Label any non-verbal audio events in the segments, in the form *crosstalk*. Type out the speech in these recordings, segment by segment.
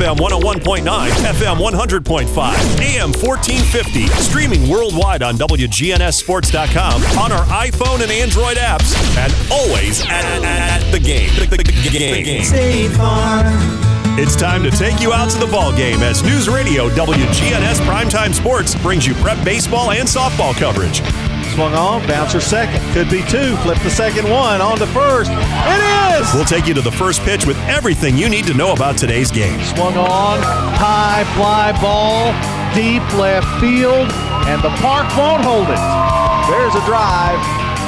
FM 101.9, FM 100.5, AM 1450, streaming worldwide on WGNSSports.com, on our iPhone and Android apps, and always at, at, at the game. The, the, the game. State Farm. It's time to take you out to the ball game as News Radio WGNS Primetime Sports brings you prep baseball and softball coverage. Swung on, bouncer second. Could be two. Flip the second one on to first. It is! We'll take you to the first pitch with everything you need to know about today's game. Swung on, high fly ball, deep left field, and the park won't hold it. There's a drive,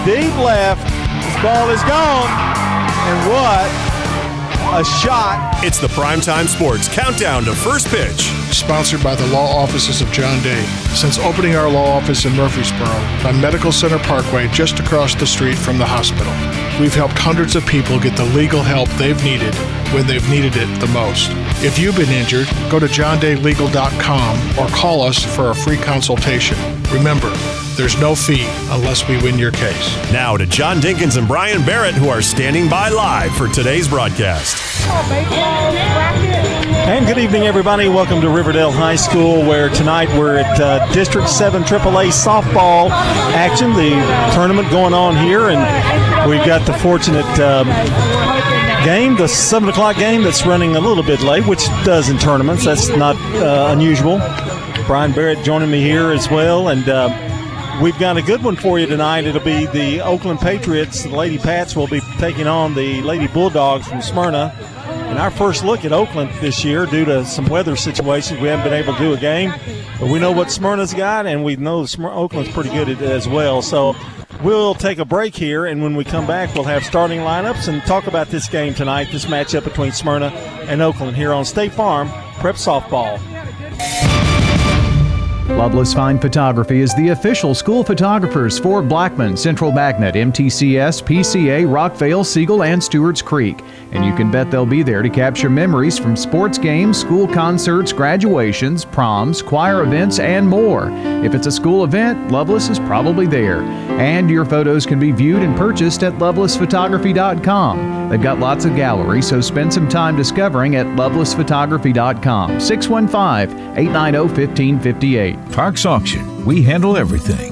deep left. This ball is gone. And what a shot. It's the Primetime Sports Countdown to First Pitch. Sponsored by the law offices of John Day. Since opening our law office in Murfreesboro on Medical Center Parkway, just across the street from the hospital, we've helped hundreds of people get the legal help they've needed when they've needed it the most. If you've been injured, go to johndaylegal.com or call us for a free consultation. Remember, there's no fee unless we win your case. Now to John Dinkins and Brian Barrett, who are standing by live for today's broadcast. And good evening, everybody. Welcome to Riverdale High School, where tonight we're at uh, District 7 AAA softball action, the tournament going on here, and we've got the fortunate um, game, the 7 o'clock game that's running a little bit late, which does in tournaments. That's not uh, unusual. Brian Barrett joining me here as well, and uh, We've got a good one for you tonight. It'll be the Oakland Patriots. The Lady Pats will be taking on the Lady Bulldogs from Smyrna. And our first look at Oakland this year, due to some weather situations, we haven't been able to do a game. But we know what Smyrna's got, and we know Oakland's pretty good as well. So we'll take a break here, and when we come back, we'll have starting lineups and talk about this game tonight, this matchup between Smyrna and Oakland here on State Farm Prep Softball. Loveless Fine Photography is the official school photographers for Blackman, Central Magnet, MTCS, PCA, Rockvale, Siegel, and Stewart's Creek. And you can bet they'll be there to capture memories from sports games, school concerts, graduations, proms, choir events, and more. If it's a school event, Loveless is probably there. And your photos can be viewed and purchased at lovelessphotography.com. They've got lots of galleries, so spend some time discovering at lovelessphotography.com. 615 890 1558. Parks Auction. We handle everything.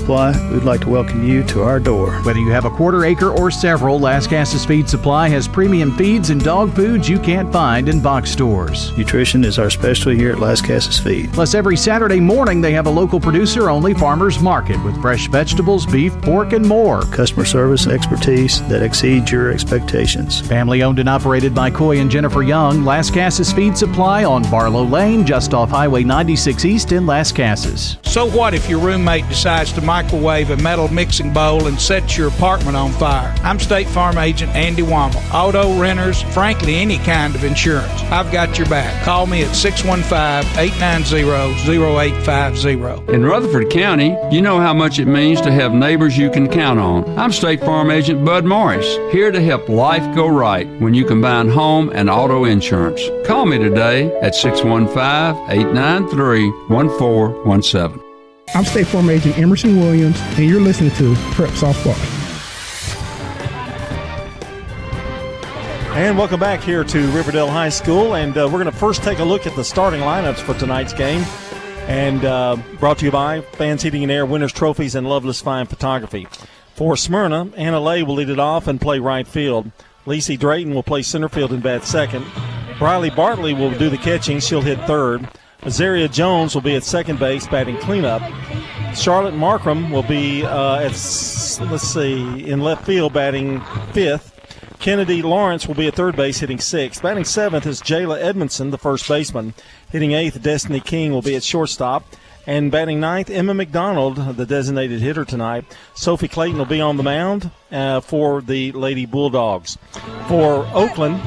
Supply. We'd like to welcome you to our door. Whether you have a quarter acre or several, Lascassas Feed Supply has premium feeds and dog foods you can't find in box stores. Nutrition is our specialty here at Lascassas Feed. Plus, every Saturday morning they have a local producer only farmers market with fresh vegetables, beef, pork, and more. Customer service and expertise that exceeds your expectations. Family owned and operated by Coy and Jennifer Young, Lascassas Feed Supply on Barlow Lane, just off Highway 96 East in Lascassas. So what if your roommate decides to microwave a metal mixing bowl and sets your apartment on fire? I'm State Farm Agent Andy Womack. Auto renters, frankly, any kind of insurance. I've got your back. Call me at 615-890-0850. In Rutherford County, you know how much it means to have neighbors you can count on. I'm State Farm Agent Bud Morris, here to help life go right when you combine home and auto insurance. Call me today at 615 893 1417. I'm State Farm Agent Emerson Williams, and you're listening to Prep Softball. And welcome back here to Riverdale High School, and uh, we're going to first take a look at the starting lineups for tonight's game. And uh, brought to you by Fans Heating and Air, Winners Trophies, and Loveless Fine Photography. For Smyrna, Anna Lay will lead it off and play right field. Lacey Drayton will play center field and bat second. Riley Bartley will do the catching. She'll hit third. Azaria Jones will be at second base batting cleanup. Charlotte Markram will be uh, at, let's see, in left field batting fifth. Kennedy Lawrence will be at third base hitting sixth. Batting seventh is Jayla Edmondson, the first baseman. Hitting eighth, Destiny King will be at shortstop. And batting ninth, Emma McDonald, the designated hitter tonight. Sophie Clayton will be on the mound uh, for the Lady Bulldogs. For Oakland,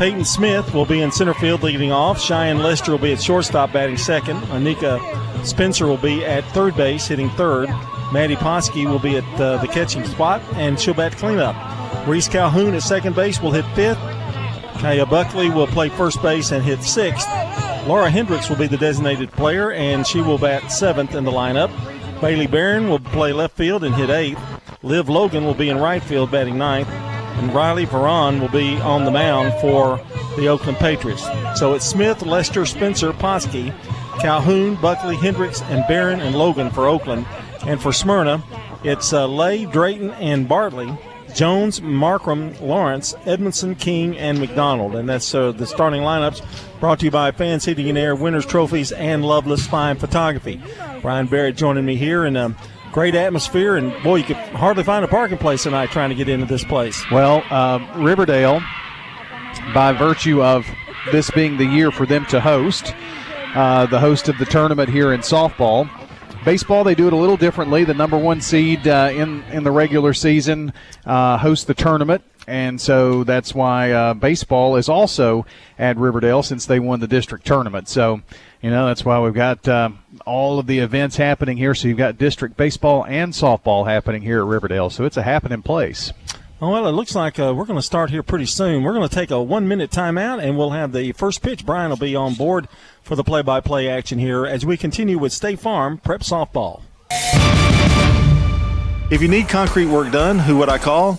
Peyton Smith will be in center field leading off. Cheyenne Lester will be at shortstop batting second. Anika Spencer will be at third base hitting third. Maddie Poski will be at uh, the catching spot and she'll bat cleanup. Reese Calhoun at second base will hit fifth. Kaya Buckley will play first base and hit sixth. Laura Hendricks will be the designated player and she will bat seventh in the lineup. Bailey Barron will play left field and hit eighth. Liv Logan will be in right field batting ninth. And Riley Veron will be on the mound for the Oakland Patriots. So it's Smith, Lester, Spencer, Poski, Calhoun, Buckley, Hendricks, and Barron and Logan for Oakland. And for Smyrna, it's uh, Lay, Drayton, and Bartley. Jones, Markram, Lawrence, Edmondson, King, and McDonald. And that's uh, the starting lineups brought to you by Fans Heating and Air, Winners Trophies, and Loveless Fine Photography. Brian Barrett joining me here, and great atmosphere. And boy, you could hardly find a parking place tonight trying to get into this place. Well, uh, Riverdale, by virtue of this being the year for them to host, uh, the host of the tournament here in softball. Baseball, they do it a little differently. The number one seed uh, in in the regular season uh, hosts the tournament, and so that's why uh, baseball is also at Riverdale since they won the district tournament. So, you know, that's why we've got uh, all of the events happening here. So you've got district baseball and softball happening here at Riverdale. So it's a happening place. Well, it looks like uh, we're going to start here pretty soon. We're going to take a one minute timeout and we'll have the first pitch. Brian will be on board for the play by play action here as we continue with State Farm Prep Softball. If you need concrete work done, who would I call?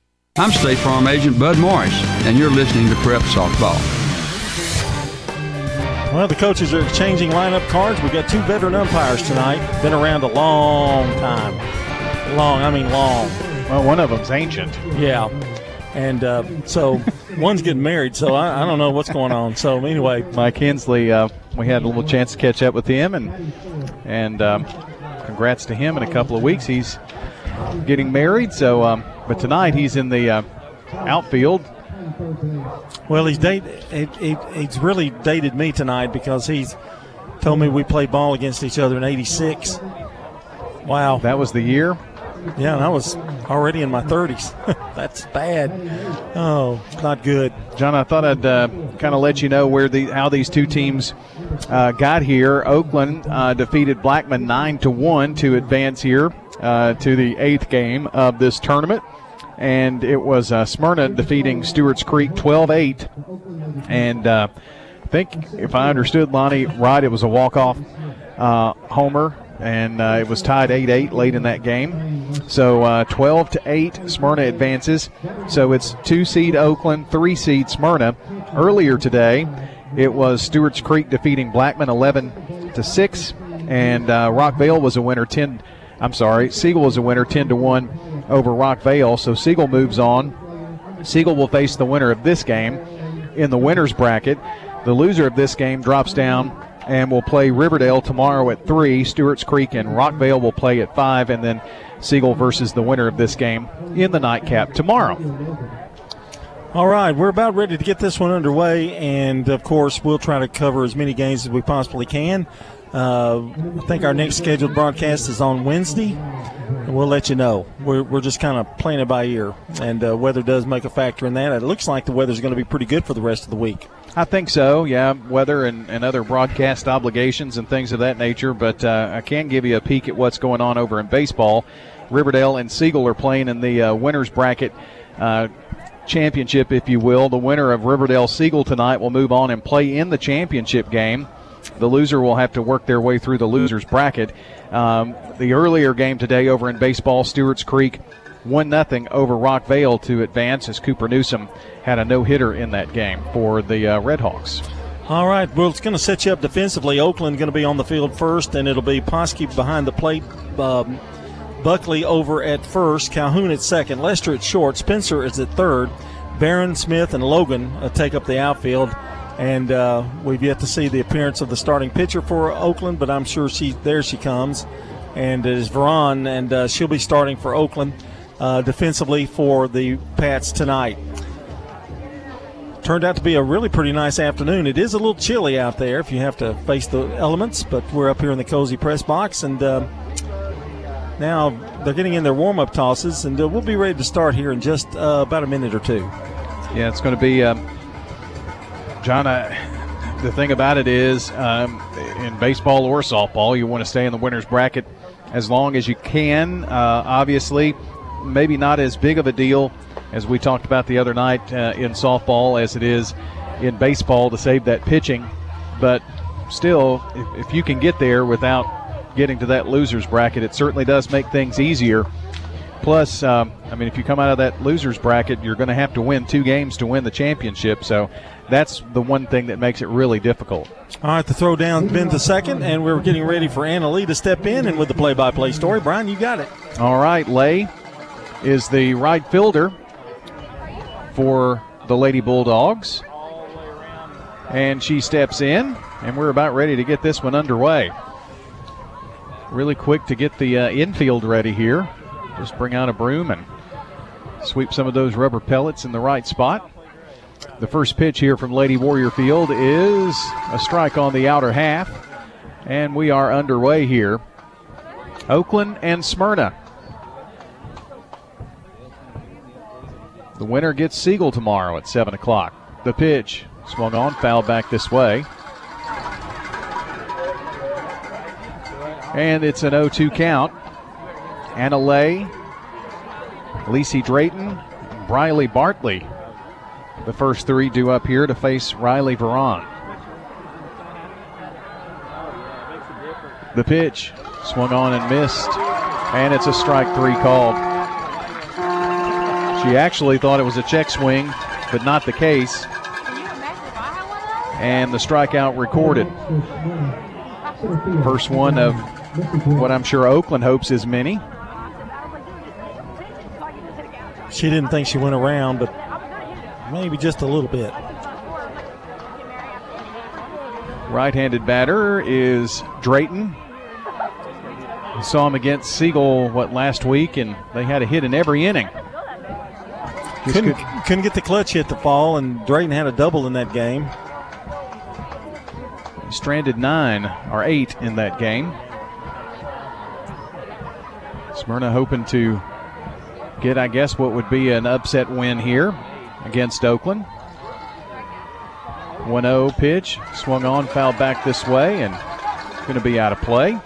I'm State Farm Agent Bud Morris, and you're listening to Prep Softball. Well, the coaches are exchanging lineup cards. We've got two veteran umpires tonight. Been around a long time. Long, I mean long. Well, one of them's ancient. Yeah. And uh, so *laughs* one's getting married, so I, I, don't know what's going on. So anyway, Mike Hensley, uh, we had a little chance to catch up with him, and and um, congrats to him. In a couple of weeks, he's getting married. So, um, but tonight he's in the uh, outfield. Well, he's dated. It, it, it's really dated me tonight because he's told me we played ball against each other in '86. Wow, that was the year. Yeah, and I was already in my 30s. *laughs* That's bad. Oh, not good. John, I thought I'd uh, kind of let you know where the how these two teams uh, got here. Oakland uh, defeated Blackman nine to one to advance here uh, to the eighth game of this tournament. And it was uh, Smyrna defeating Stewart's Creek 12 8. And uh, I think, if I understood Lonnie right, it was a walk off uh, homer. And uh, it was tied 8 8 late in that game. So uh, 12 to 8, Smyrna advances. So it's two seed Oakland, three seed Smyrna. Earlier today, it was Stewart's Creek defeating Blackman 11 to 6, and uh, Rockvale was a winner 10. I'm sorry, Siegel was a winner 10 to 1 over Rockvale. So Siegel moves on. Siegel will face the winner of this game in the winners bracket. The loser of this game drops down and will play Riverdale tomorrow at 3. Stewart's Creek and Rockvale will play at 5, and then Siegel versus the winner of this game in the nightcap tomorrow. All right, we're about ready to get this one underway, and of course, we'll try to cover as many games as we possibly can. Uh, I think our next scheduled broadcast is on Wednesday, and we'll let you know. We're, we're just kind of playing it by ear, and uh, weather does make a factor in that. It looks like the weather's going to be pretty good for the rest of the week. I think so, yeah. Weather and, and other broadcast obligations and things of that nature, but uh, I can give you a peek at what's going on over in baseball. Riverdale and Siegel are playing in the uh, winners bracket uh, championship, if you will. The winner of Riverdale Siegel tonight will move on and play in the championship game. The loser will have to work their way through the losers bracket. Um, the earlier game today over in baseball, Stewart's Creek one nothing over Rockvale to advance as Cooper Newsom had a no hitter in that game for the uh, Redhawks. All right, well, it's going to set you up defensively. Oakland going to be on the field first, and it'll be Poski behind the plate. Um, Buckley over at first, Calhoun at second, Lester at short, Spencer is at third, Barron, Smith, and Logan uh, take up the outfield. And uh, we've yet to see the appearance of the starting pitcher for Oakland, but I'm sure she there she comes, and it is Veron, and uh, she'll be starting for Oakland uh, defensively for the Pats tonight. Turned out to be a really pretty nice afternoon. It is a little chilly out there if you have to face the elements, but we're up here in the cozy press box, and uh, now they're getting in their warm up tosses, and uh, we'll be ready to start here in just uh, about a minute or two. Yeah, it's going to be, um, John. the thing about it is, um, in baseball or softball, you want to stay in the winner's bracket as long as you can. Uh, obviously, maybe not as big of a deal as we talked about the other night uh, in softball as it is in baseball to save that pitching. But still, if, if you can get there without getting to that loser's bracket, it certainly does make things easier. Plus, um, I mean, if you come out of that loser's bracket, you're going to have to win two games to win the championship. So that's the one thing that makes it really difficult. All right, the throw down been the second, and we're getting ready for Anna Lee to step in and with the play by play story. Brian, you got it. All right, Lay is the right fielder for the Lady Bulldogs. And she steps in, and we're about ready to get this one underway. Really quick to get the uh, infield ready here. Just bring out a broom and sweep some of those rubber pellets in the right spot. The first pitch here from Lady Warrior Field is a strike on the outer half, and we are underway here. Oakland and Smyrna The winner gets Siegel tomorrow at 7 o'clock. The pitch swung on, foul back this way. And it's an 0 2 count. Anna Lay, Lacey Drayton, Briley Bartley. The first three due up here to face Riley Veron. The pitch swung on and missed. And it's a strike three called. She actually thought it was a check swing, but not the case. And the strikeout recorded. First one of what I'm sure Oakland hopes is many. She didn't think she went around, but maybe just a little bit. Right handed batter is Drayton. We saw him against Siegel, what, last week, and they had a hit in every inning couldn't, couldn't get the clutch hit to fall, and Drayton had a double in that game. Stranded nine or eight in that game. Smyrna hoping to get, I guess, what would be an upset win here against Oakland. 1 0 pitch, swung on, fouled back this way, and going to be out of play.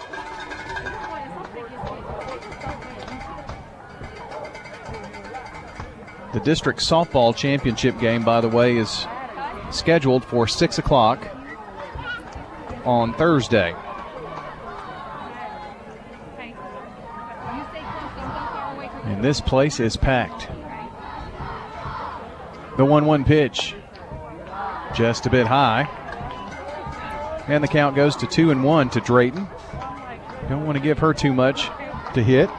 The district softball championship game, by the way, is scheduled for 6 o'clock on Thursday. And this place is packed. The 1 1 pitch, just a bit high. And the count goes to two and one to Drayton. Don't want to give her too much to hit.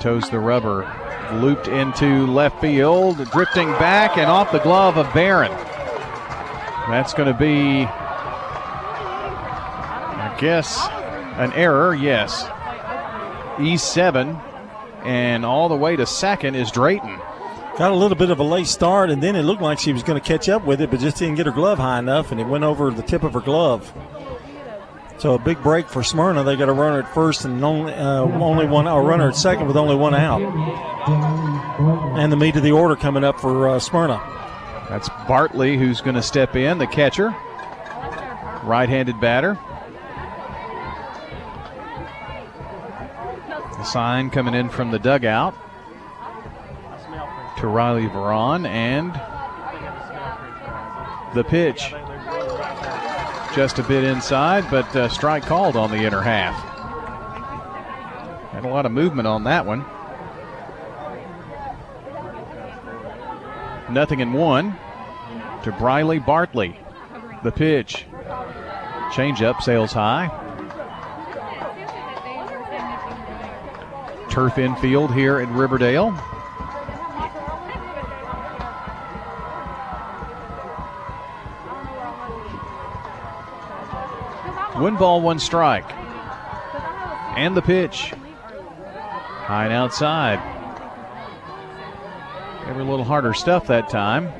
toes the rubber. Looped into left field, drifting back and off the glove of Barron. That's going to be, I guess, an error, yes. E7, and all the way to second is Drayton. Got a little bit of a late start, and then it looked like she was going to catch up with it, but just didn't get her glove high enough, and it went over the tip of her glove. So a big break for Smyrna. They got a runner at first and only uh, only one a runner at second with only one out. And the meat of the order coming up for uh, Smyrna. That's Bartley who's going to step in, the catcher, right-handed batter. The sign coming in from the dugout to Riley Veron and the pitch just a bit inside, but uh, strike called on the inner half. Had a lot of movement on that one. Nothing in one to Briley Bartley. The pitch. Change up, sails high. Turf infield here in Riverdale. One ball, one strike. And the pitch. High and outside. Every little harder stuff that time.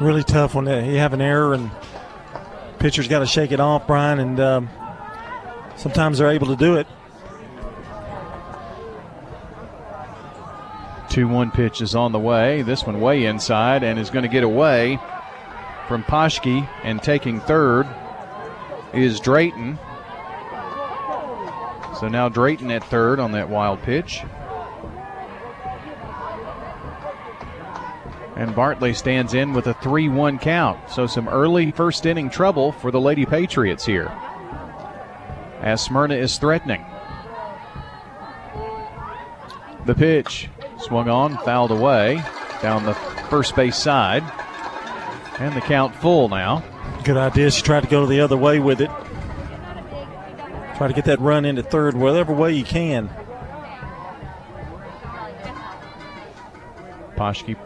Really tough when you have an error and pitcher's got to shake it off, Brian, and um, sometimes they're able to do it. 2 1 pitch is on the way. This one way inside and is going to get away from Poski and taking third is Drayton. So now Drayton at third on that wild pitch. And Bartley stands in with a 3 1 count. So some early first inning trouble for the Lady Patriots here. As Smyrna is threatening. The pitch swung on, fouled away down the first base side. And the count full now. Good idea. She tried to go the other way with it. Try to get that run into third whatever way you can. Poski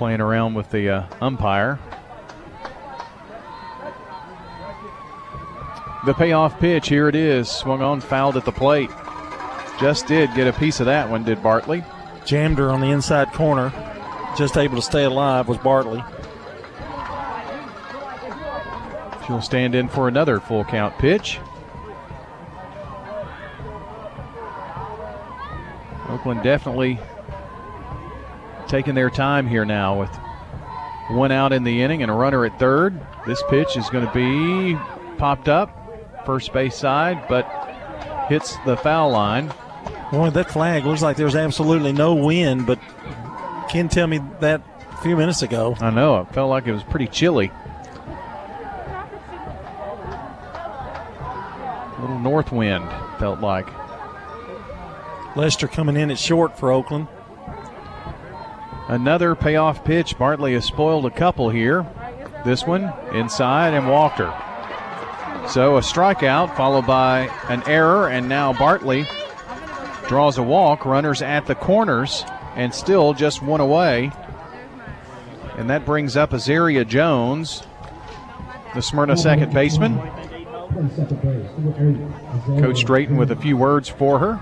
playing around with the uh, umpire. The payoff pitch, here it is. Swung on, fouled at the plate. Just did get a piece of that one, did Bartley. Jammed her on the inside corner. Just able to stay alive was Bartley. She'll stand in for another full count pitch. Oakland definitely taking their time here now with one out in the inning and a runner at third. This pitch is going to be popped up, first base side, but hits the foul line. Boy, that flag looks like there's absolutely no wind, but Ken tell me that a few minutes ago. I know. It felt like it was pretty chilly. A little north wind, felt like. Lester coming in at short for Oakland. Another payoff pitch. Bartley has spoiled a couple here. This one inside and walked her. So a strikeout followed by an error, and now Bartley draws a walk. Runners at the corners, and still just one away. And that brings up Azaria Jones, the Smyrna second baseman. Coach Drayton with a few words for her.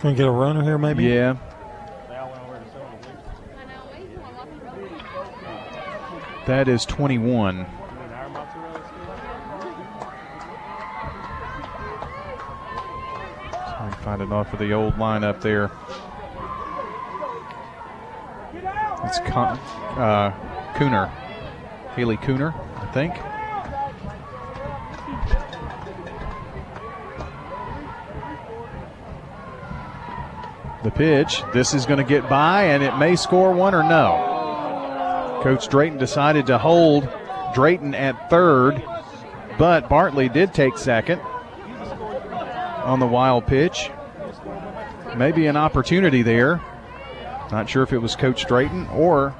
Can we get a runner here, maybe? Yeah. That is 21. Trying to find it off of the old lineup there. It's con- uh, Cooner. Haley Cooner, I think. The pitch. This is going to get by, and it may score one or no. Coach Drayton decided to hold Drayton at third but Bartley did take second on the wild pitch. Maybe an opportunity there. Not sure if it was Coach Drayton or.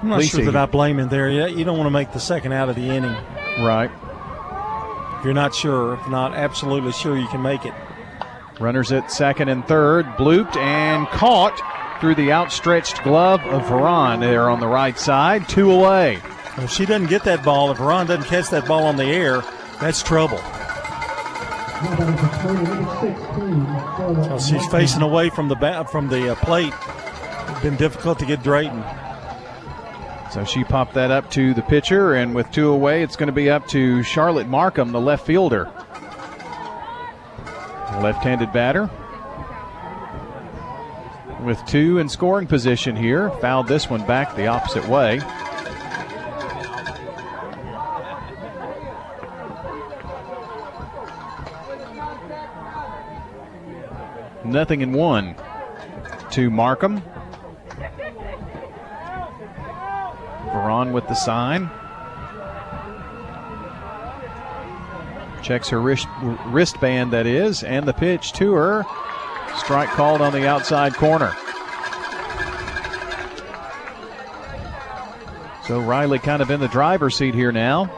I'm not sure that I blame him there yet. You don't want to make the second out of the inning. Right. If you're not sure, if not absolutely sure you can make it. Runners at second and third, blooped and caught through the outstretched glove of Veron there on the right side. Two away. If she doesn't get that ball, if Ron doesn't catch that ball on the air, that's trouble. So she's facing away from the ba- from the uh, plate. Been difficult to get Drayton. So she popped that up to the pitcher, and with two away, it's going to be up to Charlotte Markham, the left fielder. Left handed batter. With two in scoring position here. Fouled this one back the opposite way. Nothing in one to Markham. Veron with the sign. Checks her wrist, wristband, that is, and the pitch to her. Strike called on the outside corner. So Riley kind of in the driver's seat here now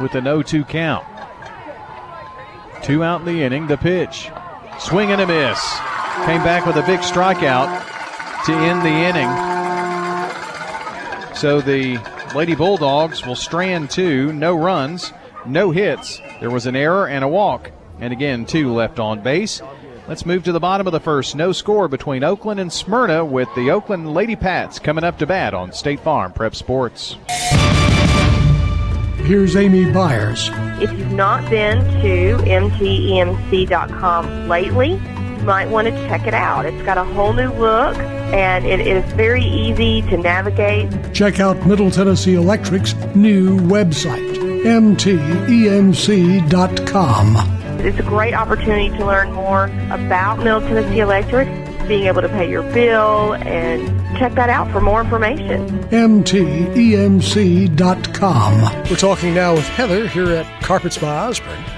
with an 0 2 count. Two out in the inning. The pitch. Swing and a miss. Came back with a big strikeout to end the inning. So the Lady Bulldogs will strand two, no runs, no hits. There was an error and a walk, and again, two left on base. Let's move to the bottom of the first. No score between Oakland and Smyrna with the Oakland Lady Pats coming up to bat on State Farm Prep Sports. Here's Amy Byers. If you've not been to mtemc.com lately, you might want to check it out. It's got a whole new look and it is very easy to navigate. Check out Middle Tennessee Electric's new website, mtemc.com. It's a great opportunity to learn more about Middle Tennessee Electric, being able to pay your bill, and check that out for more information. mtemc.com. We're talking now with Heather here at Carpets by Osborne.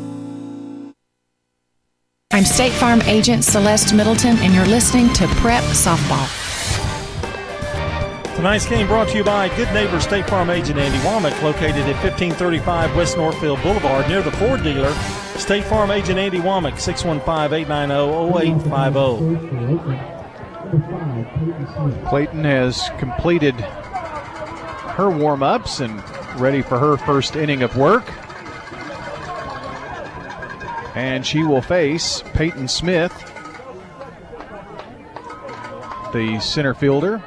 I'm State Farm Agent Celeste Middleton, and you're listening to Prep Softball. Tonight's game brought to you by Good Neighbor State Farm agent Andy Womack, located at 1535 West Northfield Boulevard near the Ford dealer. State Farm agent Andy Womack, 615-890-0850. Clayton has completed her warm ups and ready for her first inning of work. And she will face Peyton Smith, the center fielder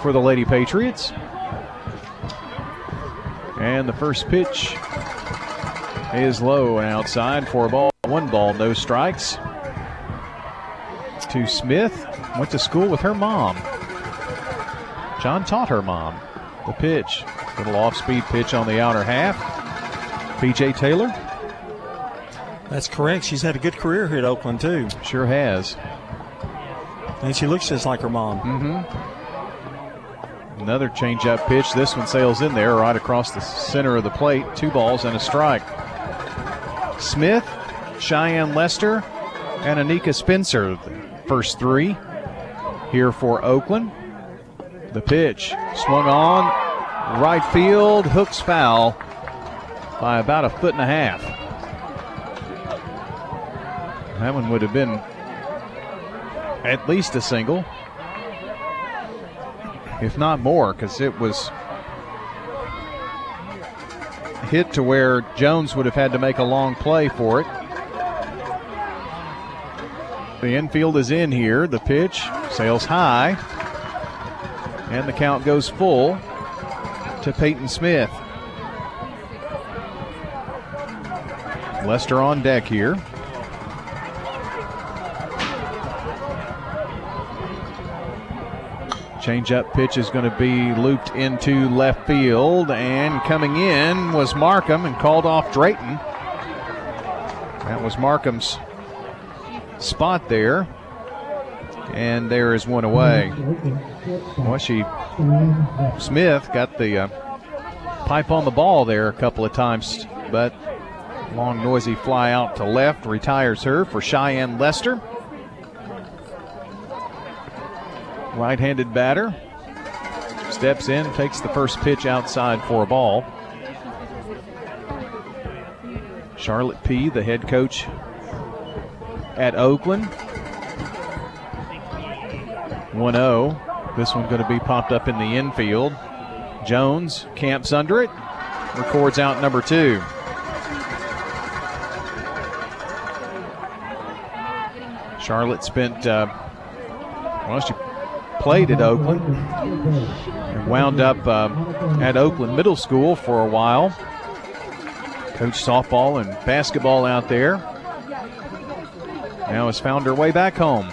for the Lady Patriots. And the first pitch is low and outside for a ball. One ball, no strikes. To Smith. Went to school with her mom. John taught her mom. The pitch. Little off speed pitch on the outer half. PJ Taylor. That's correct. She's had a good career here at Oakland, too. Sure has. And she looks just like her mom. Mm-hmm. Another changeup pitch. This one sails in there right across the center of the plate. Two balls and a strike. Smith, Cheyenne Lester, and Anika Spencer, the first three here for Oakland. The pitch swung on, right field, hooks foul by about a foot and a half. That one would have been at least a single, if not more, because it was hit to where Jones would have had to make a long play for it. The infield is in here. The pitch sails high, and the count goes full to Peyton Smith. Lester on deck here. Change up pitch is going to be looped into left field, and coming in was Markham and called off Drayton. That was Markham's spot there. And there is one away. Well, she Smith got the uh, pipe on the ball there a couple of times, but long noisy fly out to left retires her for Cheyenne Lester. Right-handed batter steps in, takes the first pitch outside for a ball. Charlotte P., the head coach at Oakland. 1 0. This one going to be popped up in the infield. Jones camps under it, records out number two. Charlotte spent, uh, well, she played at Oakland and wound up uh, at Oakland Middle School for a while. Coached softball and basketball out there. Now has found her way back home.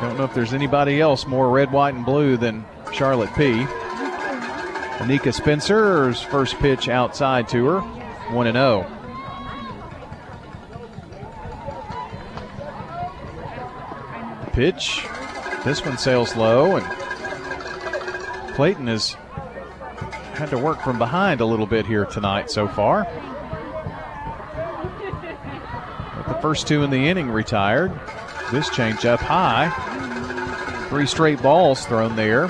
Don't know if there's anybody else more red, white, and blue than Charlotte P. Anika Spencer's first pitch outside to her, 1 0. Pitch. This one sails low, and Clayton has had to work from behind a little bit here tonight so far. But the first two in the inning retired. This change up high. Three straight balls thrown there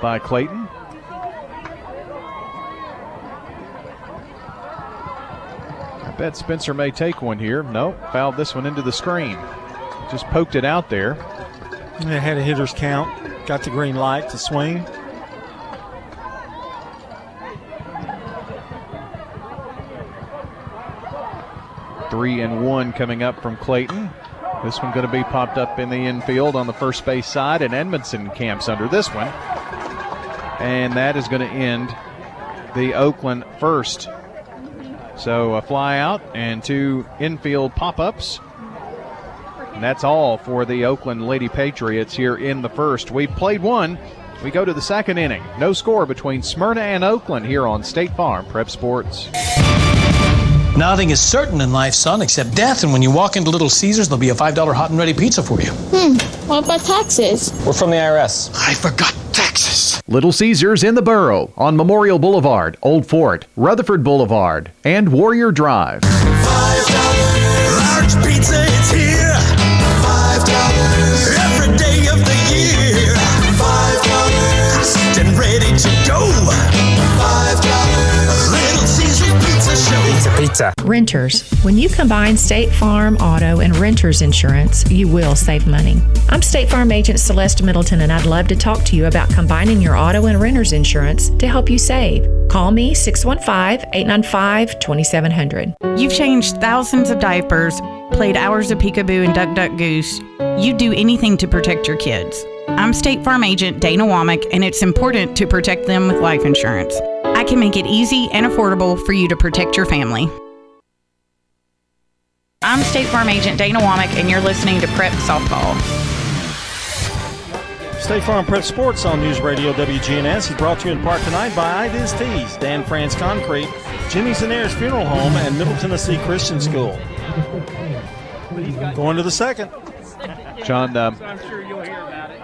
by Clayton. I bet Spencer may take one here. No, fouled this one into the screen. Just poked it out there. They had a hitter's count. Got the green light to swing. Three and one coming up from Clayton. This one going to be popped up in the infield on the first base side, and Edmondson camps under this one. And that is going to end the Oakland first. So a fly out and two infield pop ups. And that's all for the Oakland Lady Patriots here in the first. We've played one. We go to the second inning. No score between Smyrna and Oakland here on State Farm Prep Sports. Nothing is certain in life, son, except death. And when you walk into Little Caesars, there'll be a $5 hot and ready pizza for you. Hmm. What about taxes? We're from the IRS. I forgot taxes. Little Caesars in the Borough on Memorial Boulevard, Old Fort, Rutherford Boulevard, and Warrior Drive. Pizza, pizza. Renters. When you combine State Farm Auto and Renters Insurance, you will save money. I'm State Farm Agent Celeste Middleton, and I'd love to talk to you about combining your auto and renters insurance to help you save. Call me 615 895 2700. You've changed thousands of diapers, played hours of peekaboo and duck duck goose. You'd do anything to protect your kids. I'm State Farm Agent Dana Womack, and it's important to protect them with life insurance. I can make it easy and affordable for you to protect your family. I'm State Farm Agent Dana Womack, and you're listening to Prep Softball. State Farm Prep Sports on News Radio WGNS is brought to you in part tonight by Idiz Tees, Dan France Concrete, Jimmy and Funeral Home, and Middle Tennessee Christian School. Going to the second. John, um,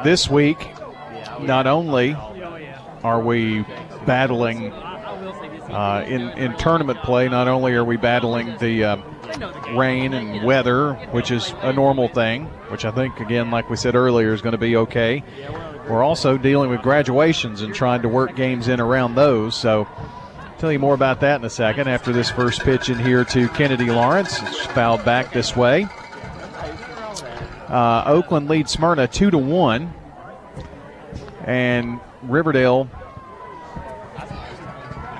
this week, not only are we battling uh, in in tournament play, not only are we battling the uh, rain and weather, which is a normal thing, which I think again, like we said earlier, is going to be okay. We're also dealing with graduations and trying to work games in around those. So. I'll Tell you more about that in a second after this first pitch in here to Kennedy Lawrence. It's fouled back this way. Uh, Oakland leads Smyrna two to one, and Riverdale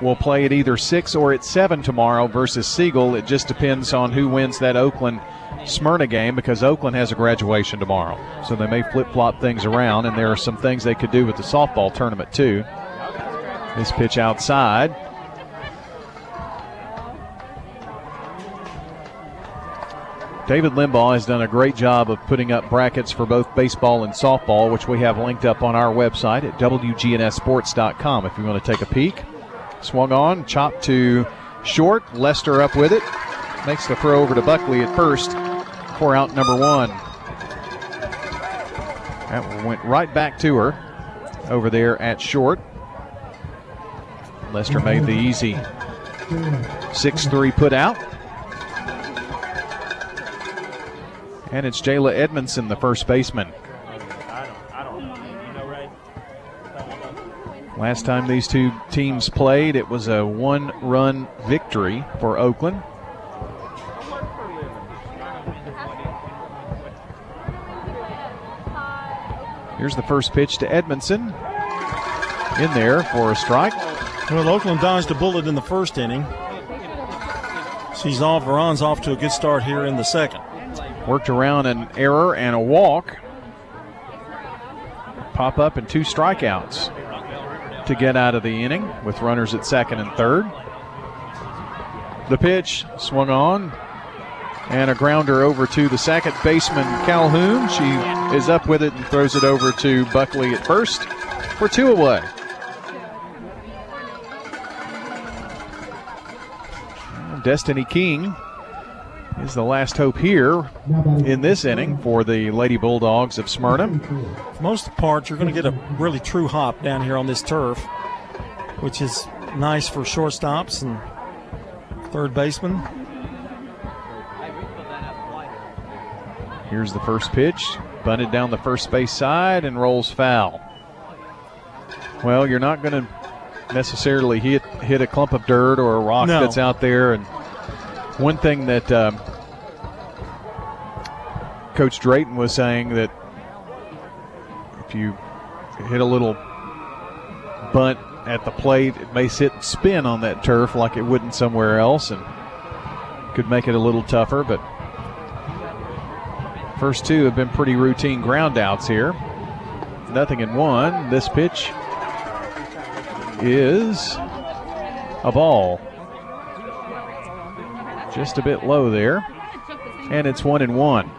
will play at either 6 or at 7 tomorrow versus Siegel. It just depends on who wins that Oakland Smyrna game because Oakland has a graduation tomorrow. So they may flip flop things around, and there are some things they could do with the softball tournament, too. This pitch outside. David Limbaugh has done a great job of putting up brackets for both baseball and softball, which we have linked up on our website at wgnssports.com. if you want to take a peek. Swung on, chopped to short. Lester up with it. Makes the throw over to Buckley at first for out number one. That went right back to her over there at short. Lester made the easy 6 3 put out. And it's Jayla Edmondson, the first baseman. Last time these two teams played, it was a one run victory for Oakland. Here's the first pitch to Edmondson. In there for a strike. Well, Oakland dodged a bullet in the first inning. She's off, Veron's off to a good start here in the second. Worked around an error and a walk. Pop up and two strikeouts to get out of the inning with runners at second and third. The pitch swung on and a grounder over to the second baseman Calhoun. She is up with it and throws it over to Buckley at first for two away. Destiny King is the last hope here in this inning for the Lady Bulldogs of Smyrna. For most part, you're going to get a really true hop down here on this turf, which is nice for shortstops and third baseman. Here's the first pitch, bunted down the first base side and rolls foul. Well, you're not going to necessarily hit hit a clump of dirt or a rock No. that's out there. And one thing that um, Coach Drayton was saying that if you hit a little bunt at the plate, it may sit and spin on that turf like it wouldn't somewhere else, and could make it a little tougher. But first two have been pretty routine ground outs here. Nothing in one. This pitch is a ball. Just a bit low there. And it's one and one.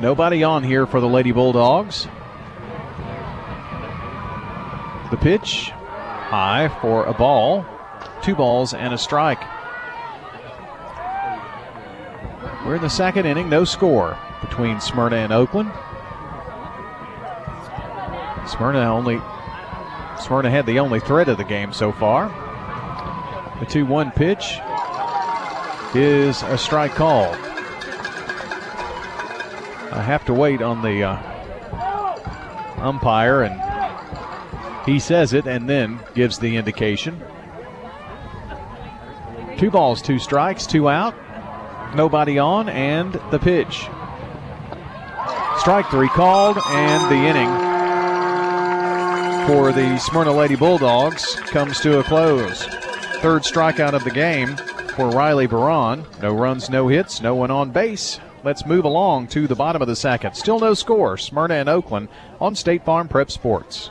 Nobody on here for the Lady Bulldogs. The pitch high for a ball. Two balls and a strike. We're in the second inning, no score between Smyrna and Oakland. Smyrna only Smyrna had the only threat of the game so far. The 2-1 pitch is a strike call. I have to wait on the uh, umpire, and he says it and then gives the indication. Two balls, two strikes, two out, nobody on, and the pitch. Strike three called, and the inning for the Smyrna Lady Bulldogs comes to a close. Third strikeout of the game for Riley Baron. No runs, no hits, no one on base. Let's move along to the bottom of the second. Still no score. Smyrna and Oakland on State Farm Prep Sports.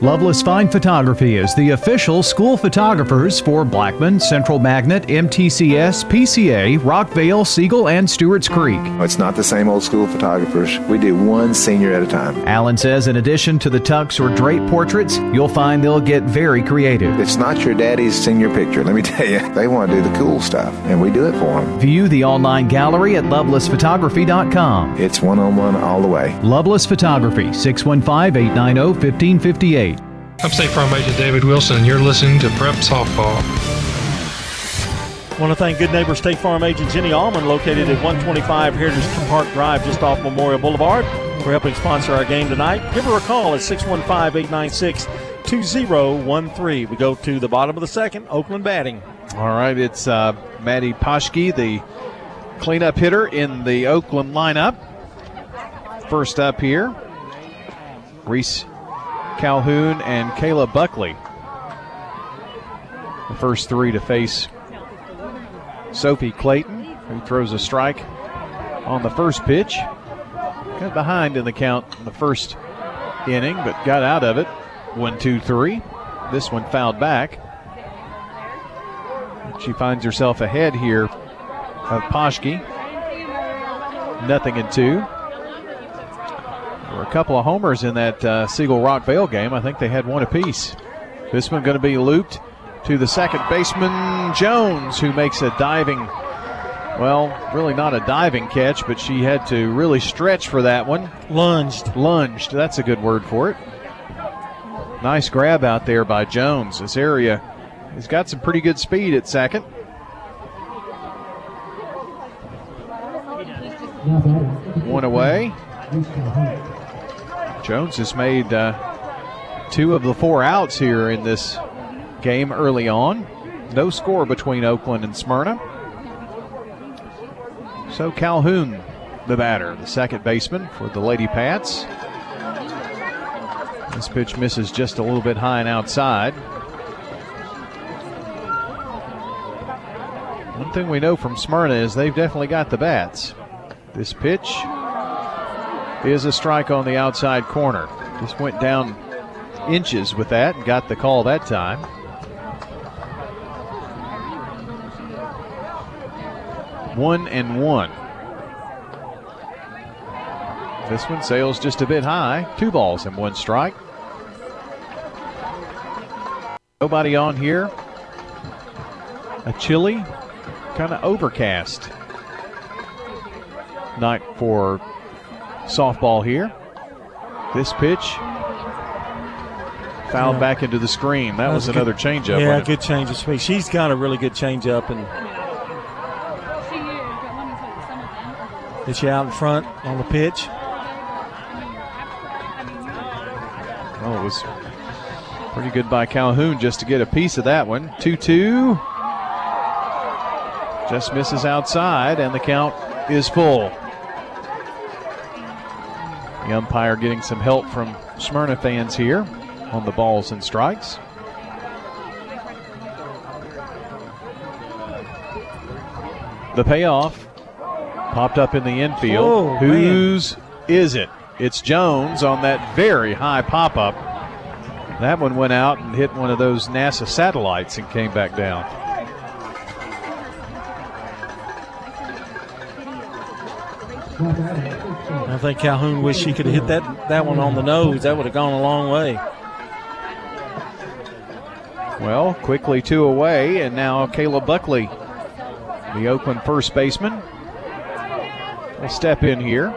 Loveless Fine Photography is the official school photographers for Blackman, Central Magnet, MTCS, PCA, Rockvale, Siegel, and Stewart's Creek. It's not the same old school photographers. We do one senior at a time. Allen says in addition to the tux or drape portraits, you'll find they'll get very creative. It's not your daddy's senior picture. Let me *laughs* tell you, they want to do the cool stuff, and we do it for them. View the online gallery at lovelessphotography.com. It's one on one all the way. Loveless Photography, 615 890 1558. I'm State Farm Agent David Wilson, and you're listening to Prep Softball. want to thank good neighbor State Farm agent Jenny Allman, located at 125 Heritage Park Drive, just off Memorial Boulevard, for helping sponsor our game tonight. Give her a call at 615 896 2013. We go to the bottom of the second, Oakland batting. All right, it's uh, Maddie Poski, the cleanup hitter in the Oakland lineup. First up here, Reese Calhoun and Kayla Buckley. The first three to face Sophie Clayton, who throws a strike on the first pitch. Got behind in the count in the first inning, but got out of it. One, two, three. This one fouled back. She finds herself ahead here of Poski. Nothing in two. There were a couple of homers in that uh, Siegel Rockvale game. I think they had one apiece. This one going to be looped to the second baseman, Jones, who makes a diving, well, really not a diving catch, but she had to really stretch for that one. Lunged. Lunged. That's a good word for it. Nice grab out there by Jones. This area has got some pretty good speed at second. One away. Jones has made uh, two of the four outs here in this game early on. No score between Oakland and Smyrna. So Calhoun, the batter, the second baseman for the Lady Pats. This pitch misses just a little bit high and outside. One thing we know from Smyrna is they've definitely got the bats. This pitch is a strike on the outside corner. Just went down inches with that and got the call that time. One and one. This one sails just a bit high. Two balls and one strike. Nobody on here. A chilly, kind of overcast night for softball here. This pitch fouled Yeah. back into the screen. That, was, a another good- changeup. Yeah, wasn't good change of speed. She's got a really good changeup, and is she out in front on the pitch? Oh, it was pretty good by Calhoun just to get a piece of that one. 2 2. Just misses outside, and the count is full. The umpire getting some help from Smyrna fans here on the balls and strikes. The payoff popped up in the infield. Oh, Whose is it? It's Jones on that very high pop up. That one went out and hit one of those NASA satellites and came back down. I think Calhoun wished he could have hit that that one on the nose. That would have gone a long way. Well, quickly two away, and now Kayla Buckley, the Oakland first baseman, will step in here.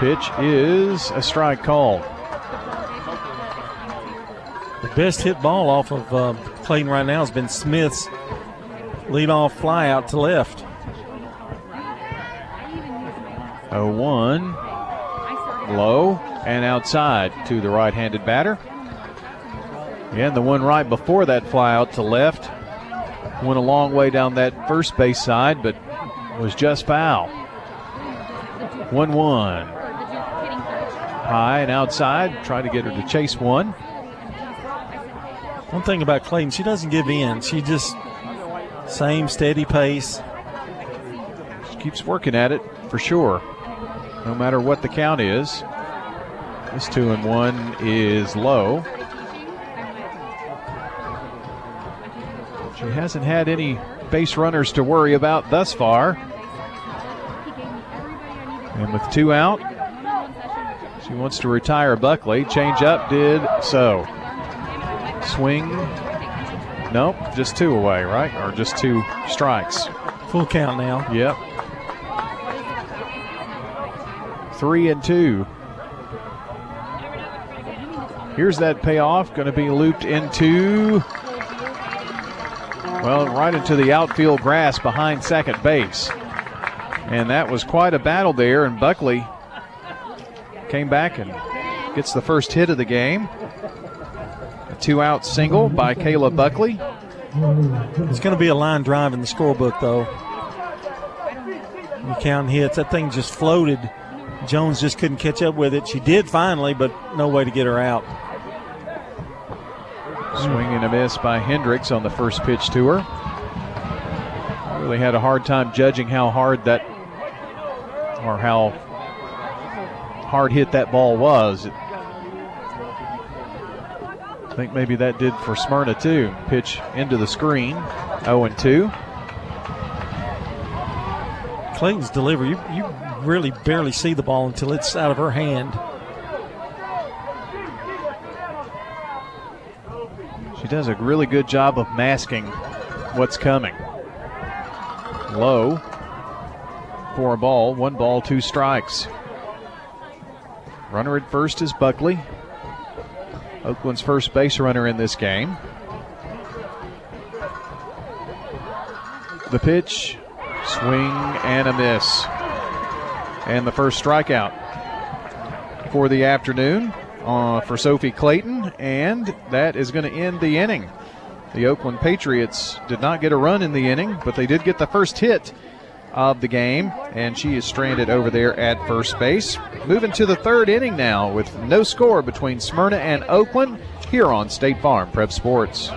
Pitch is a strike call. The best hit ball off of uh, Clayton right now has been Smith's leadoff fly out to left. 0 1. Low and outside to the right handed batter. And the one right before that fly out to left went a long way down that first base side, but was just foul. 1 1. High and outside, try to get her to chase one. One thing about Clayton, she doesn't give in. She just same steady pace. She keeps working at it for sure, no matter what the count is. This two and one is low. She hasn't had any base runners to worry about thus far. And with two out, she wants to retire Buckley. Change up did so. Swing. Nope, just two away, right? Or just two strikes. Full count now. Yep. Three and two. Here's that payoff. Going to be looped into, well, right into the outfield grass behind second base. And that was quite a battle there. And Buckley came back and gets the first hit of the game. A two out single by Kayla Buckley. It's going to be a line drive in the scorebook, though. You count hits. That thing just floated. Jones just couldn't catch up with it. She did finally, but no way to get her out. Swing and a miss by Hendricks on the first pitch to her. Really had a hard time judging how hard that, or how hard hit that ball was. I think maybe that did for Smyrna too. Pitch into the screen, 0 2. Clayton's delivery, you, you really barely see the ball until it's out of her hand. She does a really good job of masking what's coming. Low for a ball, one ball, two strikes. Runner at first is Buckley. Oakland's first base runner in this game. The pitch, swing and a miss. And the first strikeout for the afternoon uh, for Sophie Clayton, and that is going to end the inning. The Oakland Patriots did not get a run in the inning, but they did get the first hit of the game, and she is stranded over there at first base. Moving to the third inning now with no score between Smyrna and Oakland here on State Farm Prep Sports.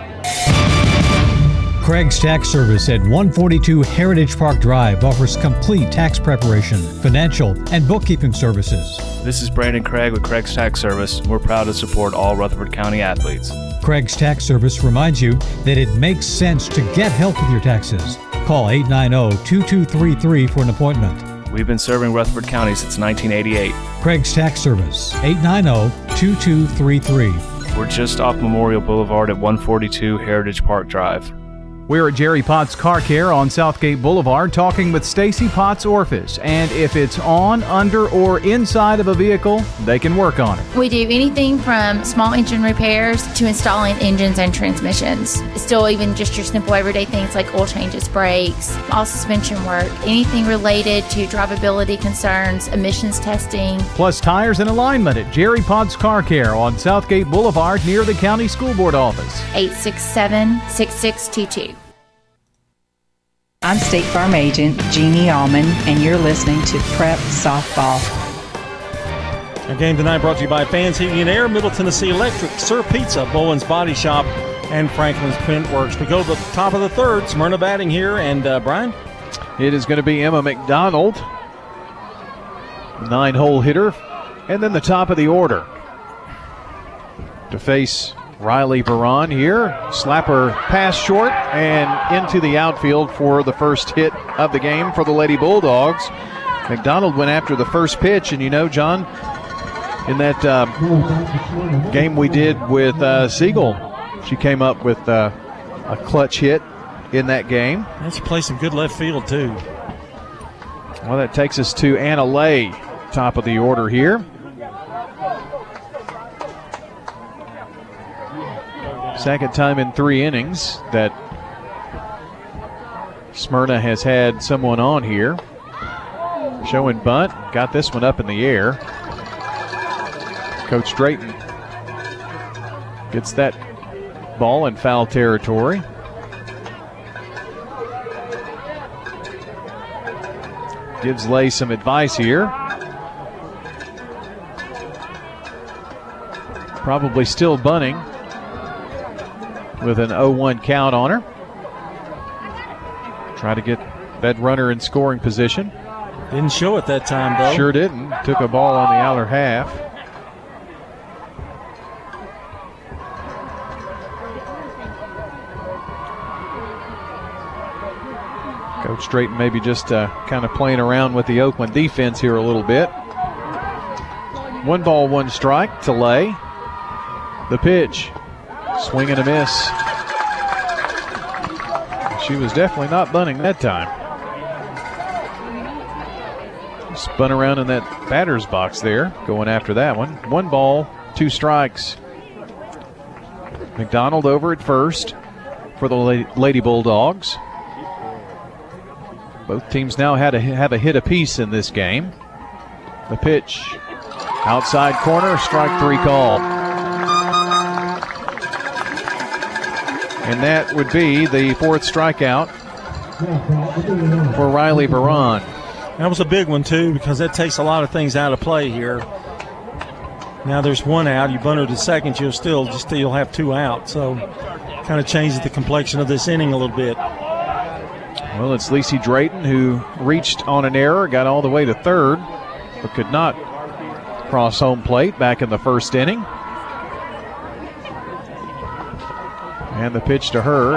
Craig's Tax Service at 142 Heritage Park Drive offers complete tax preparation, financial, and bookkeeping services. This is Brandon Craig with Craig's Tax Service. We're proud to support all Rutherford County athletes. Craig's Tax Service reminds you that it makes sense to get help with your taxes. Call 890 2233 for an appointment. We've been serving Rutherford County since 1988. Craig's Tax Service, 890 2233. We're just off Memorial Boulevard at 142 Heritage Park Drive. We're at Jerry Potts Car Care on Southgate Boulevard talking with Stacy Potts Orphis. And if it's on, under, or inside of a vehicle, they can work on it. We do anything from small engine repairs to installing engines and transmissions. Still, even just your simple everyday things like oil changes, brakes, all suspension work, anything related to drivability concerns, emissions testing. Plus tires and alignment at Jerry Potts Car Care on Southgate Boulevard near the County School Board office. 867 6622. I'm State Farm Agent Jeannie Allman, and you're listening to Prep Softball. Our game tonight brought to you by Fans Heating and Air, Middle Tennessee Electric, Sir Pizza, Bowen's Body Shop, and Franklin's Print Works. We go to the top of the third. Smyrna batting here, and uh, Brian? It is going to be Emma McDonald, nine hole hitter, and then the top of the order to face Riley Baron here. Slapper pass short and into the outfield for the first hit of the game for the Lady Bulldogs. McDonald went after the first pitch, and you know, John, in that uh, game we did with uh, Siegel, she came up with uh, a clutch hit in that game. And she played some good left field, too. Well, that takes us to Anna Lay, top of the order here. Second time in three innings that Smyrna has had someone on here. Showing bunt, got this one up in the air. Coach Drayton gets that ball in foul territory. Gives Lay some advice here. Probably still bunting with an 0 1 count on her. Try to get that runner in scoring position. Didn't show it that time, though. Sure didn't. Took a ball on the outer half. Coach Drayton maybe just uh, kind of playing around with the Oakland defense here a little bit. One ball, one strike to lay. The pitch. Swing and a miss. She was definitely not bunting that time. Spun around in that batter's box there, going after that one. One ball, two strikes McDonald over at first for the Lady Bulldogs. Both teams now had a, have a hit apiece in this game. The pitch outside corner, strike three call. And that would be the fourth strikeout for Riley Baron. That was a big one, too, because that takes a lot of things out of play here. Now there's one out. You bunter to second, you'll still just still have two out. So kind of changes the complexion of this inning a little bit. Well, it's Lacey Drayton who reached on an error, got all the way to third, but could not cross home plate back in the first inning. And the pitch to her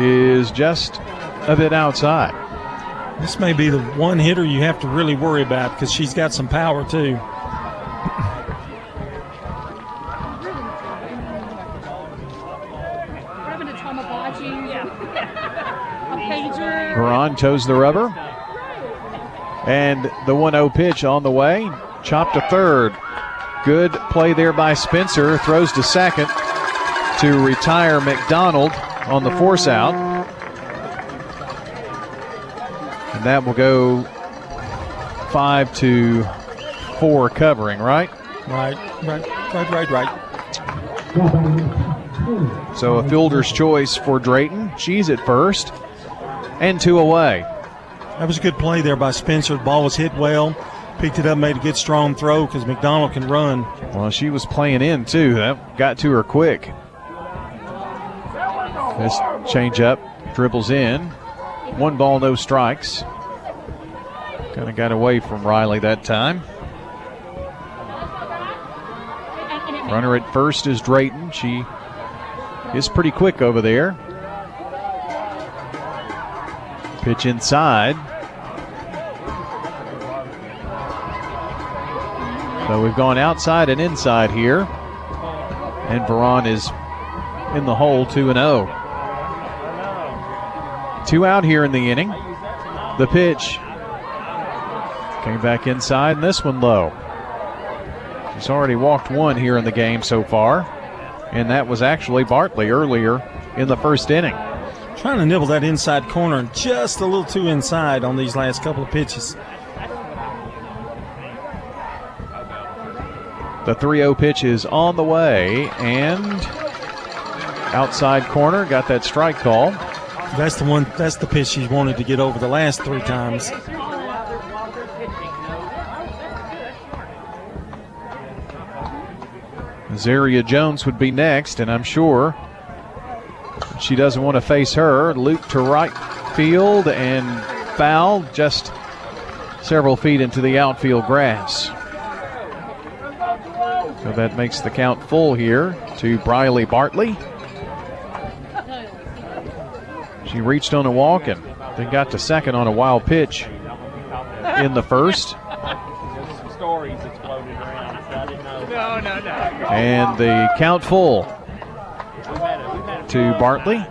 is just a bit outside. This may be the one hitter you have to really worry about because she's got some power too. Baran toes the rubber. And the 1 0 pitch on the way. Chopped to third. Good play there by Spencer. Throws to second to retire McDonald on the force out. And that will go five to four covering, right? Right, right, right, right, right. So a fielder's choice for Drayton. She's at first. And two away. That was a good play there by Spencer. The ball was hit well. Picked it up, made a good strong throw because McDonald can run. Well, she was playing in too. That got to her quick. This change up, dribbles in. One ball, no strikes. Kind of got away from Riley that time. Runner at first is Drayton. She is pretty quick over there. Pitch inside. So we've gone outside and inside here. And Baran is in the hole 2 and 0. Two out here in the inning. The pitch came back inside, and this one low. He's already walked one here in the game so far, and that was actually Bartley earlier in the first inning. Trying to nibble that inside corner just a little too inside on these last couple of pitches. The 3 0 pitch is on the way, and outside corner got that strike call. That's the one. That's the pitch he wanted to get over the last three times. Zaria Jones would be next, and I'm sure she doesn't want to face her. Loop to right field and foul just several feet into the outfield grass. So that makes the count full here to Briley Bartley. She reached on a walk and then got to second on a wild pitch in the first. And the count full to Bartley.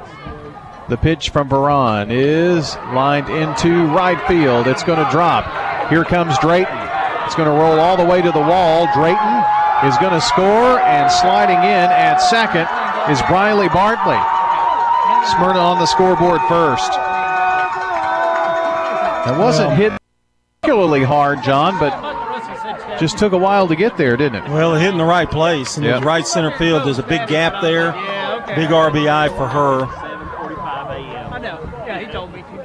The pitch from Baran is lined into right field. It's going to drop. Here comes Drayton. It's going to roll all the way to the wall. Drayton is going to score, and sliding in at second is Briley Bartley. Smyrna on the scoreboard first. That wasn't hit particularly hard, John, but just took a while to get there, didn't it? Well, it hit in the right place, and yep. right center field. There's a big gap there. Big RBI for her.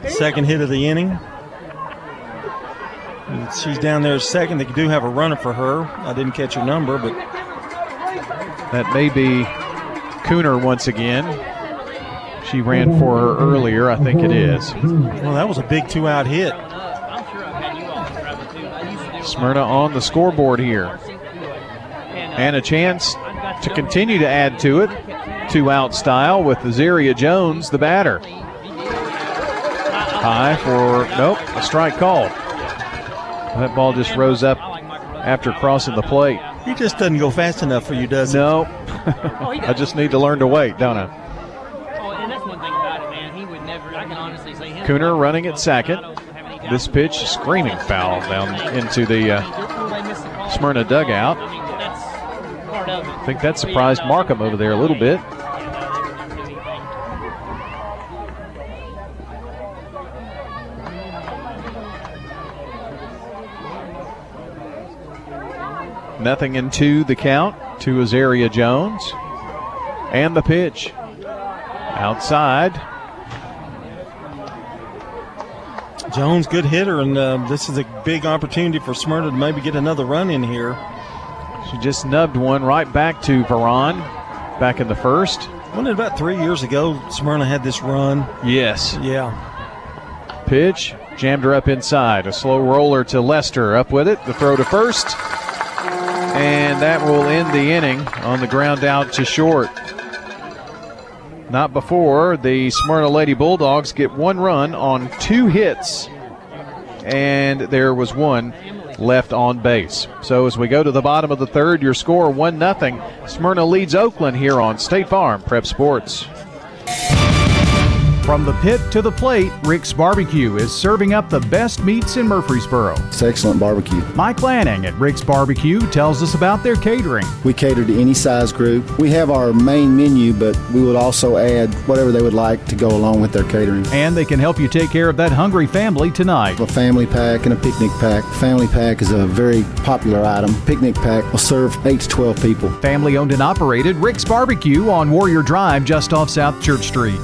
Second hit of the inning. She's down there second. They do have a runner for her. I didn't catch her number, but that may be Cooner once again. She ran for her earlier, I think it is. Well, that was a big two out hit. Smyrna on the scoreboard here. And a chance to continue to add to it. Two out style with Azaria Jones, the batter. High for, nope, a strike call. That ball just rose up after crossing the plate. He just doesn't go fast enough for you, does he? No. *laughs* I just need to learn to wait, don't I? Cooner running at second. This pitch, screaming foul down into the uh, Smyrna dugout. I think that surprised Markham over there a little bit. Nothing in two, the count to Azaria Jones. And the pitch outside. Jones, good hitter, and uh, this is a big opportunity for Smyrna to maybe get another run in here. She just nubbed one right back to Veron back in the first. Wasn't it about three years ago Smyrna had this run? Yes. Yeah. Pitch, jammed her up inside. A slow roller to Lester. Up with it. The throw to first. And that will end the inning on the ground out to short. Not before the Smyrna Lady Bulldogs get one run on two hits. And there was one left on base. So as we go to the bottom of the third, your score 1 0. Smyrna leads Oakland here on State Farm Prep Sports. From the pit to the plate, Rick's Barbecue is serving up the best meats in Murfreesboro. It's excellent barbecue. Mike Lanning at Rick's Barbecue tells us about their catering. We cater to any size group. We have our main menu, but we would also add whatever they would like to go along with their catering. And they can help you take care of that hungry family tonight. A family pack and a picnic pack. Family pack is a very popular item. Picnic pack will serve 8 to 12 people. Family owned and operated Rick's Barbecue on Warrior Drive just off South Church Street.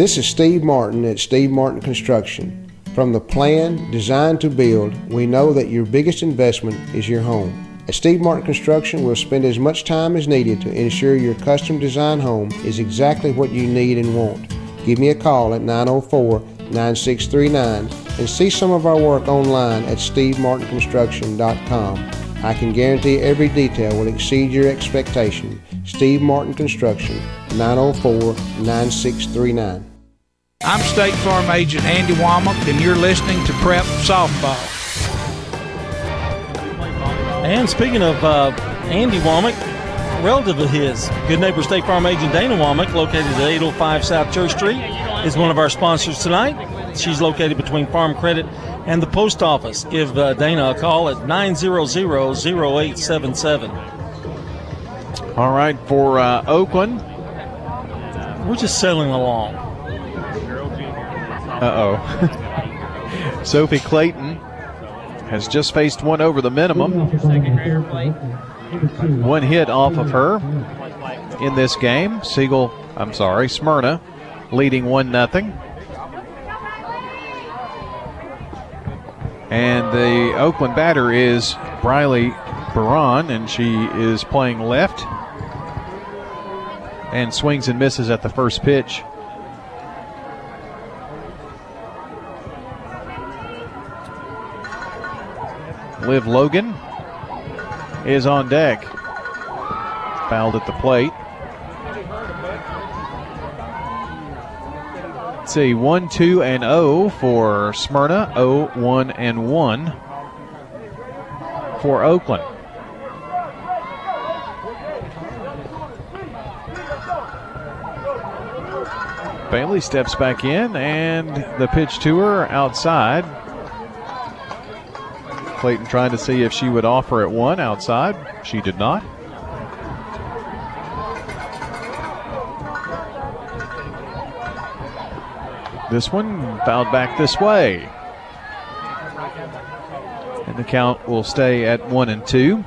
This is Steve Martin at Steve Martin Construction. From the plan, design to build, we know that your biggest investment is your home. At Steve Martin Construction, we'll spend as much time as needed to ensure your custom design home is exactly what you need and want. Give me a call at 904 9639 and see some of our work online at stevemartinconstruction.com. I can guarantee every detail will exceed your expectation. Steve Martin Construction, 904 9639. I'm State Farm Agent Andy Womack, and you're listening to Prep Softball. And speaking of uh, Andy Womack, relative of his, good neighbor State Farm Agent Dana Womack, located at 805 South Church Street, is one of our sponsors tonight. She's located between Farm Credit and the post office. Give uh, Dana a call at 900-0877. All right, for uh, Oakland. We're just sailing along. Uh oh. *laughs* Sophie Clayton has just faced one over the minimum. One hit off of her in this game. Siegel, I'm sorry, Smyrna leading 1 0. And the Oakland batter is Briley Baron, and she is playing left and swings and misses at the first pitch. Liv Logan is on deck. Fouled at the plate. Let's see, 1 2 and 0 for Smyrna, 0 1 and 1 for Oakland. Bailey steps back in, and the pitch to her outside. Clayton trying to see if she would offer it one outside. She did not. This one fouled back this way. And the count will stay at one and two.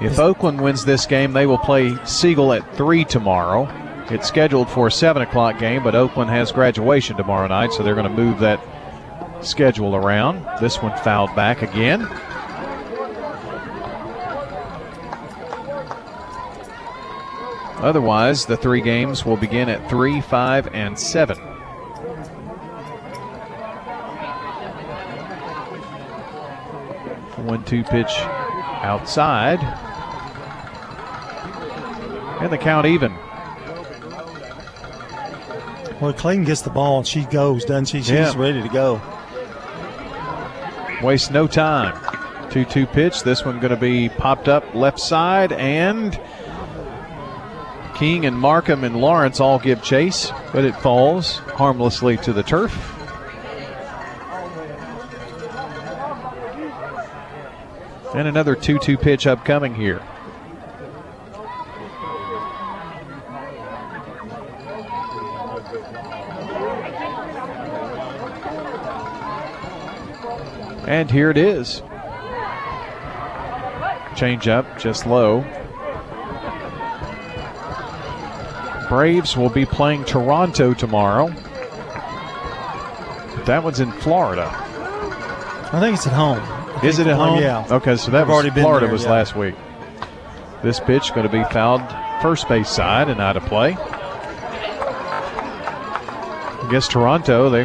If Oakland wins this game, they will play Siegel at three tomorrow. It's scheduled for a seven o'clock game, but Oakland has graduation tomorrow night, so they're going to move that schedule around. This one fouled back again. Otherwise, the three games will begin at 3, 5, and 7. One two pitch outside. And the count even. Well, Clayton gets the ball and she goes, doesn't she? She's Yeah. ready to go. Waste no time. 2 2 pitch. This one going to be popped up left side, and King and Markham and Lawrence all give chase, but it falls harmlessly to the turf. And another 2 2 pitch upcoming here. And here it is. Change up just low. Braves will be playing Toronto tomorrow. That one's in Florida. I think it's at home. I Is it at home? Yeah. Okay, so that I've was already Florida there, was yeah. last week. This pitch going to be fouled first base side and out of play. I guess Toronto, they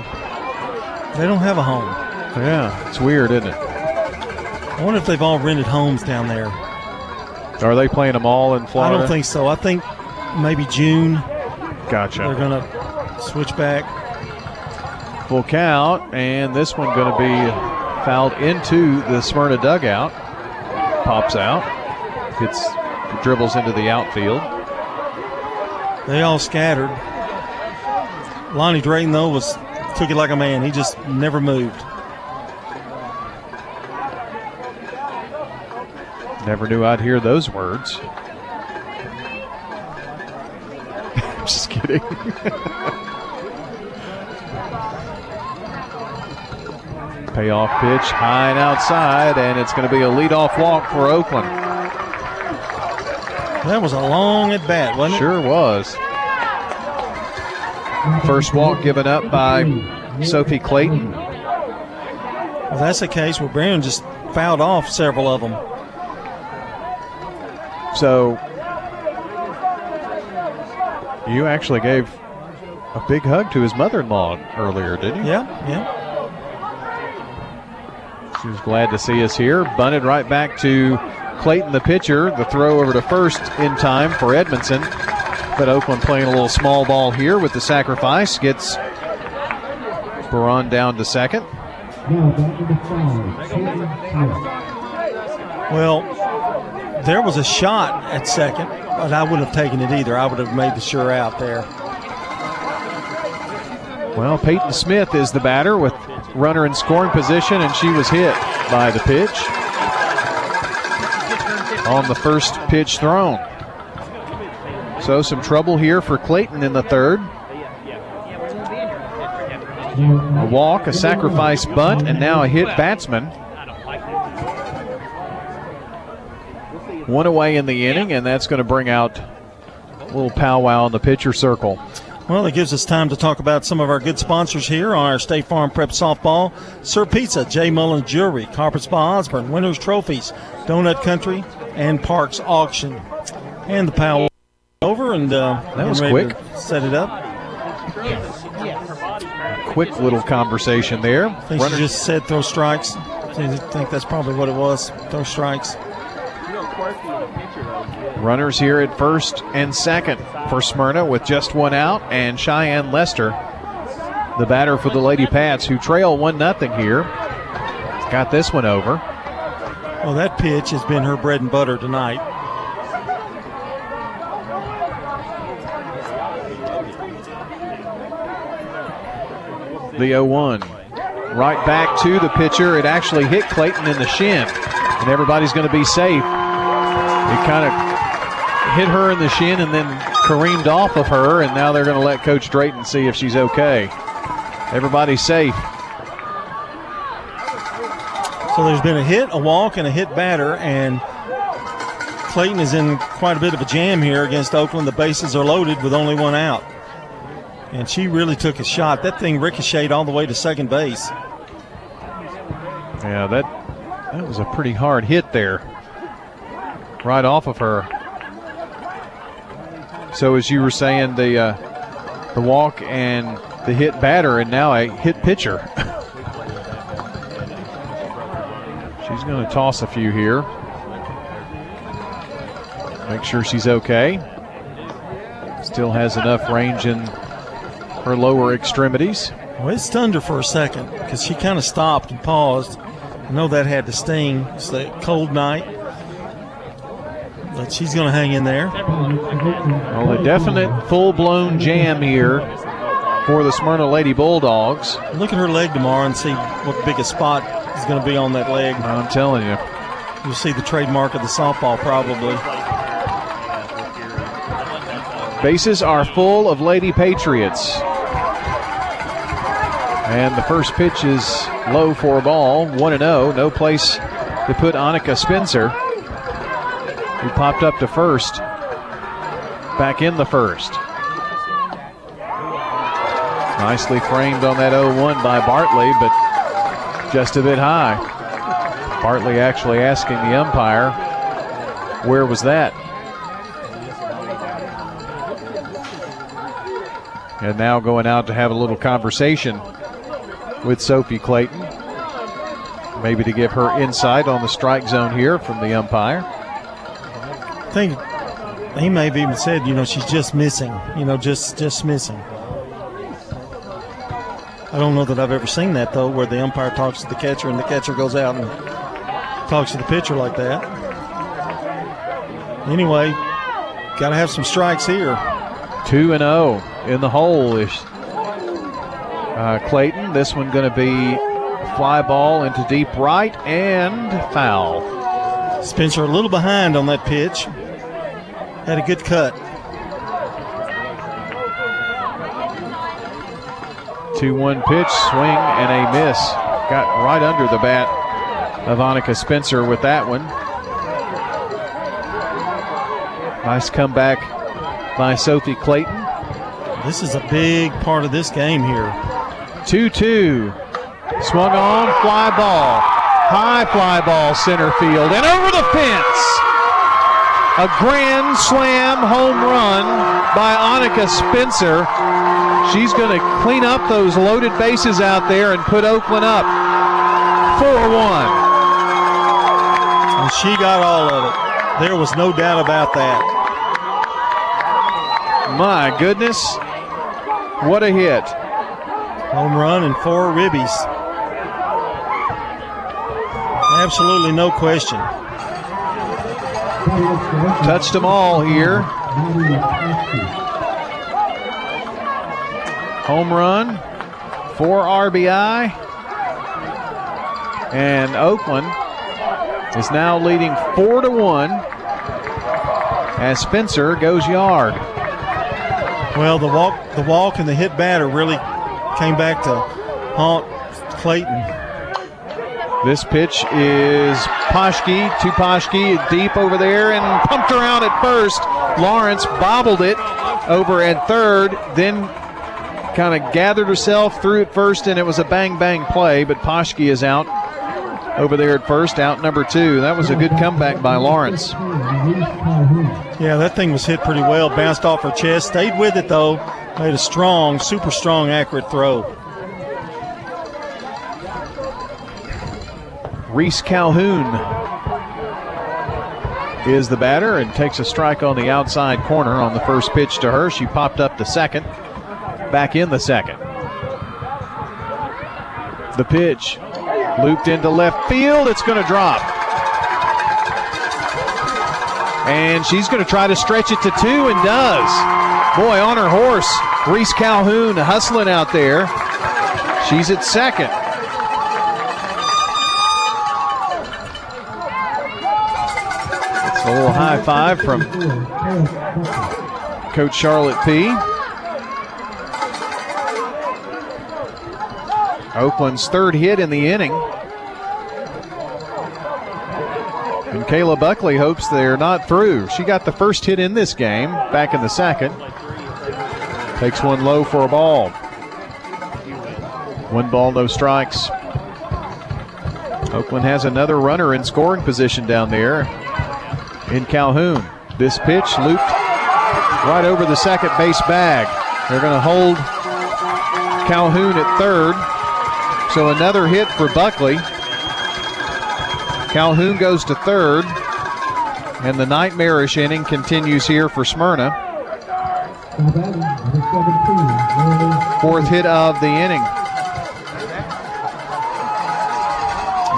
They don't have a home. Yeah, it's weird, isn't it? I wonder if they've all rented homes down there. Are they playing them all in Florida? I don't think so. I think maybe June Gotcha. they're going to switch back. Full count, and this one going to be fouled into the Smyrna dugout. Pops out, hits, dribbles into the outfield. They all scattered. Lonnie Drayton though was took it like a man. He just never moved. Never knew I'd hear those words. *laughs* Just kidding. *laughs* Payoff pitch, high and outside, and it's going to be a leadoff walk for Oakland. That was a long at bat, wasn't it? Sure was. First walk given up by Sophie Clayton. Well, that's the case where Brown just fouled off several of them. So you actually gave a big hug to his mother-in-law earlier, didn't you? Yeah, yeah. She was glad to see us here. Bunted right back to Clayton, the pitcher. The throw over to first in time for Edmondson. But Oakland playing a little small ball here with the sacrifice. Gets Baron down to second. Well, there was a shot at second, but I wouldn't have taken it either. I would have made the sure out there. Well, Peyton Smith is the batter with runner in scoring position, and she was hit by the pitch on the first pitch thrown. So some trouble here for Clayton in the third. A walk, a sacrifice bunt, and now a hit batsman. One away in the inning, and that's going to bring out a little powwow in the pitcher circle. Well, it gives us time to talk about some of our good sponsors here on our State Farm Prep Softball. Sir Pizza, J. Mullen Jewelry, Carpet Spa Osborne, Winners Trophies, Donut Country, and Parks Auction. And the power over and uh, That was quick. Set it up. Quick little conversation there. I think Runner- she just said throw strikes. I think that's probably what it was. Throw strikes. Runners here at first and second for Smyrna with just one out, and Cheyenne Lester, the batter for the Lady Pats, who trail 1 0 here. Got this one over. Well, that pitch has been her bread and butter tonight. The 0 1. Right back to the pitcher. It actually hit Clayton in the shin, and everybody's going to be safe. It kind of hit her in the shin and then careened off of her, and now they're going to let Coach Drayton see if she's okay. Everybody's safe. So there's been a hit, a walk, and a hit batter, and Clayton is in quite a bit of a jam here against Oakland. The bases are loaded with only one out. And she really took a shot. That thing ricocheted all the way to second base. Yeah, that that was a pretty hard hit there. Right off of her. So as you were saying, the uh, the walk and the hit batter, and now a hit pitcher. *laughs* she's going to toss a few here. Make sure she's okay. Still has enough range in her lower extremities. Well, it stunned her for a second because she kind of stopped and paused. I know that had to sting. It's a cold night. But she's going to hang in there. Well, a definite full blown jam here for the Smyrna Lady Bulldogs. Look at her leg tomorrow and see what biggest spot is going to be on that leg. I'm telling you. You'll see the trademark of the softball probably. Bases are full of Lady Patriots. And the first pitch is low for a ball, 1 0. No place to put Annika Spencer. He popped up to first. Back in the first. Nicely framed on that 0 1 by Bartley, but just a bit high. Bartley actually asking the umpire, where was that? And now going out to have a little conversation with Sophie Clayton. Maybe to give her insight on the strike zone here from the umpire. I think he may have even said, you know, she's just missing. You know, just just missing. I don't know that I've ever seen that though, where the umpire talks to the catcher and the catcher goes out and talks to the pitcher like that. Anyway, got to have some strikes here. 2 and 0 in the hole is uh, Clayton. This one going to be fly ball into deep right and foul. Spencer a little behind on that pitch. Had a good cut. 2 1 pitch, swing, and a miss. Got right under the bat of Annika Spencer with that one. Nice comeback by Sophie Clayton. This is a big part of this game here. 2 2. Swung on, fly ball. High fly ball, center field, and over the fence. A grand slam home run by Annika Spencer. She's going to clean up those loaded bases out there and put Oakland up 4 1. And she got all of it. There was no doubt about that. My goodness. What a hit. Home run and four ribbies. Absolutely no question. Touched them all here. Home run, four RBI. And Oakland is now leading four to one as Spencer goes yard. Well, the walk, the walk, and the hit batter really came back to haunt Clayton. This pitch is Poski to Poski, deep over there, and pumped around at first. Lawrence bobbled it over at third, then kind of gathered herself through at first, and it was a bang bang play. But Poski is out over there at first, out number two. That was a good comeback by Lawrence. Yeah, that thing was hit pretty well, bounced off her chest, stayed with it though, made a strong, super strong, accurate throw. Reese Calhoun is the batter and takes a strike on the outside corner on the first pitch to her. She popped up the second, back in the second. The pitch looped into left field. It's going to drop. And she's going to try to stretch it to two and does. Boy, on her horse, Reese Calhoun hustling out there. She's at second. A little high five from Coach Charlotte P. Oakland's third hit in the inning. And Kayla Buckley hopes they're not through. She got the first hit in this game, back in the second. Takes one low for a ball. One ball, no strikes. Oakland has another runner in scoring position down there in Calhoun. This pitch looped right over the second base bag. They're going to hold Calhoun at third. So another hit for Buckley. Calhoun goes to third. And the nightmarish inning continues here for Smyrna. Fourth hit of the inning.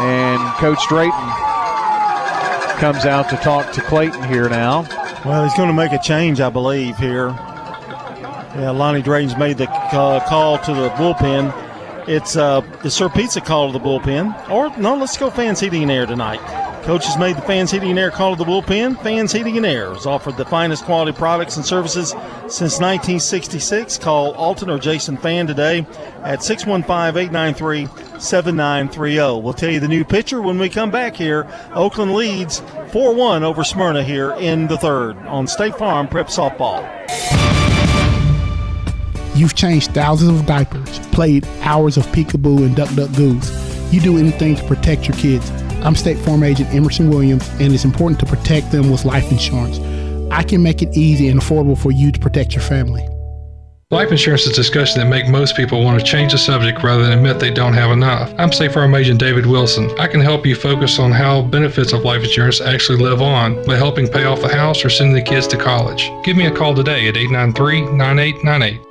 And Coach Drayton comes out to talk to Clayton here now. Well, he's going to make a change, I believe, here. Yeah, Lonnie Drayton's made the uh, call to the bullpen. It's uh, the Sir Pizza call to the bullpen. Or, no, let's go fans heating and air tonight. Coaches made the Fans Heating and Air call to the bullpen. Fans Heating and Air has offered the finest quality products and services since 1966. Call Alton or Jason Fan today at 615 893 7930. We'll tell you the new pitcher when we come back here. Oakland leads 4 1 over Smyrna here in the third on State Farm Prep Softball. You've changed thousands of diapers, played hours of peekaboo and duck duck goose. You do anything to protect your kids. I'm State Farm Agent Emerson Williams, and it's important to protect them with life insurance. I can make it easy and affordable for you to protect your family. Life insurance is a discussion that make most people want to change the subject rather than admit they don't have enough. I'm State Farm Agent David Wilson. I can help you focus on how benefits of life insurance actually live on by helping pay off the house or sending the kids to college. Give me a call today at 893-9898.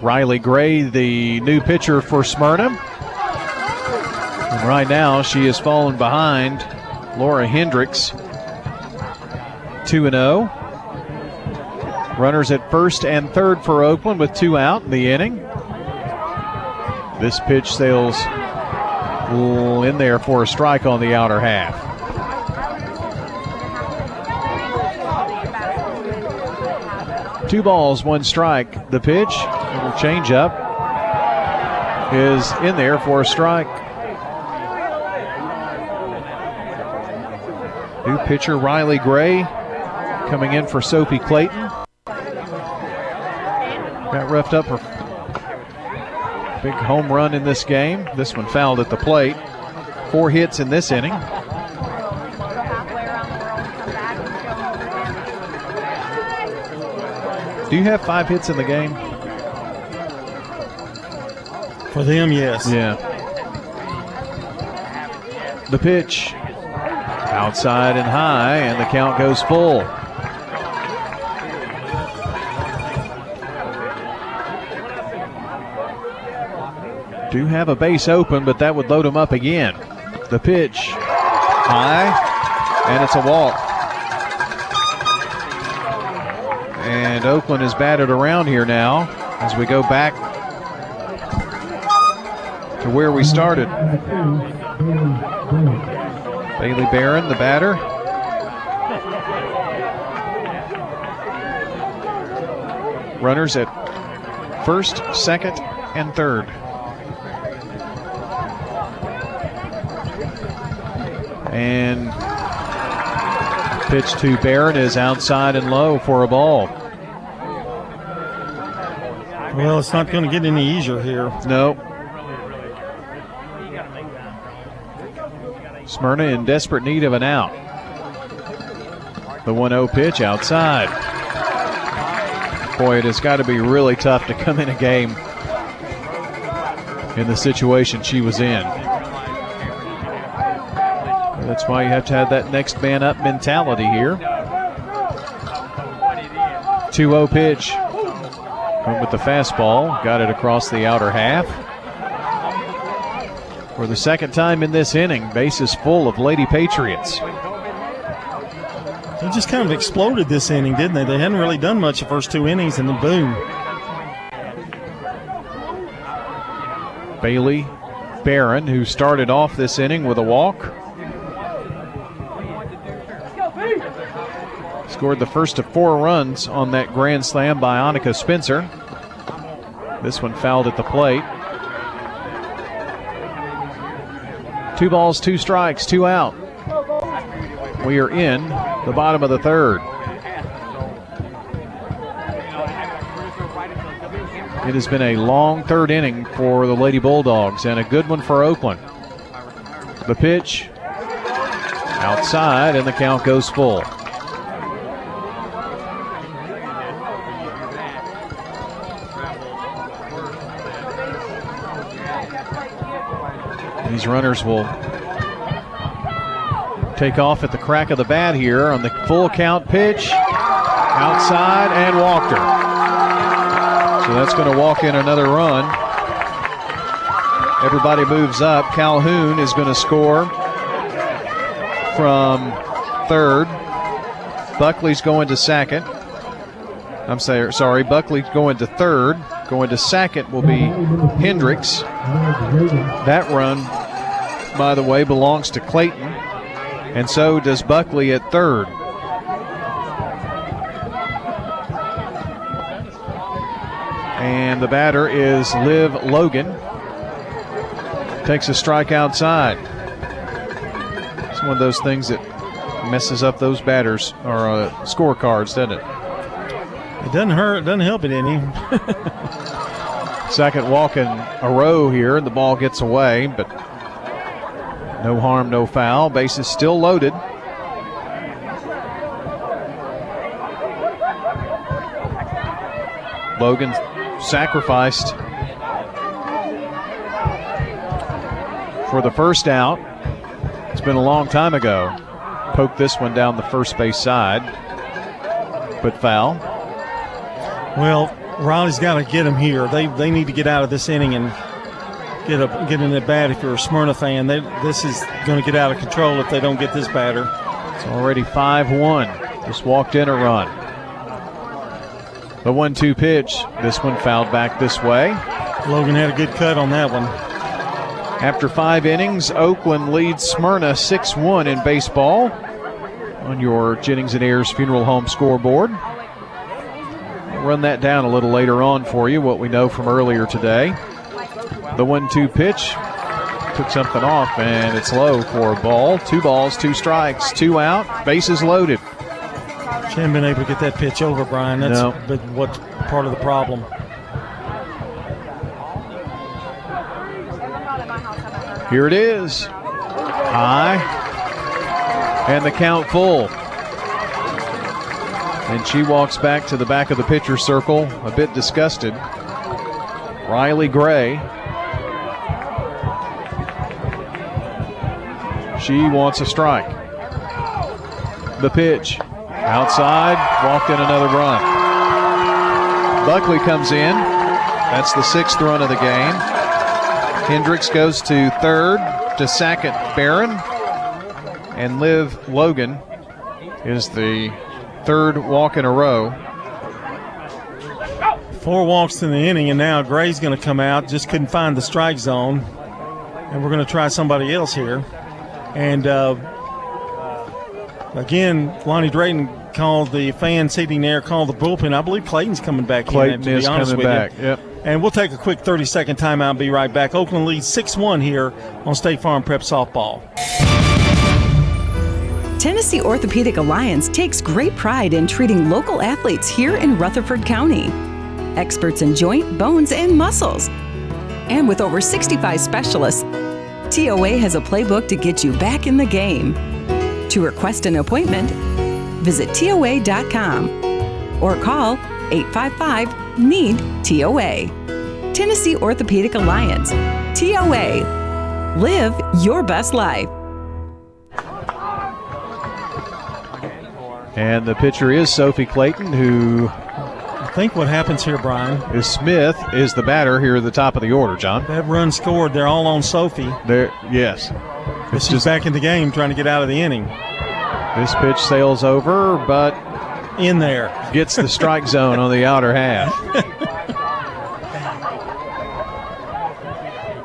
Riley Gray, the new pitcher for Smyrna. And right now, she has fallen behind Laura Hendricks. 2 0. Runners at first and third for Oakland with two out in the inning. This pitch sails in there for a strike on the outer half. Two balls, one strike. The pitch, little change up, is in there for a strike. New pitcher Riley Gray coming in for Sophie Clayton. Got roughed up for big home run in this game. This one fouled at the plate. Four hits in this inning. Do you have five hits in the game? For them, yes. Yeah. The pitch outside and high, and the count goes full. Do have a base open, but that would load them up again. The pitch high, and it's a walk. And Oakland is batted around here now as we go back to where we started. Bailey Barron, the batter. Runners at first, second, and third. And pitch to Barron is outside and low for a ball. Well, it's not going to get any easier here. No. Smyrna in desperate need of an out. The 1 0 pitch outside. Boy, it has got to be really tough to come in a game in the situation she was in. That's why you have to have that next man up mentality here. 2 0 pitch. Went with the fastball, got it across the outer half. For the second time in this inning, bases full of Lady Patriots. They just kind of exploded this inning, didn't they? They hadn't really done much the first two innings, and then boom. Bailey Barron, who started off this inning with a walk, scored the first of four runs on that grand slam by Annika Spencer. This one fouled at the plate. Two balls, two strikes, two out. We are in the bottom of the third. It has been a long third inning for the Lady Bulldogs and a good one for Oakland. The pitch outside, and the count goes full. Runners will take off at the crack of the bat here on the full count pitch. Outside and walked her. So that's going to walk in another run. Everybody moves up. Calhoun is going to score from third. Buckley's going to second. I'm say, sorry, Buckley's going to third. Going to second will be Hendricks. That run, by the way, belongs to Clayton. And so does Buckley at third. And the batter is Liv Logan. Takes a strike outside. It's one of those things that messes up those batters or uh, scorecards, doesn't it? It doesn't hurt. It doesn't help it any. *laughs* Second walk in a row here, and the ball gets away, but no harm, no foul. Bases still loaded. Logan sacrificed for the first out. It's been a long time ago. Poked this one down the first base side, but foul. Well, Riley's got to get him here. They they need to get out of this inning and get a get in at bat. If you're a Smyrna fan, they, this is going to get out of control if they don't get this batter. It's already 5 1. Just walked in a run. The 1 2 pitch. This one fouled back this way. Logan had a good cut on that one. After five innings, Oakland leads Smyrna 6 1 in baseball on your Jennings and Ayers Funeral Home scoreboard. I'll run that down a little later on for you, what we know from earlier today. The 1 2 pitch took something off, and it's low for a ball. Two balls, two strikes, two out, bases loaded. She hasn't been able to get that pitch over, Brian. That's No. been what part of the problem. Here it is. High. And the count full. And she walks back to the back of the pitcher circle, a bit disgusted. Riley Gray. She wants a strike. The pitch. Outside. Walked in another run. Buckley comes in. That's the sixth run of the game. Hendricks goes to third, to second, Barron. And Liv Logan is the third walk in a row. Four walks in the inning, and now Gray's going to come out. Just couldn't find the strike zone, and we're going to try somebody else here. And uh, again, Lonnie Drayton called the Fans Heating there, called the bullpen. I believe Clayton's coming back Clayton in. To is be honest coming with back. You. Yep. And we'll take a quick 30 second timeout and be right back. Oakland leads 6 1 here on State Farm Prep Softball. Tennessee Orthopedic Alliance takes great pride in treating local athletes here in Rutherford County. Experts in joint, bones, and muscles. And with over 65 specialists, TOA has a playbook to get you back in the game. To request an appointment, visit TOA.com or call 855 NEED TOA. Tennessee Orthopedic Alliance. TOA. Live your best life. And the pitcher is Sophie Clayton, who think what happens here, Brian, is Smith, is the batter here at the top of the order, John. that run scored. They're all on Sophie. There, yes. But she's back in the game trying to get out of the inning. This pitch sails over, but in there gets the strike *laughs* zone on the outer half. *laughs*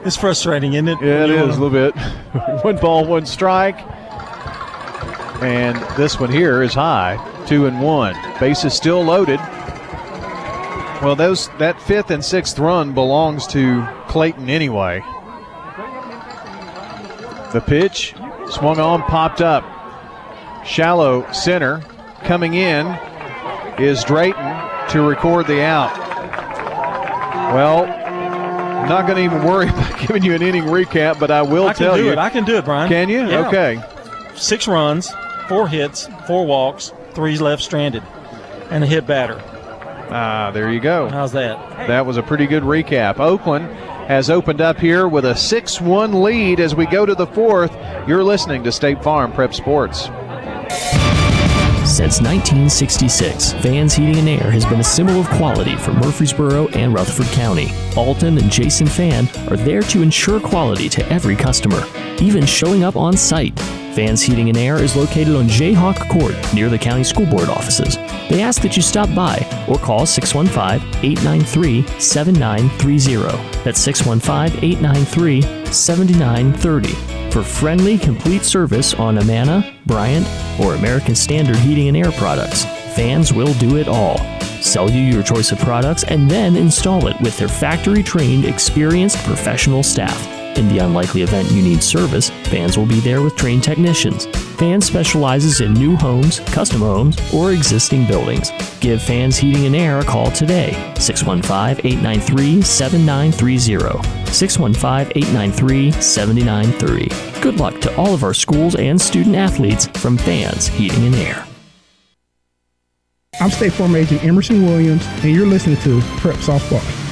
It's frustrating, isn't it? Yeah, it is a little bit. *laughs* one ball, one strike. And this one here is high, two and one. Base is still loaded. Well, those that fifth and sixth run belongs to Clayton anyway. The pitch swung on, popped up. Shallow center coming in is Drayton to record the out. Well, I'm not going to even worry *laughs* about giving you an inning recap, but I will I can tell do you. it. I can do it, Brian. Can you? Yeah. Okay. Six runs, four hits, four walks, three left stranded, and a hit batter. Ah, there you go. How's that? That was a pretty good recap. Oakland has opened up here with a 6 1 lead as we go to the fourth. You're listening to State Farm Prep Sports. Since 1966, Fans Heating and Air has been a symbol of quality for Murfreesboro and Rutherford County. Alton and Jason Fan are there to ensure quality to every customer, even showing up on site. Fans Heating and Air is located on Jayhawk Court near the county school board offices. They ask that you stop by or call 615 893 7930. That's 615 893 7930 for friendly, complete service on Amana, Bryant, or American Standard Heating and Air products. Fans will do it all. Sell you your choice of products and then install it with their factory trained, experienced professional staff. In the unlikely event you need service, Fans will be there with trained technicians. Fans specializes in new homes, custom homes, or existing buildings. Give Fans Heating and Air a call today, 615 893 7930. 615 893 7930. Good luck to all of our schools and student athletes from Fans Heating and Air. I'm State Farm Agent Emerson Williams, and you're listening to Prep Softball.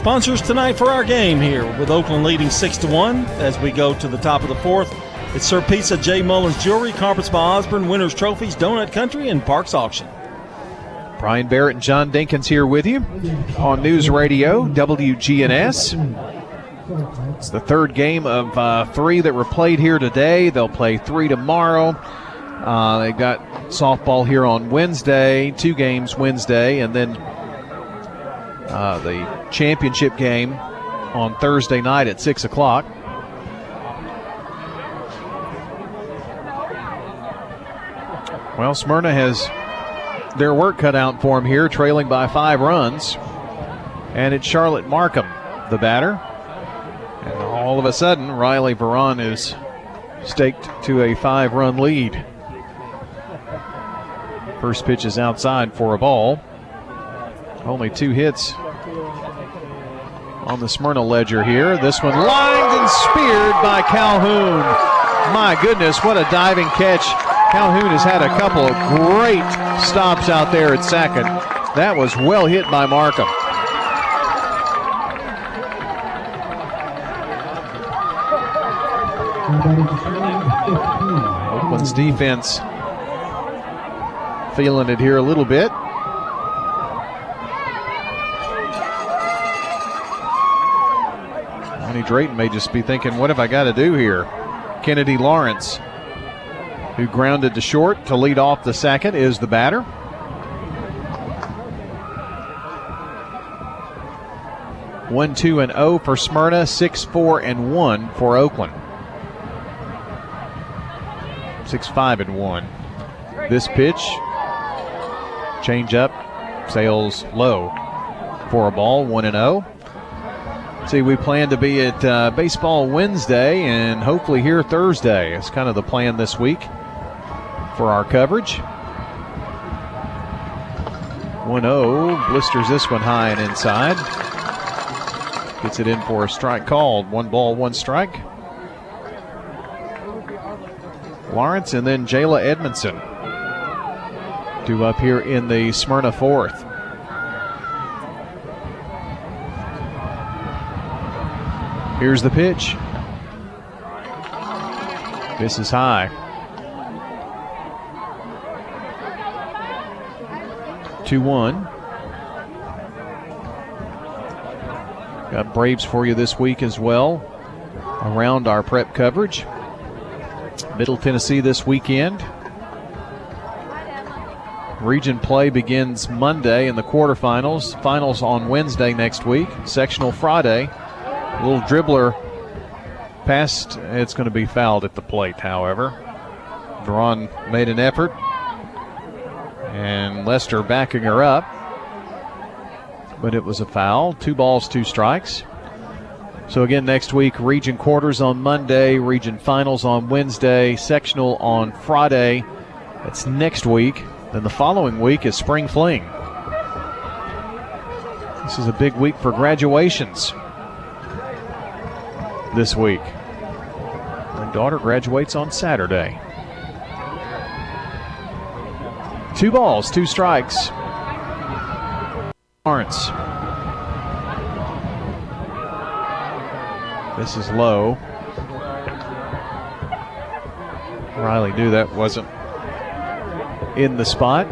Sponsors tonight for our game here with Oakland leading 6 to 1 as we go to the top of the fourth. It's Sir Pizza, J. Mullins Jewelry, Carpets by Osborne, Winners Trophies, Donut Country, and Parks Auction. Brian Barrett and John Dinkins here with you on News Radio WGNS. It's the third game of uh, three that were played here today. They'll play three tomorrow. Uh, they got softball here on Wednesday, two games Wednesday, and then uh, the championship game on Thursday night at 6 o'clock. Well, Smyrna has their work cut out for them here, trailing by five runs. And it's Charlotte Markham, the batter. And all of a sudden, Riley Veron is staked to a five run lead. First pitch is outside for a ball. Only two hits on the Smyrna ledger here. This one lined and speared by Calhoun. My goodness, what a diving catch. Calhoun has had a couple of great stops out there at second. That was well hit by Markham. Oakland's defense feeling it here a little bit. Ronnie Drayton may just be thinking, what have I got to do here? Kennedy Lawrence, who grounded to short to lead off the second, is the batter. One, two, and zero for Smyrna. Six, four, and one for Oakland. Six, five, and one. This pitch, change up, sails low for a ball. One and zero. See, we plan to be at uh, Baseball Wednesday and hopefully here Thursday. It's kind of the plan this week for our coverage. 1 0, blisters this one high and inside. Gets it in for a strike called. One ball, one strike. Lawrence and then Jayla Edmondson. Two up here in the Smyrna fourth. Here's the pitch. This is high. Two one. Got Braves for you this week as well around our prep coverage. Middle Tennessee this weekend. Region play begins Monday in the quarterfinals. Finals on Wednesday next week. Sectional Friday. Little dribbler passed. It's going to be fouled at the plate, however. Veron made an effort. And Lester backing her up. But it was a foul. Two balls, two strikes. So again, next week, region quarters on Monday, region finals on Wednesday, sectional on Friday. That's next week. Then the following week is spring fling. This is a big week for graduations this week. My daughter graduates on Saturday. Two balls, two strikes. Lawrence. This is low. Riley knew that wasn't in the spot.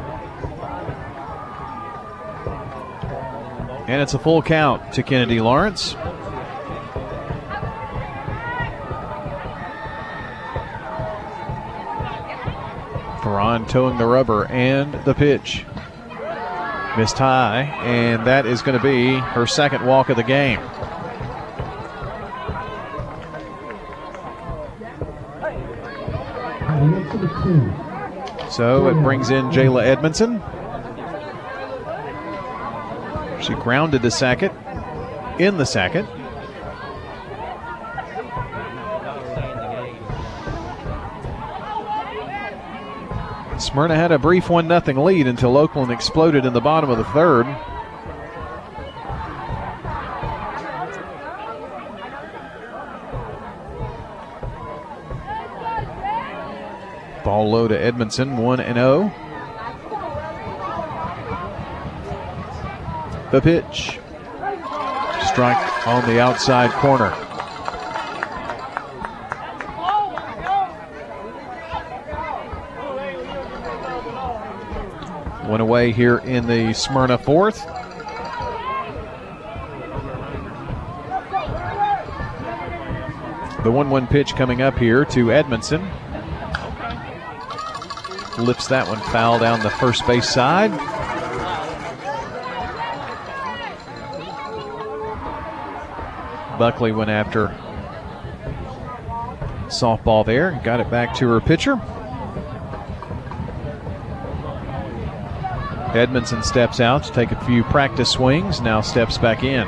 And it's a full count to Kennedy Lawrence. Towing the rubber and the pitch. Missed high, and that is going to be her second walk of the game. So it brings in Jayla Edmondson. She grounded the second in the second. Smyrna had a brief 1 0 lead until Oakland exploded in the bottom of the third. Ball low to Edmondson, 1 and 0. The pitch. Strike on the outside corner. Here in the Smyrna fourth. The 1 1 pitch coming up here to Edmondson. Lifts that one foul down the first base side. Buckley went after softball there, got it back to her pitcher. Edmondson steps out to take a few practice swings, now steps back in.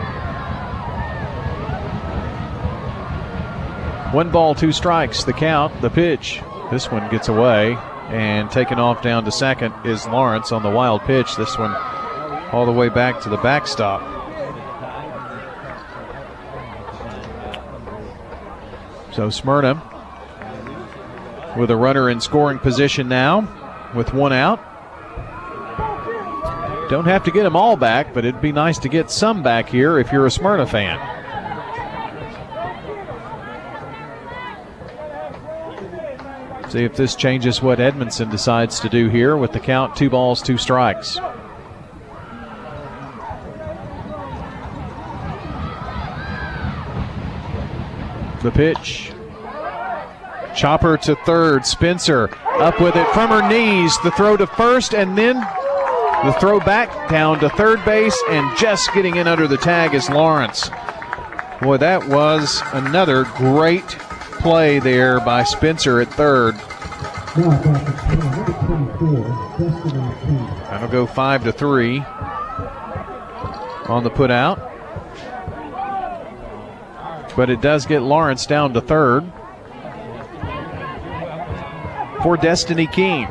One ball, two strikes, the count, the pitch. This one gets away, and taken off down to second is Lawrence on the wild pitch. This one all the way back to the backstop. So Smyrna with a runner in scoring position now with one out. Don't have to get them all back, but it'd be nice to get some back here if you're a Smyrna fan. See if this changes what Edmondson decides to do here with the count two balls, two strikes. The pitch. Chopper to third. Spencer up with it from her knees. The throw to first, and then the throw back down to third base, and just getting in under the tag is Lawrence. Boy, that was another great play there by Spencer at third. That'll go five to three on the put out. But it does get Lawrence down to third for Destiny King.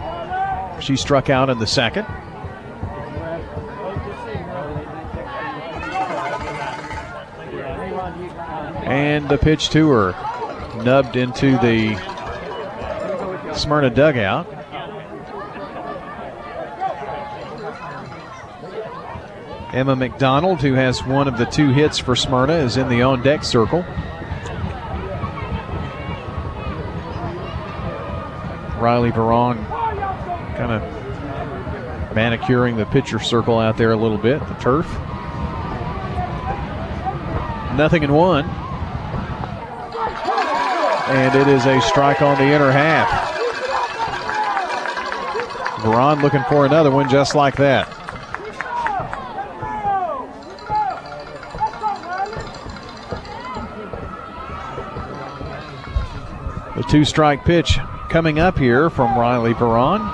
She struck out in the second. And the pitch to her, nubbed into the Smyrna dugout. Emma McDonald, who has one of the two hits for Smyrna, is in the on deck circle. Riley Veron kind of manicuring the pitcher circle out there a little bit, the turf. Nothing in one. And it is a strike on the inner half. Veron looking for another one just like that. The two strike pitch coming up here from Riley Veron.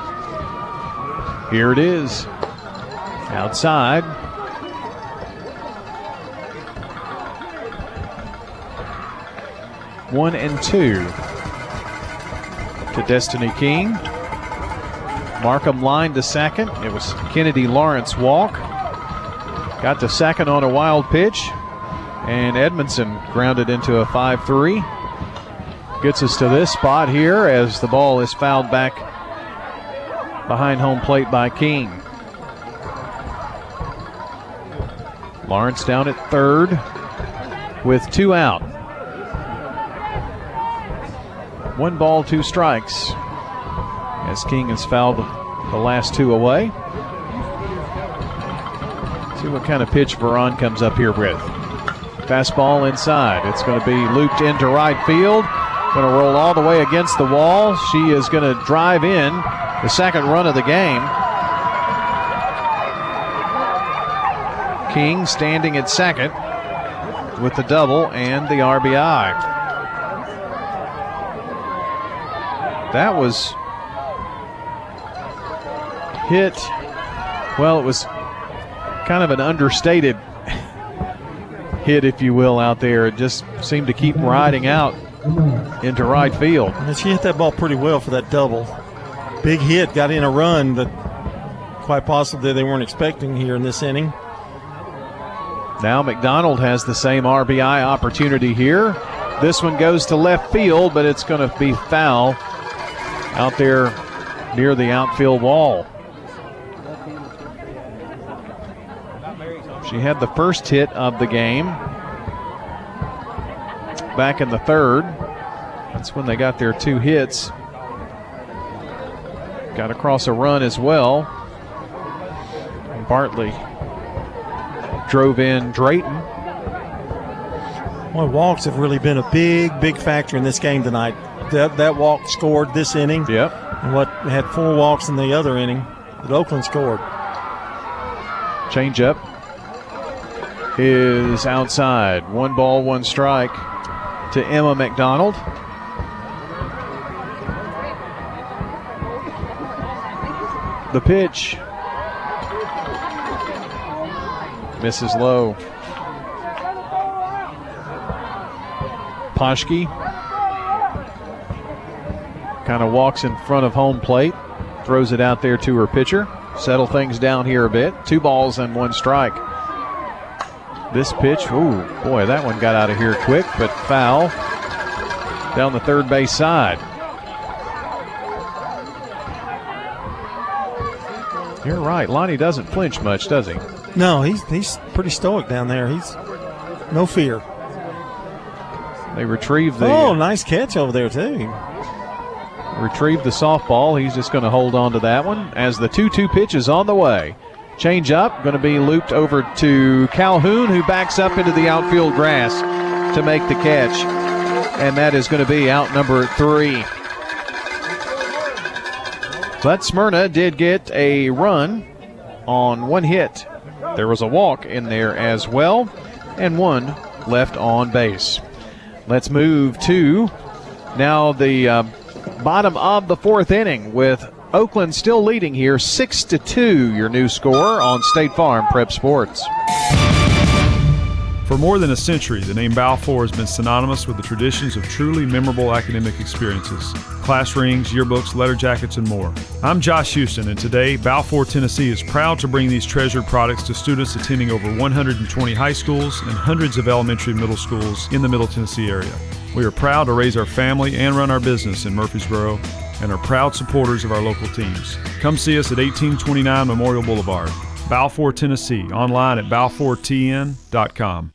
Here it is. Outside. One and two to Destiny King. Markham line to second. It was Kennedy Lawrence walk. Got to second on a wild pitch. And Edmondson grounded into a 5 3. Gets us to this spot here as the ball is fouled back behind home plate by King. Lawrence down at third with two out. One ball, two strikes. As King has fouled the last two away. See what kind of pitch Veron comes up here with. Fastball inside. It's going to be looped into right field. Going to roll all the way against the wall. She is going to drive in the second run of the game. King standing at second with the double and the RBI. That was hit. Well, it was kind of an understated *laughs* hit, if you will, out there. It just seemed to keep riding out into right field. And she hit that ball pretty well for that double. Big hit, got in a run that quite possibly they weren't expecting here in this inning. Now McDonald has the same RBI opportunity here. This one goes to left field, but it's going to be foul out there near the outfield wall. She had the first hit of the game back in the third. That's when they got their two hits. Got across a run as well. Bartley drove in Drayton. Well, walks have really been a big, big factor in this game tonight. That, that walk scored this inning. Yep. And what had four walks in the other inning that Oakland scored. Change up is outside. One ball, one strike to Emma McDonald. The pitch misses low. Poski kind of walks in front of home plate, throws it out there to her pitcher. Settle things down here a bit. Two balls and one strike. This pitch, ooh, boy, that one got out of here quick, but foul down the third base side. You're right. Lonnie doesn't flinch much, does he? No, he's he's pretty stoic down there. He's no fear. They retrieve the. Oh, nice catch over there too. Retrieve the softball. He's just going to hold on to that one as the 2-2 pitch is on the way. Change up, going to be looped over to Calhoun, who backs up into the outfield grass to make the catch. And that is going to be out number three. But Smyrna did get a run on one hit. There was a walk in there as well, and one left on base. Let's move to now the uh, bottom of the fourth inning with Oakland still leading here, six to two. Your new score on State Farm Prep Sports. For more than a century, the name Balfour has been synonymous with the traditions of truly memorable academic experiences class rings, yearbooks, letter jackets, and more. I'm Josh Houston, and today, Balfour, Tennessee is proud to bring these treasured products to students attending over 120 high schools and hundreds of elementary and middle schools in the Middle Tennessee area. We are proud to raise our family and run our business in Murfreesboro and are proud supporters of our local teams. Come see us at 1829 Memorial Boulevard, Balfour, Tennessee, online at balfourtn.com.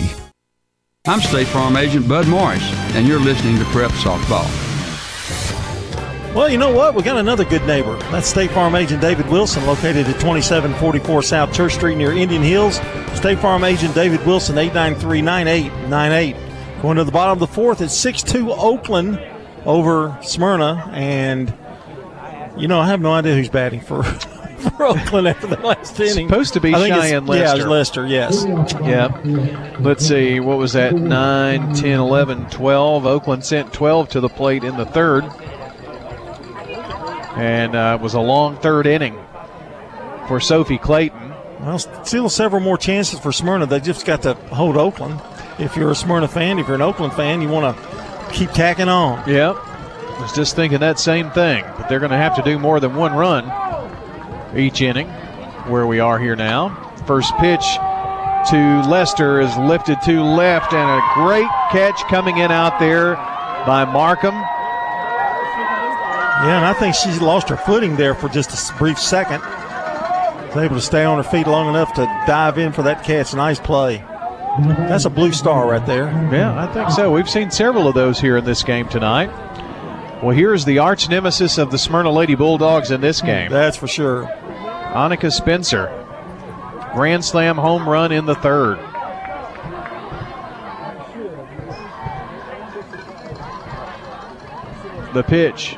I'm State Farm Agent Bud Morris, and you're listening to Prep Softball. Well, you know what? We got another good neighbor. That's State Farm Agent David Wilson, located at 2744 South Church Street near Indian Hills. State Farm Agent David Wilson, 893 9898. Going to the bottom of the fourth, it's 6 2 Oakland over Smyrna. And, you know, I have no idea who's batting for. *laughs* for Oakland after the last inning. Supposed to be Cheyenne Lester. Yeah, it's Lester, yes. Yeah. Let's see, what was that? 9, 10, 11, 12. Oakland sent 12 to the plate in the third. And uh, it was a long third inning for Sophie Clayton. Well, still several more chances for Smyrna. They just got to hold Oakland. If you're a Smyrna fan, if you're an Oakland fan, you want to keep tacking on. Yep. I was just thinking that same thing, but they're going to have to do more than one run each inning where we are here now. First pitch to Lester is lifted to left, and a great catch coming in out there by Markham. Yeah, and I think she lost her footing there for just a brief second. Was able to stay on her feet long enough to dive in for that catch. Nice play. That's a blue star right there. Yeah, I think so. We've seen several of those here in this game tonight. Well, here's the arch nemesis of the Smyrna Lady Bulldogs in this game. That's for sure. Annika Spencer. Grand slam home run in the third. The pitch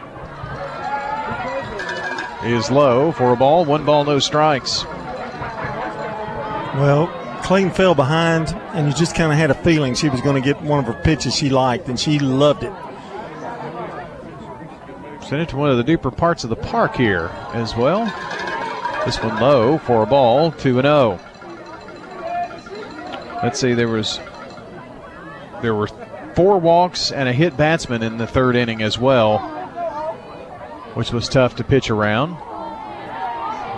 is low for a ball. One ball, no strikes. Well, Clayton fell behind, and you just kind of had a feeling she was going to get one of her pitches she liked, and she loved it. Sent it to one of the deeper parts of the park here as well. This one low for a ball, 2 and 0. Let's see, there was there were four walks and a hit batsman in the third inning as well, which was tough to pitch around.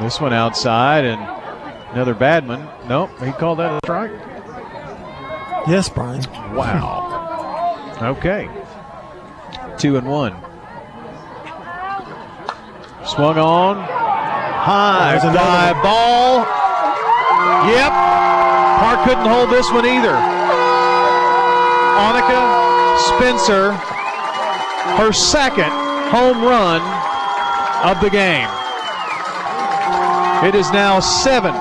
This one outside and another badman. Nope, he called that a strike. Yes, Brian. Wow. okay. Two and one. Swung on. High fly ball. Yep. Park couldn't hold this one either. Annika Spencer, her second home run of the game. It is now seven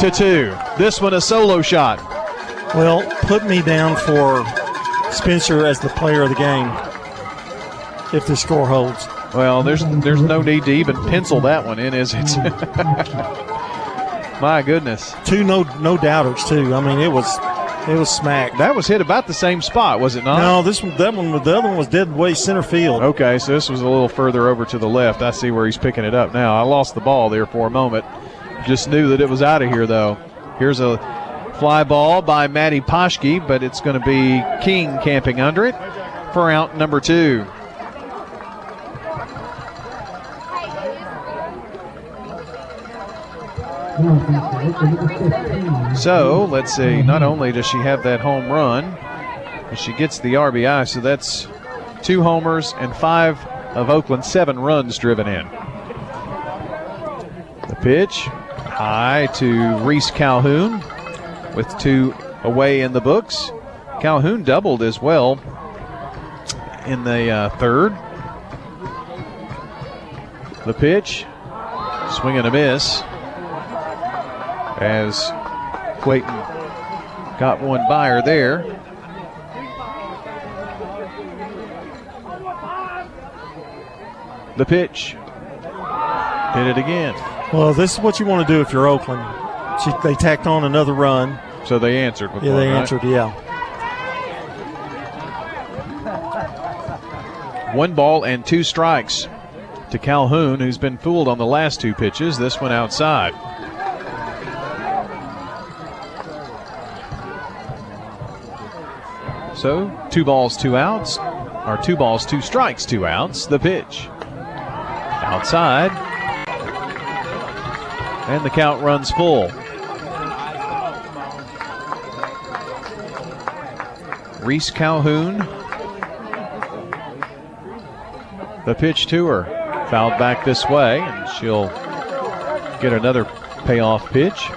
to two. This one a solo shot. Well, put me down for Spencer as the player of the game if the score holds. Well, there's there's no need to even pencil that one in, is it? Mm. *laughs* My goodness. Two no no doubters too. I mean, it was it was smack. That was hit about the same spot, was it not? No, this one that one the other one was dead way center field. Okay, so this was a little further over to the left. I see where he's picking it up now. I lost the ball there for a moment. Just knew that it was out of here though. Here's a fly ball by Matty Poski, but it's going to be King camping under it for out number two. So let's see. Not only does she have that home run, but she gets the RBI. So that's two homers and five of Oakland's seven runs driven in. The pitch high to Reese Calhoun with two away in the books. Calhoun doubled as well in the uh, third. The pitch, swing and a miss as Clayton got one by her there. The pitch. Hit it again. Well, this is what you want to do if you're Oakland. She, they tacked on another run. So they answered. yeah, they right? answered. Yeah. One ball and two strikes to Calhoun, who's been fooled on the last two pitches. This one outside. So two balls, two outs, or two balls, two strikes, two outs. The pitch outside, and the count runs full. Reese Calhoun. The pitch to her. Fouled back this way, and she'll get another payoff pitch.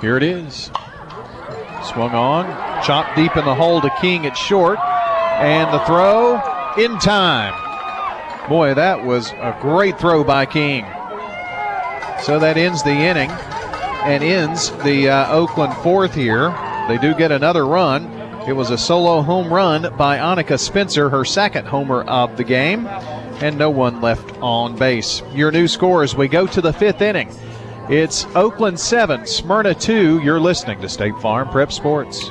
Here it is. Swung on, chopped deep in the hole to King at short, and the throw in time. Boy, that was a great throw by King. So that ends the inning and ends the uh, Oakland fourth here. They do get another run. It was a solo home run by Annika Spencer, her second homer of the game, and no one left on base. Your new scores we go to the fifth inning. It's Oakland 7, Smyrna 2. You're listening to State Farm Prep Sports.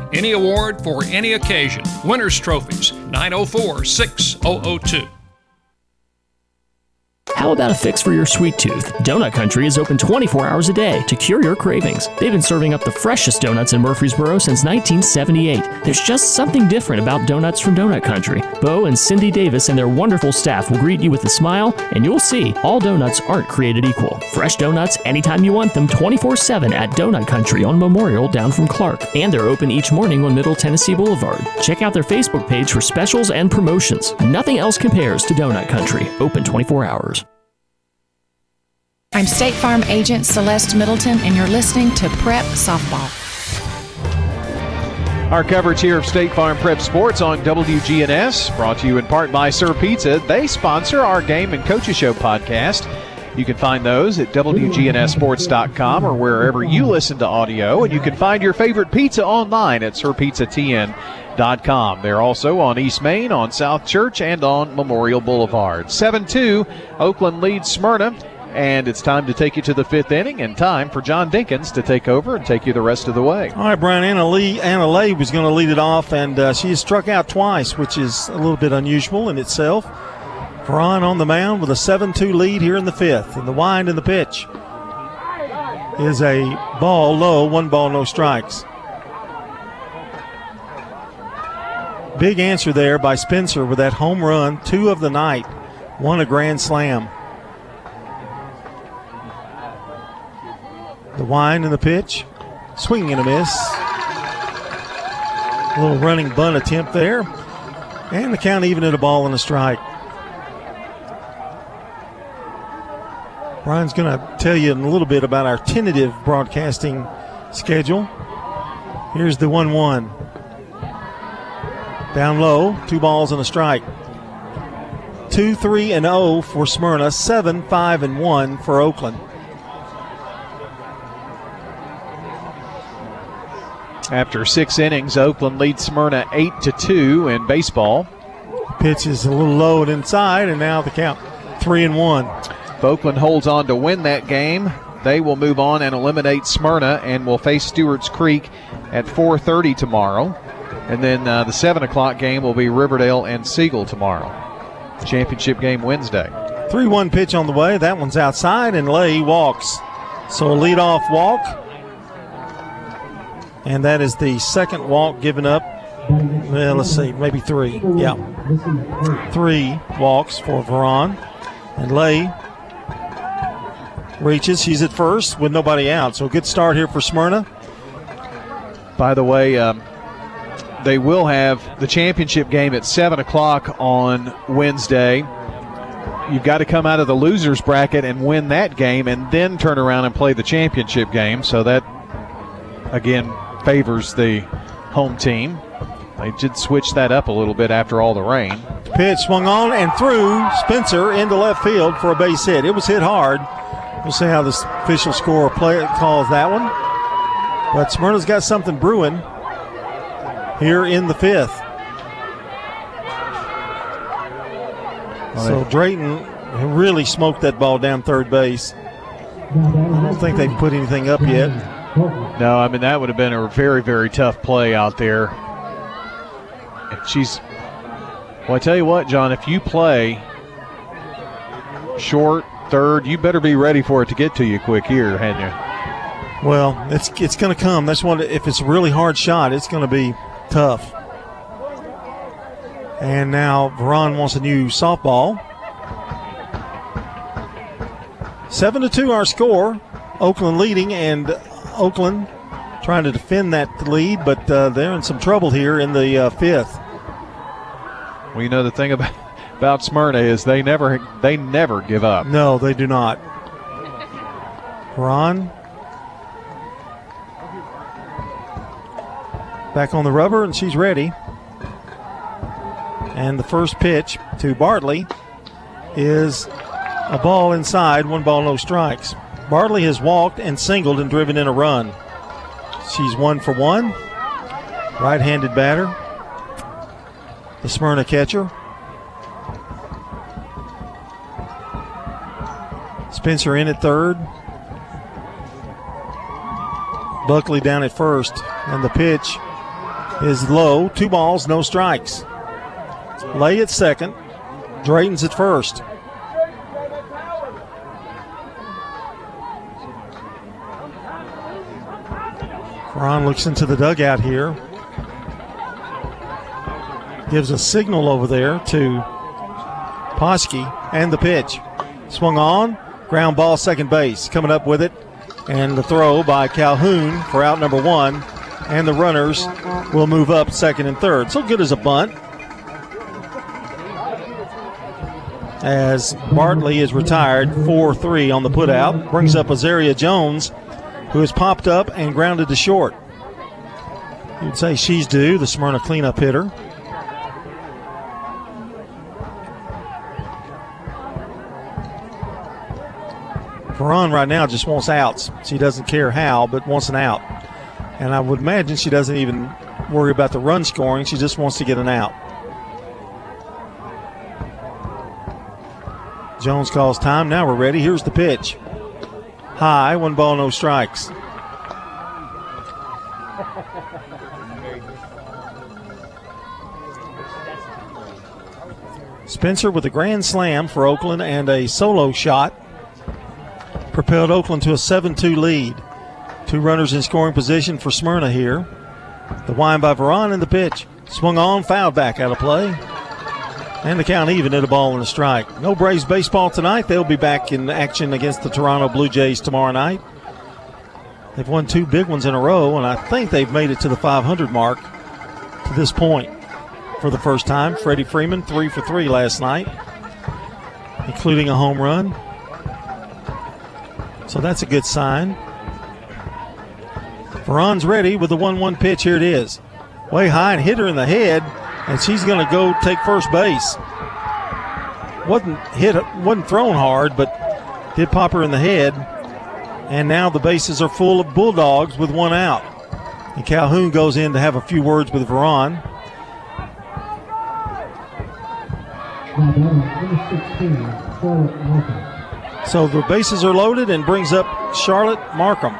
Any award for any occasion. Winners Trophies, 904 6002. How about a fix for your sweet tooth? Donut Country is open 24 hours a day to cure your cravings. They've been serving up the freshest donuts in Murfreesboro since 1978. There's just something different about donuts from Donut Country. Bo and Cindy Davis and their wonderful staff will greet you with a smile, and you'll see all donuts aren't created equal. Fresh donuts anytime you want them 24 7 at Donut Country on Memorial down from Clark. And they're open each morning on Middle Tennessee Boulevard. Check out their Facebook page for specials and promotions. Nothing else compares to Donut Country. Open 24 hours. I'm State Farm Agent Celeste Middleton, and you're listening to Prep Softball. Our coverage here of State Farm Prep Sports on WGNS, brought to you in part by Sir Pizza. They sponsor our Game and Coaches Show podcast. You can find those at WGNSSports.com or wherever you listen to audio. And you can find your favorite pizza online at SirPizzaTN.com. They're also on East Main, on South Church, and on Memorial Boulevard. 7 2, Oakland leads Smyrna. And it's time to take you to the fifth inning and time for John Dinkins to take over and take you the rest of the way. All right, Brian. Anna Lee, Anna Lay was going to lead it off, and uh, she has struck out twice, which is a little bit unusual in itself. Veron on the mound with a 7 2 lead here in the fifth. And the wind and the pitch is a ball low, one ball, no strikes. Big answer there by Spencer with that home run, two of the night, one a grand slam. The wind and the pitch. Swing and a miss. A little running bunt attempt there. And the count even at a ball and a strike. Brian's going to tell you in a little bit about our tentative broadcasting schedule. Here's the 1 1. Down low, two balls and a strike. 2 3 and 0 for Smyrna, 7 5 and 1 for Oakland. After six innings, Oakland leads Smyrna 8 to 2 in baseball. Pitch is a little low and inside, and now the count 3 and 1. If Oakland holds on to win that game, they will move on and eliminate Smyrna and will face Stewart's Creek at 4:30 tomorrow. And then uh, the 7 o'clock game will be Riverdale and Siegel tomorrow. Championship game Wednesday. 3 1 pitch on the way. That one's outside, and Lay walks. So a leadoff walk. And that is the second walk given up. Well, let's see, maybe three. Yeah. Three walks for Veron. And Lay reaches. She's at first with nobody out. So good start here for Smyrna. By the way, um, they will have the championship game at 7 o'clock on Wednesday. You've got to come out of the losers bracket and win that game and then turn around and play the championship game. So that, again, favors the home team. They did switch that up a little bit after all the rain. Pitch swung on and through Spencer into left field for a base hit. It was hit hard. We'll see how the official score play calls that one. But Smyrna's got something brewing here in the fifth. So Drayton really smoked that ball down third base. I don't think they've put anything up yet. No, I mean that would have been a very, very tough play out there. And she's well, I tell you what, John, if you play short, third, you better be ready for it to get to you quick here, hadn't you? Well, it's it's going to come. That's one. If it's a really hard shot, it's going to be tough. And now Veron wants a new softball. Seven to two, our score. Oakland leading, and Oakland trying to defend that lead, but uh, they're in some trouble here in the uh, fifth. Well, you know the thing about about Smyrna is they never they never give up. No, they do not. Ron back on the rubber, and she's ready. And the first pitch to Bartley is a ball inside, one ball, no strikes. Bartley has walked and singled and driven in a run. She's one for one. Right handed batter. The Smyrna catcher. Spencer in at third. Buckley down at first. And the pitch is low. Two balls, no strikes. Lay at second. Drayton's at first. Ron looks into the dugout here. Gives a signal over there to Poski and the pitch. Swung on, ground ball, second base. Coming up with it, and the throw by Calhoun for out number one. And the runners will move up second and third. So good as a bunt. As Bartley is retired 4 3 on the putout, brings up Azaria Jones who has popped up and grounded to short. You'd say she's due, the Smyrna cleanup hitter. Veron right now just wants outs. She doesn't care how, but wants an out. And I would imagine she doesn't even worry about the run scoring. She just wants to get an out. Jones calls time. Now we're ready. Here's the pitch high, one ball, no strikes. Spencer with a grand slam for Oakland and a solo shot propelled Oakland to a 7 2 lead. Two runners in scoring position for Smyrna here. The wind by Veron and the pitch. Swung on, fouled back out of play. And the count even at a ball and a strike. No Braves baseball tonight. They'll be back in action against the Toronto Blue Jays tomorrow night. They've won two big ones in a row, and I think they've made it to the 500 mark to this point for the first time. Freddie Freeman, three for three last night, including a home run. So that's a good sign. Veron's ready with the 1 1 pitch. Here it is. Way high and hit her in the head and she's going to go take first base. wasn't hit, wasn't thrown hard, but did pop her in the head. And now the bases are full of Bulldogs with one out. And Calhoun goes in to have a few words with Veron. So the bases are loaded and brings up Charlotte Markham.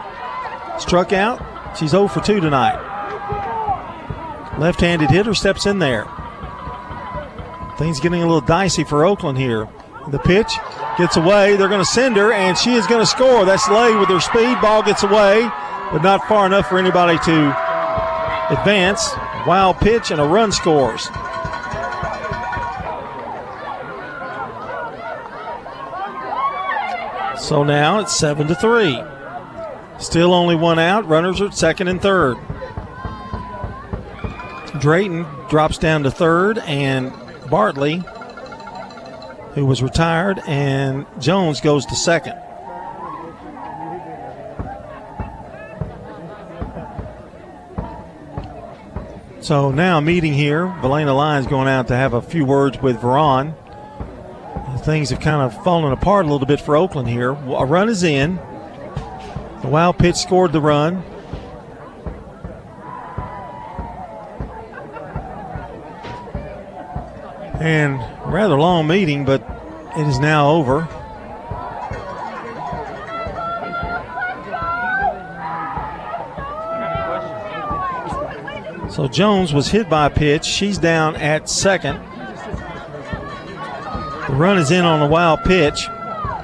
Struck out. She's 0 for 2 tonight. Left handed hitter steps in there. Things getting a little dicey for Oakland here. The pitch gets away. They're going to send her, and she is going to score. That's Lay with her speed. Ball gets away, but not far enough for anybody to advance. Wild pitch, and a run scores. So now it's seven to three. Still only one out. Runners are second and third. Drayton drops down to third, and Bartley, who was retired, and Jones goes to second. So now meeting here, Valena Lyons going out to have a few words with Veron. Things have kind of fallen apart a little bit for Oakland here. A run is in. The wild pitch scored the run. And rather long meeting, but it is now over. So Jones was hit by a pitch. She's down at second. The run is in on a wild pitch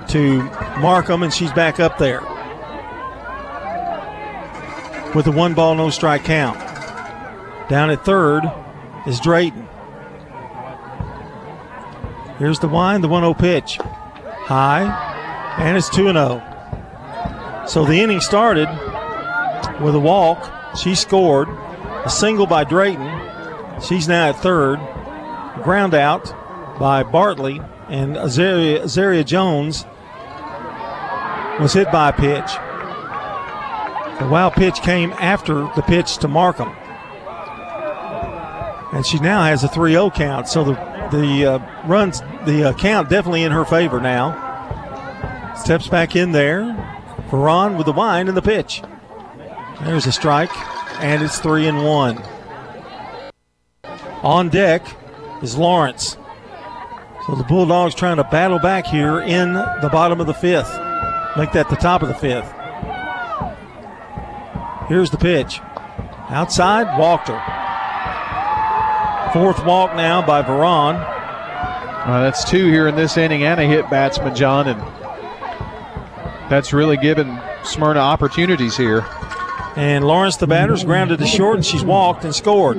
to Markham, and she's back up there with a one ball, no strike count. Down at third is Drayton. Here's the wind, the 1 0 pitch. High, and it's 2 0. So the inning started with a walk. She scored. A single by Drayton. She's now at third. Ground out by Bartley. And Azaria, Azaria Jones was hit by a pitch. The wild pitch came after the pitch to Markham. And she now has a 3 0 count. So the, the uh, runs, the uh, count definitely in her favor now. Steps back in there. Veron with the wind and the pitch. There's a strike, and it's 3 and 1. On deck is Lawrence. So the Bulldogs trying to battle back here in the bottom of the fifth. Make that the top of the fifth. Here's the pitch. Outside, Walker. Fourth walk now by Veron. Uh, that's two here in this inning and a hit batsman, John, and that's really given Smyrna opportunities here. And Lawrence, the batter's grounded to short, and she's walked and scored.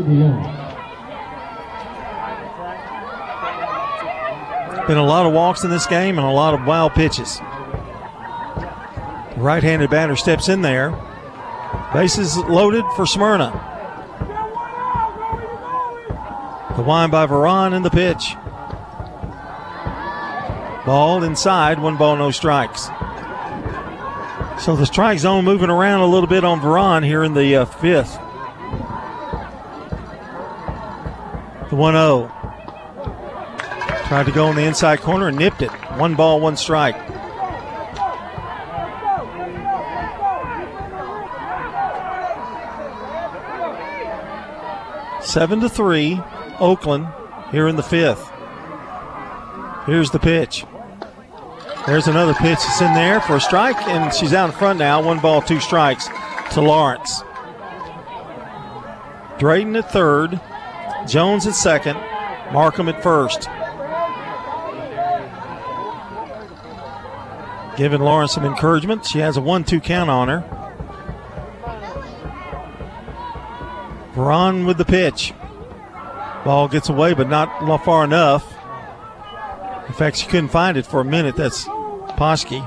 Been a lot of walks in this game and a lot of wild pitches. Right handed batter steps in there. Bases loaded for Smyrna. The wind by Veron in the pitch. Ball inside, one ball, no strikes. So the strike zone moving around a little bit on Veron here in the uh, fifth. The 1 0. Tried to go in the inside corner and nipped it. One ball, one strike. Seven to three, Oakland here in the fifth. Here's the pitch. There's another pitch that's in there for a strike, and she's out in front now. One ball, two strikes to Lawrence. Drayton at third, Jones at second, Markham at first. Giving Lawrence some encouragement. She has a 1 2 count on her. Veron with the pitch. Ball gets away, but not far enough. In fact, she couldn't find it for a minute. That's Poski.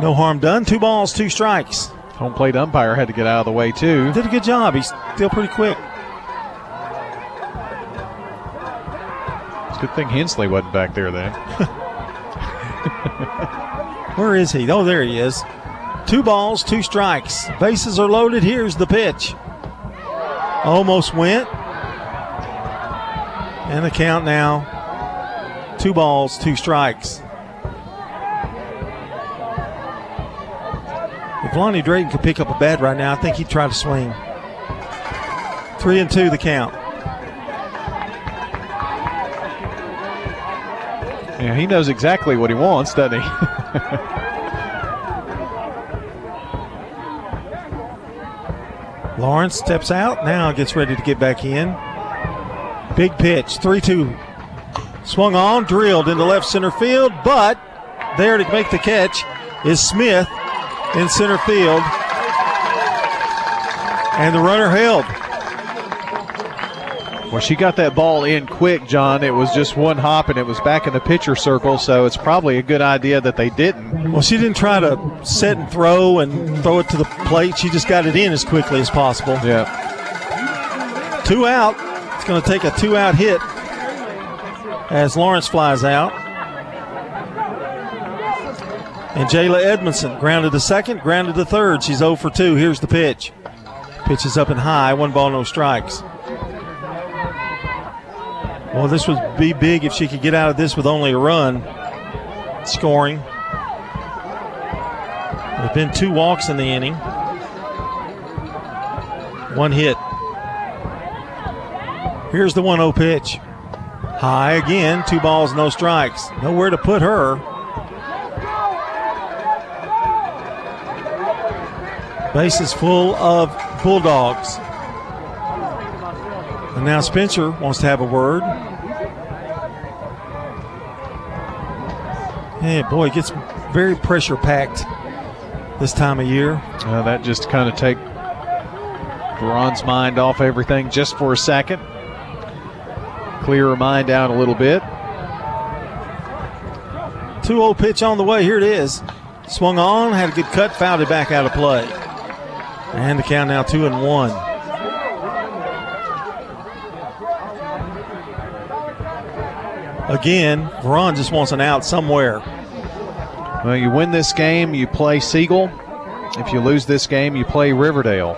No harm done. Two balls, two strikes. Home plate umpire had to get out of the way, too. Did a good job. He's still pretty quick. It's a good thing Hensley wasn't back there then. *laughs* Where is he? Oh, there he is. Two balls, two strikes. Bases are loaded. Here's the pitch. Almost went. And the count now two balls, two strikes. If Lonnie Drayton could pick up a bat right now, I think he'd try to swing. Three and two, the count. Yeah, he knows exactly what he wants, doesn't he? *laughs* Lawrence steps out, now gets ready to get back in. Big pitch, 3 2. Swung on, drilled into left center field, but there to make the catch is Smith in center field. And the runner held. Well, she got that ball in quick, John. It was just one hop and it was back in the pitcher circle, so it's probably a good idea that they didn't. Well, she didn't try to set and throw and throw it to the plate. She just got it in as quickly as possible. Yeah. Two out. It's going to take a two out hit as Lawrence flies out. And Jayla Edmondson grounded to second, grounded to third. She's 0 for 2. Here's the pitch. Pitch is up and high. One ball, no strikes. Well, this would be big if she could get out of this with only a run scoring. There have been two walks in the inning, one hit. Here's the 1 0 pitch. High again, two balls, no strikes. Nowhere to put her. Bases full of Bulldogs. And now Spencer wants to have a word. Hey, boy, it gets very pressure packed this time of year. Uh, that just kind of take Veron's mind off everything just for a second. Clear her mind out a little bit. 2 0 pitch on the way. Here it is. Swung on, had a good cut, fouled it back out of play. And the count now 2 and 1. Again, Veron just wants an out somewhere. Well, you win this game, you play Siegel. If you lose this game, you play Riverdale.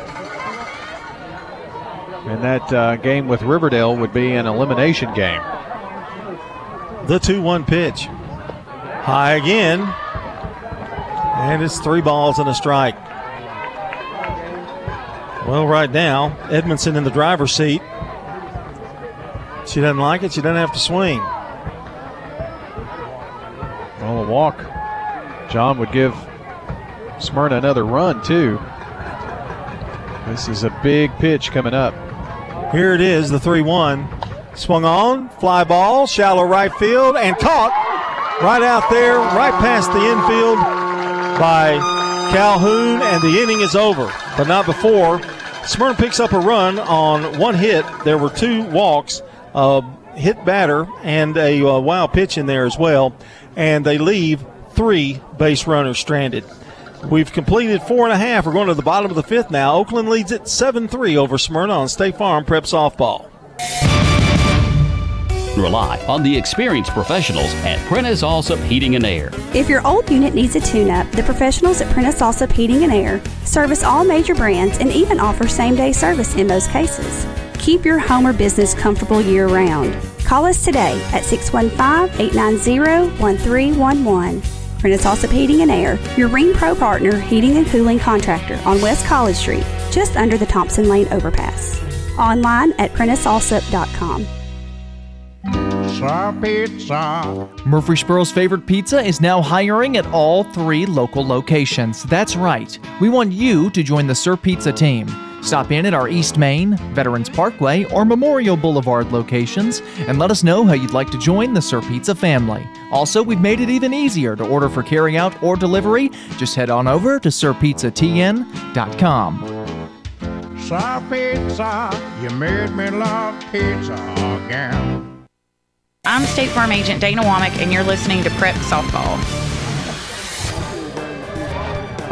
And that uh, game with Riverdale would be an elimination game. The 2 1 pitch. High again. And it's three balls and a strike. Well, right now, Edmondson in the driver's seat. She doesn't like it, she doesn't have to swing. Well, a walk. John would give Smyrna another run, too. This is a big pitch coming up. Here it is, the 3 1. Swung on, fly ball, shallow right field, and caught right out there, right past the infield by Calhoun, and the inning is over. But not before. Smyrna picks up a run on one hit. There were two walks, a hit batter, and a uh, wild pitch in there as well. And they leave three base runners stranded. We've completed four and a half. We're going to the bottom of the fifth now. Oakland leads it 7 3 over Smyrna on State Farm Prep Softball. Rely on the experienced professionals at Prentice Allsup Heating and Air. If your old unit needs a tune up, the professionals at Prentice Allsup Heating and Air service all major brands and even offer same day service in most cases. Keep your home or business comfortable year round. Call us today at 615 890 1311. Prentice Allsup Heating and Air, your Rheem Pro partner heating and cooling contractor on West College Street, just under the Thompson Lane overpass. Online at PrenticeAllsup.com. Pizza, pizza. Murfreesboro's favorite pizza is now hiring at all three local locations. That's right. We want you to join the Sir Pizza team. Stop in at our East Main, Veterans Parkway, or Memorial Boulevard locations and let us know how you'd like to join the Sir Pizza family. Also, we've made it even easier to order for carryout or delivery. Just head on over to sirpizzatn.com. Sir Pizza, you made me love pizza again. I'm State Farm Agent Dana Womack, and you're listening to Prep Softball.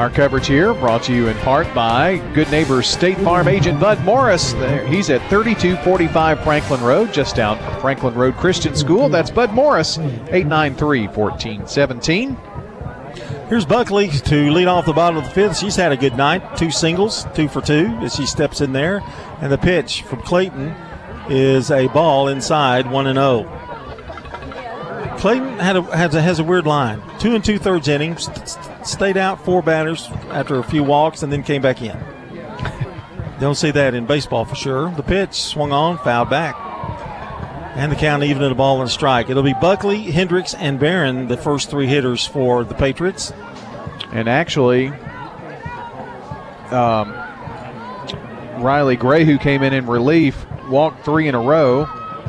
Our coverage here brought to you in part by Good Neighbors State Farm agent Bud Morris. There, he's at 3245 Franklin Road, just down from Franklin Road Christian School. That's Bud Morris, 893 1417. Here's Buckley to lead off the bottom of the fifth. She's had a good night. Two singles, two for two as she steps in there. And the pitch from Clayton is a ball inside, 1 and 0. Clayton had a, has, a, has a weird line. Two and two thirds innings, stayed out four batters after a few walks, and then came back in. Don't see that in baseball for sure. The pitch swung on, fouled back. And the count even at a ball and strike. It'll be Buckley, Hendricks, and Barron, the first three hitters for the Patriots. And actually, um, Riley Gray, who came in in relief, walked three in a row,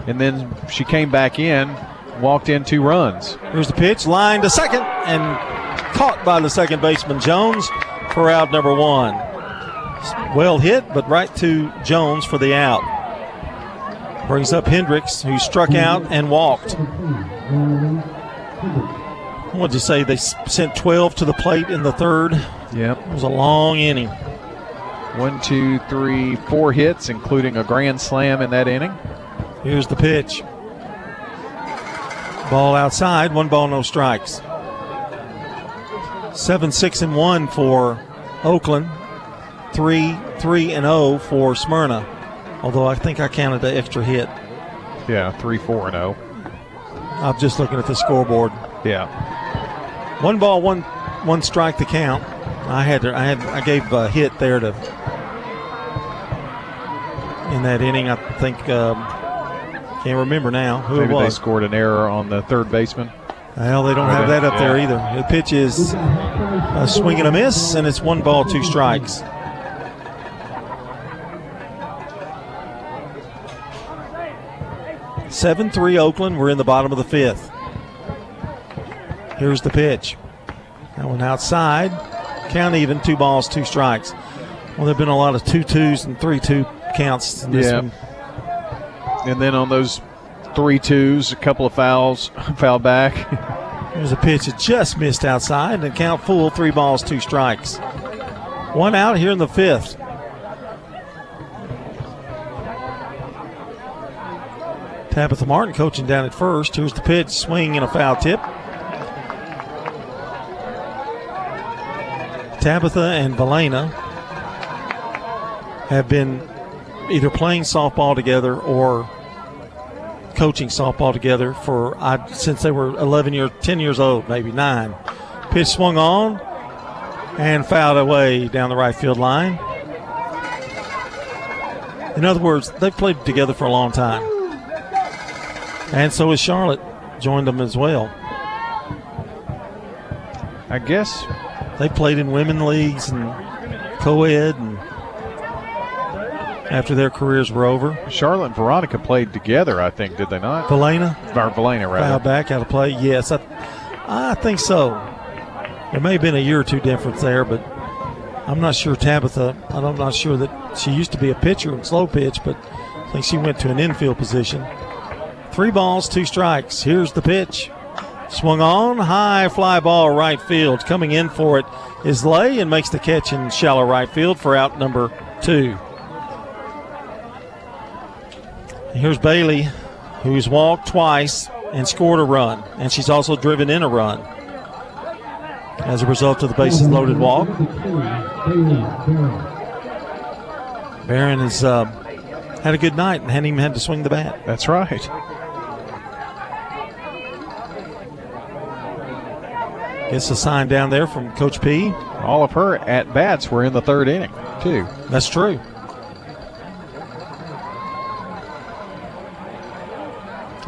and then she came back in, walked in two runs. Here's the pitch, line to second, and caught by the second baseman Jones for out number one. Well hit, but right to Jones for the out. Brings up Hendricks, who struck out and walked. What'd you say? They sent 12 to the plate in the third. Yep. It was a long inning. One, two, three, four hits, including a grand slam in that inning. Here's the pitch. Ball outside, one ball, no strikes. Seven, six, and one for Oakland. Three, three, and zero for Smyrna. Although I think I counted the extra hit. Yeah, three, four, and zero. I'm just looking at the scoreboard. Yeah. One ball, one one strike to count. I had to, I had I gave a hit there to in that inning. I think um, can't remember now who Maybe it was. they scored an error on the third baseman. Well, they don't have that up there either. The pitch is a swing and a miss, and it's one ball, two strikes. Seven three Oakland. We're in the bottom of the fifth. Here's the pitch. That one outside. Count even. Two balls, two strikes. Well, there've been a lot of two twos and three two counts. In this Yeah. one. And then on those three twos, a couple of fouls, *laughs* foul back. There's a pitch that just missed outside, and count full, three balls, two strikes. One out here in the fifth. Tabitha Martin coaching down at first. Here's the pitch, swing and a foul tip. Tabitha and Valena have been either playing softball together or coaching softball together for I, since they were 11 years, 10 years old, maybe nine. Pitch swung on and fouled away down the right field line. In other words, they've played together for a long time. And so has Charlotte joined them as well. I guess they played in women leagues and co-ed and after their careers were over. Charlotte and Veronica played together, I think, did they not? Valena? Or Valena, rather. Foul back out of play. Yes, I, I think so. There may have been a year or two difference there, but I'm not sure Tabitha. I'm not sure that she used to be a pitcher in slow pitch, but I think she went to an infield position. Three balls, two strikes. Here's the pitch. Swung on, high fly ball right field. Coming in for it is Lay and makes the catch in shallow right field for out number two. Here's Bailey, who's walked twice and scored a run, and she's also driven in a run as a result of the bases loaded walk. Barron has uh, had a good night and hadn't even had to swing the bat. That's right. Gets a sign down there from Coach P. All of her at bats were in the third inning, too. That's true.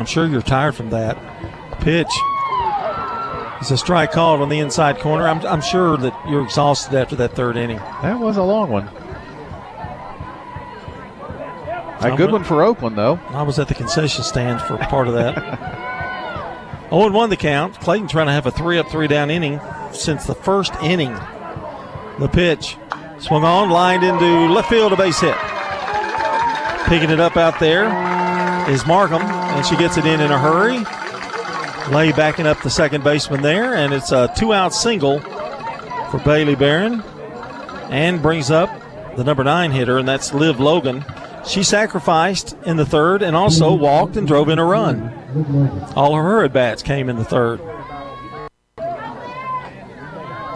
I'm sure you're tired from that. Pitch. It's a strike called on the inside corner. I'm, I'm sure that you're exhausted after that third inning. That was a long one. A good one for Oakland, though. I was at the concession stand for part of that. *laughs* 0 1 the count. Clayton trying to have a three up, three down inning since the first inning. The pitch swung on, lined into left field, a base hit. Picking it up out there is Markham, and she gets it in in a hurry. Lay backing up the second baseman there, and it's a two out single for Bailey Barron, and brings up the number nine hitter, and that's Liv Logan. She sacrificed in the third and also walked and drove in a run. All of her at bats came in the third.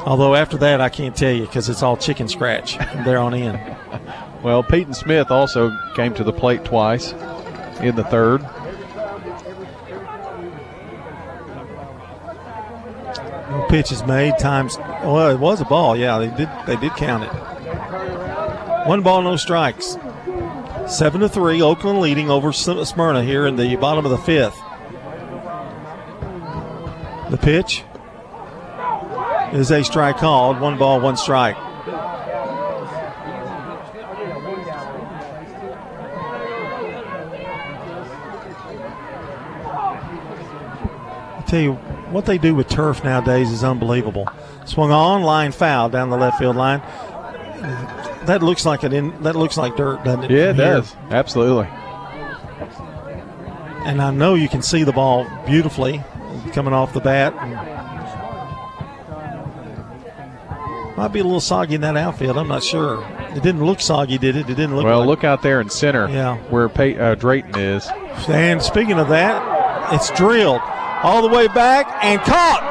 Although after that, I can't tell you because it's all chicken scratch from there on in. *laughs* Well, Peyton Smith also came to the plate twice in the third. Pitches made. Times. Well, it was a ball. Yeah, they did. They did count it. One ball, no strikes. Seven to three. Oakland leading over Smyrna here in the bottom of the fifth. The pitch is a strike called. One ball, one strike. Tell you, what they do with turf nowadays is unbelievable. Swung on, line foul down the left field line. That looks like an in, that looks like dirt, doesn't it? Yeah, it does. Absolutely. And I know you can see the ball beautifully coming off the bat. Might be a little soggy in that outfield. I'm not sure. It didn't look soggy, did it? It didn't look. Well, like look out there in center, Yeah. where Pey- uh, Drayton is. And speaking of that, it's drilled all the way back and caught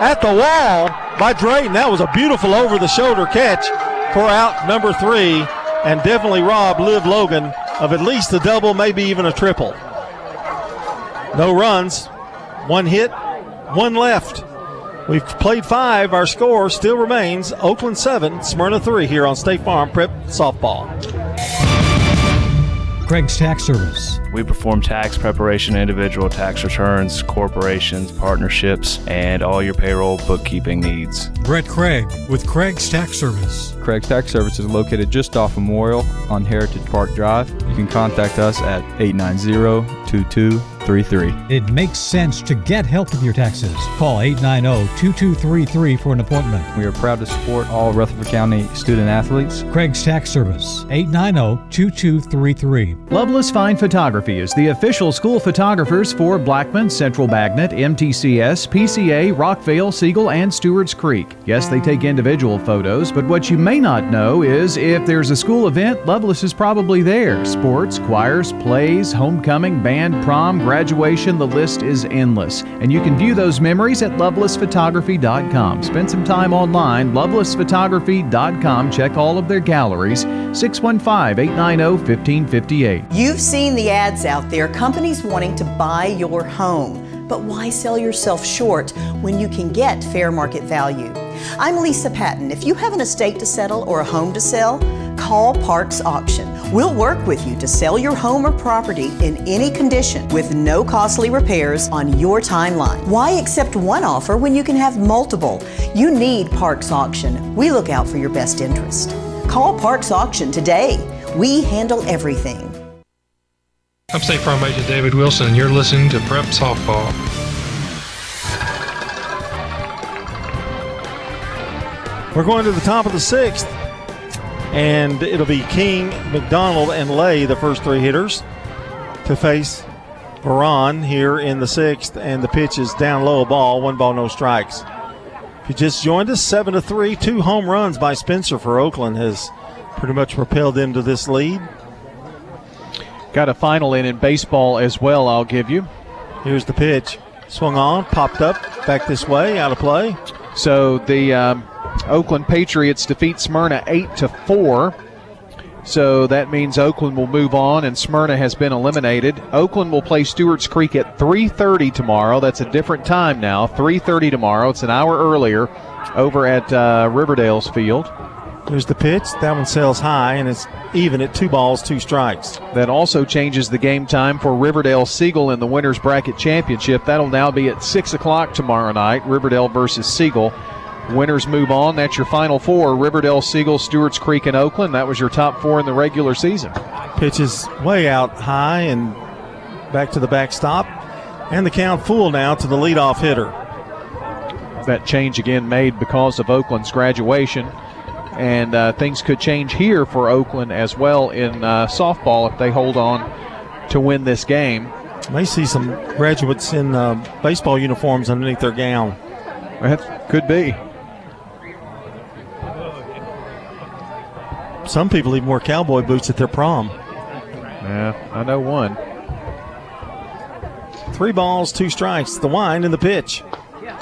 at the wall by Drayton. That was a beautiful over the shoulder catch for out number three, and definitely robbed Liv Logan of at least a double, maybe even a triple. No runs, one hit, one left. We've played five. Our score still remains Oakland 7, Smyrna 3 here on State Farm Prep Softball. Craig's Tax Service. We perform tax preparation, individual tax returns, corporations, partnerships, and all your payroll bookkeeping needs. Brett Craig with Craig's Tax Service. Craig's Tax Service is located just off Memorial on Heritage Park Drive. You can contact us at 890-2233. It makes sense to get help with your taxes. Call 890-2233 for an appointment. We are proud to support all Rutherford County student athletes. Craig's Tax Service, 890-2233. Loveless Fine Photography is the official school photographers for Blackman, Central Magnet, MTCS, PCA, Rockvale, Siegel, and Stewart's Creek. Yes, they take individual photos, but what you may not know is if there's a school event, Loveless is probably there. Sports, choirs, plays, homecoming, band, prom, graduation, graduation, the list is endless. And you can view those memories at lovelessphotography.com. Spend some time online, lovelessphotography.com. Check all of their galleries. 615 890 1558. You've seen the ads out there, companies wanting to buy your home. But why sell yourself short when you can get fair market value? I'm Lisa Patton. If you have an estate to settle or a home to sell, call Parks Auction. We'll work with you to sell your home or property in any condition with no costly repairs on your timeline. Why accept one offer when you can have multiple? You need Parks Auction. We look out for your best interest. Call Parks Auction today. We handle everything. I'm State Farm Agent David Wilson, and you're listening to Prep Softball. We're going to the top of the sixth, and it'll be King, McDonald, and Lay, the first three hitters, to face Veron here in the sixth, and the pitch is down low, a ball, one ball, no strikes. If you just joined us, seven to three, two home runs by Spencer for Oakland has pretty much propelled them to this lead. Got a final in in baseball as well, I'll give you. Here's the pitch. Swung on, popped up, back this way, out of play. So the um, Oakland Patriots defeat Smyrna 8 to 4. So that means Oakland will move on and Smyrna has been eliminated. Oakland will play Stewart's Creek at 3:30 tomorrow. That's a different time now. 3:30 tomorrow. It's an hour earlier over at uh, Riverdale's field. There's the pitch. That one sails high, and it's even at two balls, two strikes. That also changes the game time for Riverdale Siegel in the Winners Bracket Championship. That'll now be at 6 o'clock tomorrow night, Riverdale versus Siegel. Winners move on. That's your final four Riverdale, Siegel, Stewart's Creek, and Oakland. That was your top four in the regular season. Pitch is way out high and back to the backstop. And the count full now to the leadoff hitter. That change again made because of Oakland's graduation and uh, things could change here for Oakland as well in uh, softball if they hold on to win this game. May see some graduates in uh, baseball uniforms underneath their gown. That could be. Some people even wear cowboy boots at their prom. Yeah, I know one. Three balls, two strikes. The wind and the pitch.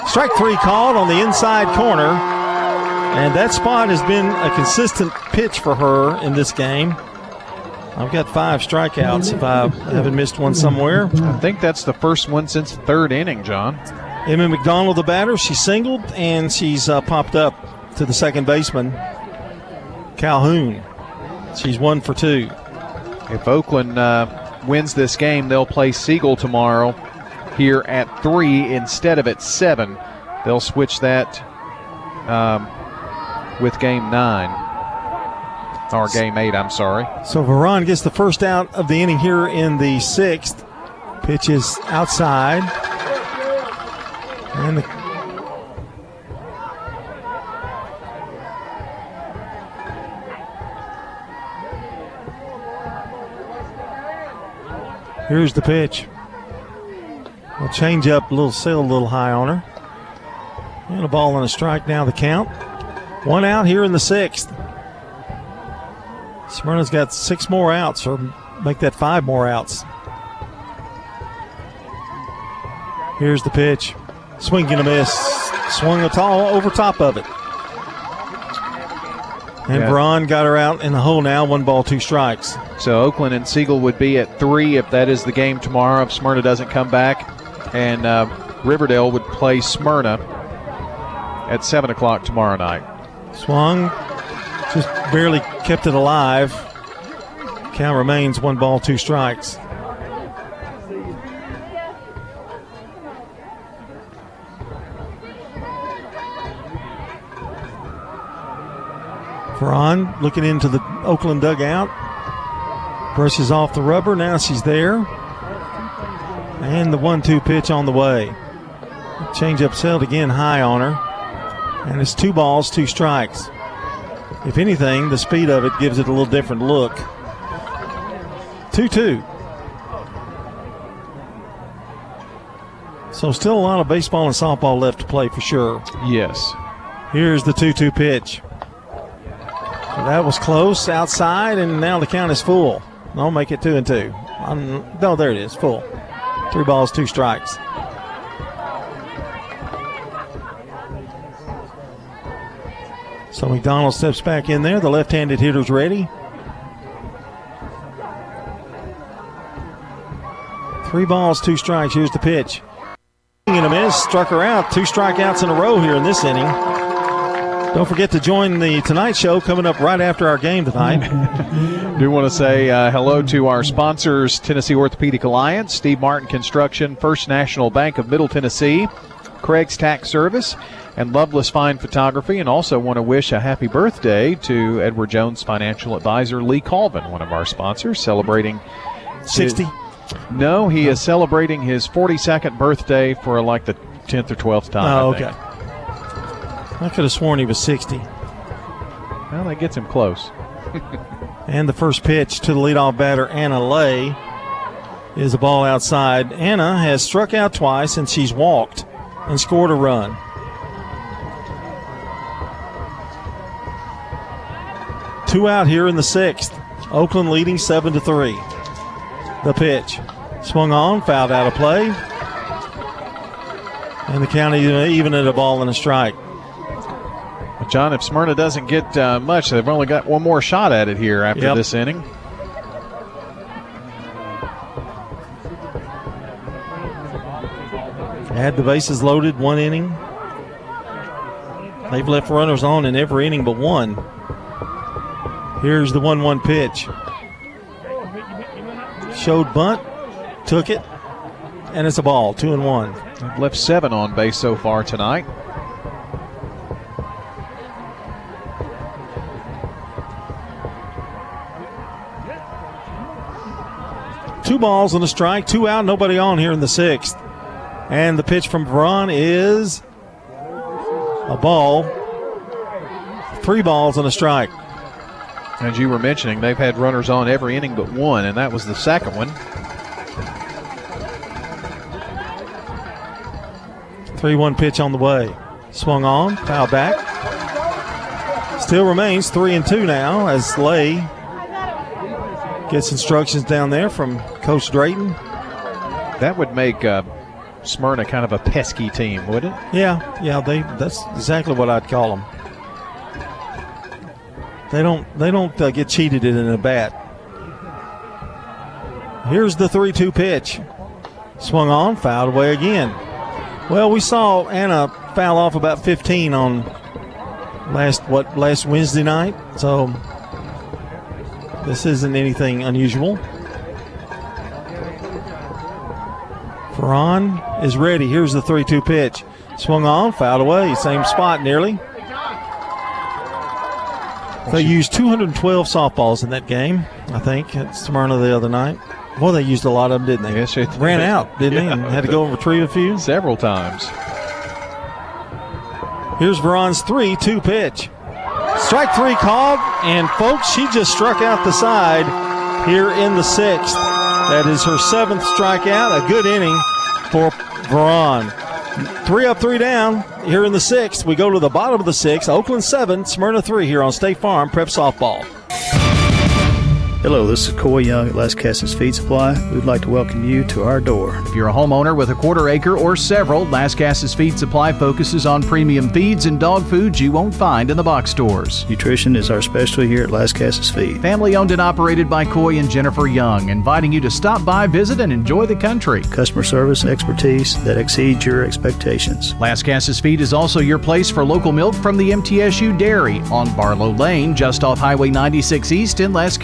Strike three called on the inside corner. And that spot has been a consistent pitch for her in this game. I've got five strikeouts if I haven't missed one somewhere. I think that's the first one since the third inning, John. Emma McDonald, the batter, she singled and she's uh, popped up to the second baseman, Calhoun. She's one for two. If Oakland uh, wins this game, they'll play Siegel tomorrow here at three instead of at seven. They'll switch that um, with game nine. Or game eight, I'm sorry. So Varon gets the first out of the inning here in the sixth. Pitch is outside. And the Here's the pitch. We'll change up a little sail a little high on her. And a ball and a strike now the count. One out here in the sixth. Smyrna's got six more outs, or make that five more outs. Here's the pitch. Swing and a miss. Swung a tall over top of it. And Yeah. Braun got her out in the hole now. One ball, two strikes. So Oakland and Siegel would be at three if that is the game tomorrow. If Smyrna doesn't come back, and uh, Riverdale would play Smyrna at seven o'clock tomorrow night. Swung, just barely kept it alive. Count remains one ball, two strikes. Braun looking into the Oakland dugout. Brushes off the rubber. Now she's there. And the one two pitch on the way. Change up sailed again high on her. And it's two balls, two strikes. If anything, the speed of it gives it a little different look. 2 2. So, still a lot of baseball and softball left to play for sure. Yes. Here's the 2 2 pitch. That was close outside, and now the count is full. I'll make it 2 and 2. I'm, no, there it is, full. Three balls, two strikes. So McDonald steps back in there. The left handed hitter's ready. Three balls, two strikes. Here's the pitch. In a miss, struck her out. Two strikeouts in a row here in this inning. Don't forget to join the Tonight Show coming up right after our game tonight. *laughs* Do want to say uh, hello to our sponsors Tennessee Orthopedic Alliance, Steve Martin Construction, First National Bank of Middle Tennessee, Craig's Tax Service, and Loveless Fine Photography. And also want to wish a happy birthday to Edward Jones financial advisor Lee Colvin, one of our sponsors, celebrating 60. His, no, he is celebrating his 42nd birthday for like the 10th or 12th time. Oh, okay. I could have sworn he was 60. Well, that gets him close. *laughs* And the first pitch to the leadoff batter, Anna Lay, is a ball outside. Anna has struck out twice and she's walked and scored a run. Two out here in the sixth. Oakland leading seven to three. The pitch swung on, fouled out of play, and the county even at a ball and a strike. John, if Smyrna doesn't get uh, much, they've only got one more shot at it here after Yep. this inning. Had the bases loaded one inning. They've left runners on in every inning but one. Here's the 1 1 pitch. Showed bunt, took it, and it's a ball, two and one. They've left seven on base so far tonight. Two balls and a strike, two out, nobody on here in the sixth. And the pitch from Veron is a ball, three balls and a strike. As you were mentioning, they've had runners on every inning but one, and that was the second one. 3 1 pitch on the way. Swung on, foul back. Still remains 3 and 2 now as Lay gets instructions down there from Coach Drayton. That would make uh, Smyrna kind of a pesky team, wouldn't it? Yeah, yeah, they that's exactly what I'd call them. They don't they don't uh, get cheated in a bat. Here's the 3-2 pitch. Swung on, fouled away again. Well, we saw Anna foul off about 15 on last what last Wednesday night, so this isn't anything unusual. Veron is ready. Here's the 3 2 pitch. Swung on, fouled away. Same spot nearly. They used 212 softballs in that game, I think, at Smyrna the other night. Well, they used a lot of them, didn't they? Yes, they Ran out, didn't they? *laughs* And had to go and retrieve a few. Several times. Here's Veron's 3 2 pitch. Strike three called, and folks, she just struck out the side here in the sixth. That is her seventh strikeout. A good inning for Veron. Three up, three down here in the sixth. We go to the bottom of the sixth. Oakland seven, Smyrna three here on State Farm Prep Softball. Hello, this is Coy Young at Las Casas Feed Supply. We'd like to welcome you to our door. If you're a homeowner with a quarter acre or several, Las Casas Feed Supply focuses on premium feeds and dog foods you won't find in the box stores. Nutrition is our specialty here at Las Casas Feed. Family owned and operated by Coy and Jennifer Young, inviting you to stop by, visit, and enjoy the country. Customer service and expertise that exceeds your expectations. Las Casas Feed is also your place for local milk from the MTSU Dairy on Barlow Lane, just off Highway 96 East in Las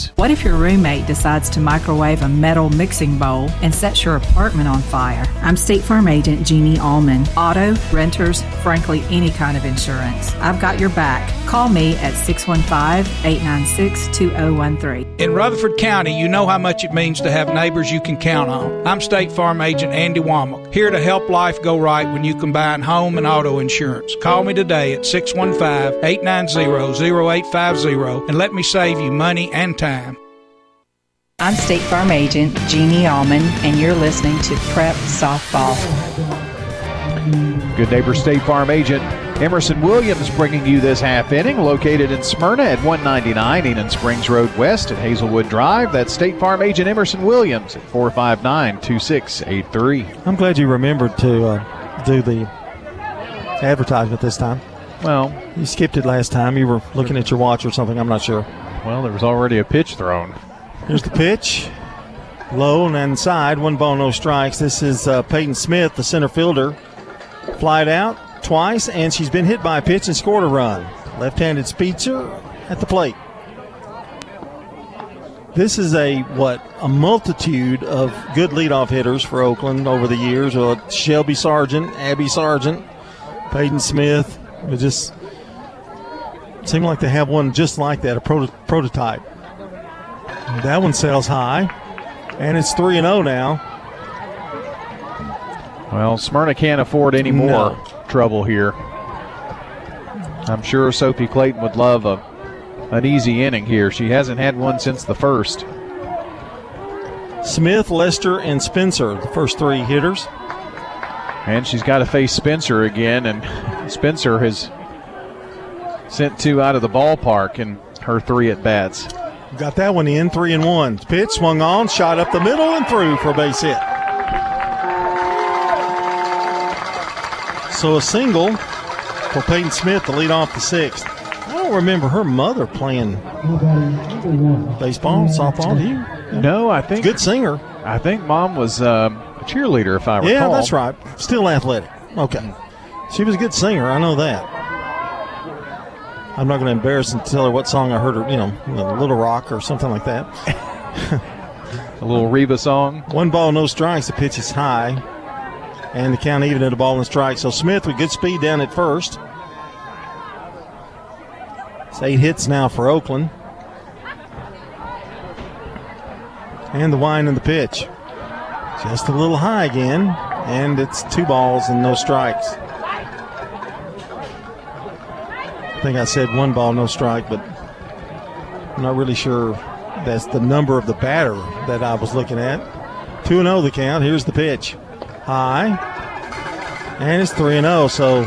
Casas. What if your roommate decides to microwave a metal mixing bowl and sets your apartment on fire? I'm State Farm Agent Jeannie Allman. Auto, renters, frankly, any kind of insurance. I've got your back. Call me at 615 896 2013. In Rutherford County, you know how much it means to have neighbors you can count on. I'm State Farm Agent Andy Womack, here to help life go right when you combine home and auto insurance. Call me today at 615 890 0850 and let me save you money and time. I'm State Farm Agent Jeannie Allman, and you're listening to Prep Softball. Good neighbor State Farm agent Emerson Williams bringing you this half inning, located in Smyrna at 199 Enon Springs Road West at Hazelwood Drive. That's State Farm agent Emerson Williams at 459 2683. I'm glad you remembered to uh, do the advertisement this time. Well, you skipped it last time. You were looking at your watch or something. I'm not sure. Well, there was already a pitch thrown. Here's the pitch. Low and inside. One ball, no strikes. This is uh, Peyton Smith, the center fielder. Flied out twice, and she's been hit by a pitch and scored a run. Left handed Spitzer at the plate. This is a what a multitude of good leadoff hitters for Oakland over the years. Uh, Shelby Sargent, Abby Sargent, Peyton Smith. Just seemed like they have one just like that, a proto- prototype. That one sells high, and it's three and zero oh now. Well, Smyrna can't afford any more no. trouble here. I'm sure Sophie Clayton would love a an easy inning here. She hasn't had one since the first. Smith, Lester, and Spencer, the first three hitters. And she's got to face Spencer again, and Spencer has sent two out of the ballpark in her three at bats. Got that one in, three and one. Pitch swung on, shot up the middle, and through for a base hit. So a single for Peyton Smith to lead off the sixth. I don't remember her mother playing baseball, softball. Do you? No, I think good singer. I think mom was um, a cheerleader, if I recall. Yeah, that's right. Still athletic. Okay, she was a good singer. I know that. I'm not going to embarrass and tell her what song I heard her. You know, Little Rock or something like that. *laughs* a little Reba song. One ball, no strikes. The pitch is high, and the count even at a ball and strike. So Smith with good speed down at first. It's eight hits now for Oakland. And the wind and the pitch. Just a little high again, and it's two balls and no strikes. I think I said one ball, no strike, but I'm not really sure that's the number of the batter that I was looking at. 2 0 the count. Here's the pitch. High. And it's 3 0. So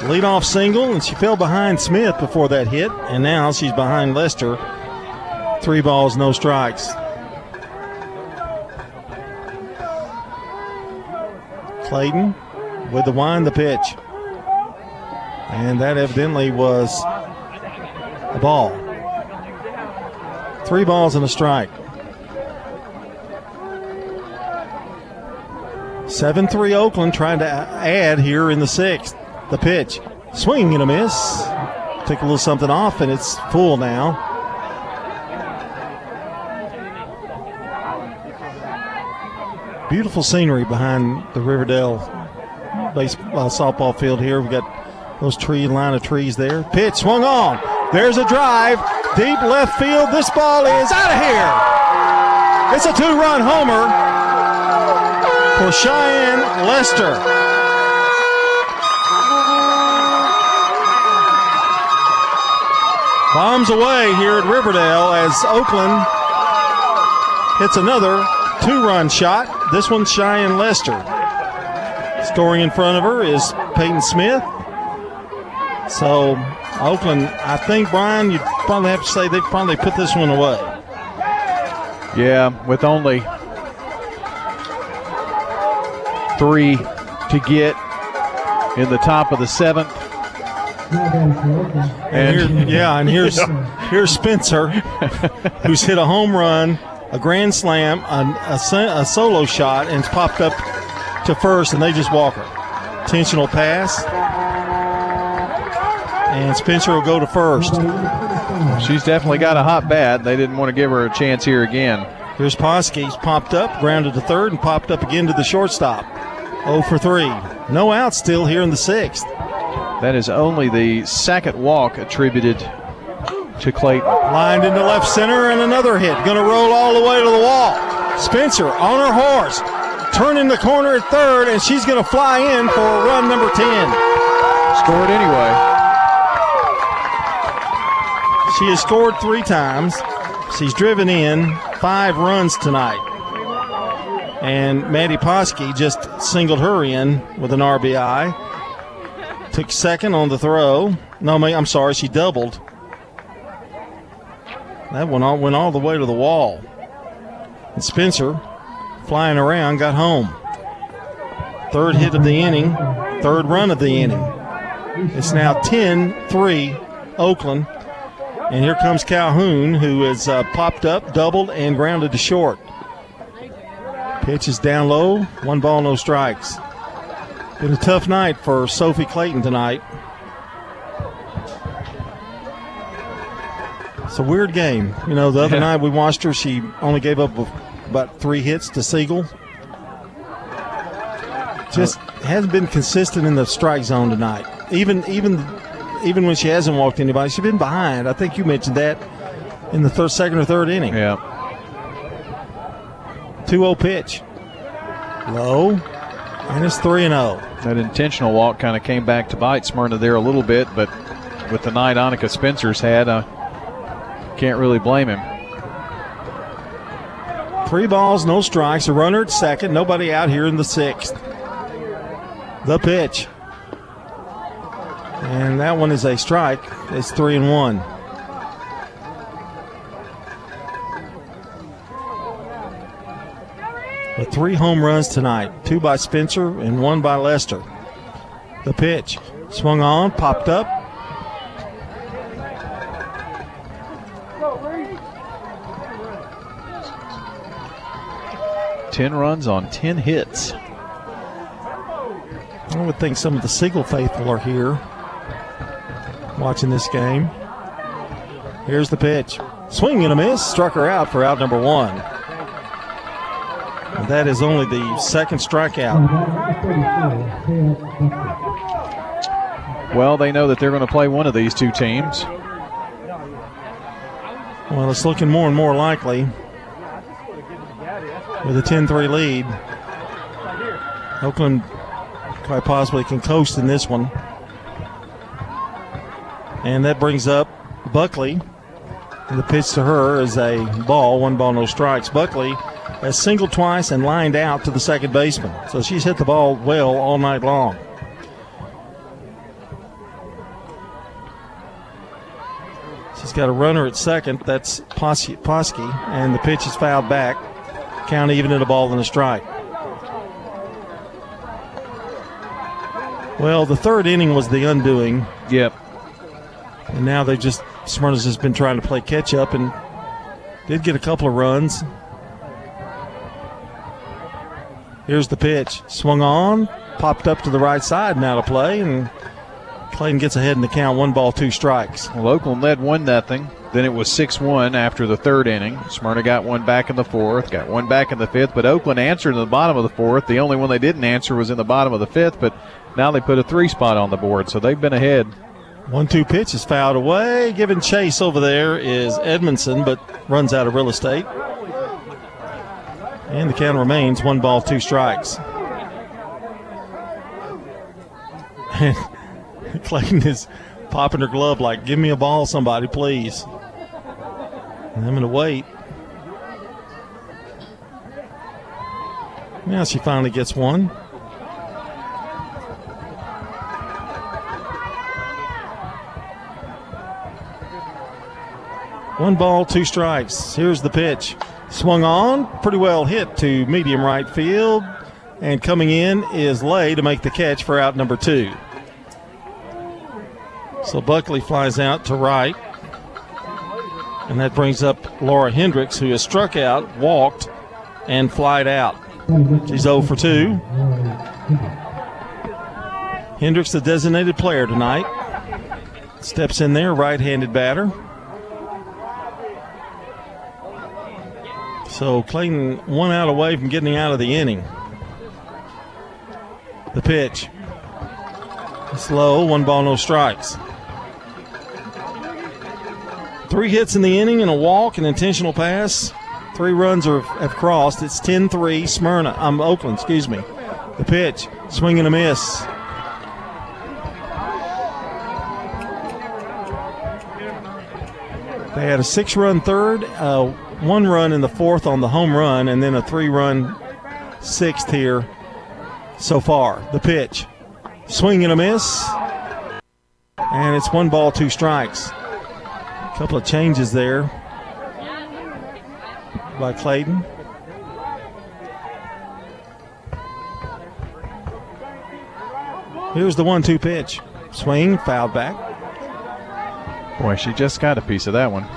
leadoff single, and she fell behind Smith before that hit, and now she's behind Lester. Three balls, no strikes. Clayton with the wind, the pitch. And that evidently was a ball. Three balls and a strike. 7 3 Oakland trying to add here in the sixth. The pitch. Swing and a miss. Take a little something off, and it's full now. Beautiful scenery behind the Riverdale baseball uh, softball field here. We've got those tree line of trees there. Pitch swung on. There's a drive. Deep left field. This ball is out of here. It's a two run homer for Cheyenne Lester. Bombs away here at Riverdale as Oakland hits another two run shot. This one's Cheyenne Lester. Scoring in front of her is Peyton Smith. So, Oakland, I think, Brian, you'd probably have to say they probably put this one away. Yeah, with only three to get in the top of the seventh. And, here, yeah, and *laughs* here's here's Spencer, who's hit a home run, a grand slam, a, a, a solo shot, and it's popped up to first, and they just walk her. Intentional pass, and Spencer will go to first. She's definitely got a hot bat. They didn't want to give her a chance here again. Here's Poski's popped up, grounded to third, and popped up again to the shortstop. 0 for 3. No outs still here in the sixth. That is only the second walk attributed to Clayton. Lined into left center and another hit. Going to roll all the way to the wall. Spencer on her horse, turning the corner at third, and she's going to fly in for run number 10. Scored anyway. She has scored three times. She's driven in five runs tonight. And Maddie Poski just singled her in with an RBI took second on the throw. No, I'm sorry, she doubled. That one all, went all the way to the wall. And Spencer, flying around, got home. Third hit of the inning, third run of the inning. It's now 10 3 Oakland. And here comes Calhoun, who has uh, popped up, doubled, and grounded to short. Pitch is down low, one ball, no strikes. Been a tough night for Sophie Clayton tonight. It's a weird game. You know, the other Yeah. night we watched her, she only gave up about three hits to Siegel. Just hasn't been consistent in the strike zone tonight. Even even even when she hasn't walked anybody, she's been behind. I think you mentioned that in the third, second or third inning. Yeah. 2-0 pitch. Low. And it's 3 and oh. 0. That intentional walk kind of came back to bite Smyrna there a little bit, but with the night Annika Spencer's had, I can't really blame him. Three balls, no strikes. A runner at second. Nobody out here in the sixth. The pitch. And that one is a strike. It's three and one. With three home runs tonight two by Spencer and one by Lester. The pitch. Swung on, popped up. Ten runs on ten hits. I would think some of the Siegel faithful are here watching this game. Here's the pitch. Swing and a miss. Struck her out for out number one. And that is only the second strikeout. Well, they know that they're going to play one of these two teams. Well, it's looking more and more likely with a 10 3 lead. Oakland quite possibly can coast in this one. And that brings up Buckley. The pitch to her is a ball, one ball, no strikes. Buckley has singled twice and lined out to the second baseman. So she's hit the ball well all night long. She's got a runner at second. That's Pos- Poski. And the pitch is fouled back. Count even at a ball and a strike. Well, the third inning was the undoing. Yep. And now they just Smyrna's just been trying to play catch up and did get a couple of runs. Here's the pitch. Swung on, popped up to the right side, now to play, and Clayton gets ahead in the count. One ball, two strikes. Well, Oakland led one nothing. Then it was six one after the third inning. Smyrna got one back in the fourth, got one back in the fifth, but Oakland answered in the bottom of the fourth. The only one they didn't answer was in the bottom of the fifth, but now they put a three spot on the board, so they've been ahead. One two pitch is fouled away. Giving chase over there is Edmondson, but runs out of real estate. And the count remains one ball, two strikes. And *laughs* Clayton is popping her glove like, give me a ball, somebody, please. And I'm going to wait. Now she finally gets one. One ball, two strikes. Here's the pitch. Swung on, pretty well hit to medium right field. And coming in is Lay to make the catch for out number two. So Buckley flies out to right. And that brings up Laura Hendricks, who has struck out, walked, and flied out. She's 0 for 2. Hendricks, the designated player tonight, steps in there, right handed batter. So Clayton one out away from getting out of the inning. The pitch. It's low, one ball, no strikes. Three hits in the inning and a walk, an intentional pass. Three runs are, have crossed. It's 10 3 Smyrna. I'm Oakland, excuse me. The pitch, swing and a miss. They had a six run third, uh, one run in the fourth on the home run, and then a three run sixth here so far. The pitch, swing and a miss. And it's one ball, two strikes. A couple of changes there by Clayton. Here's the one two pitch. Swing, fouled back. Boy, she just got a piece of that one.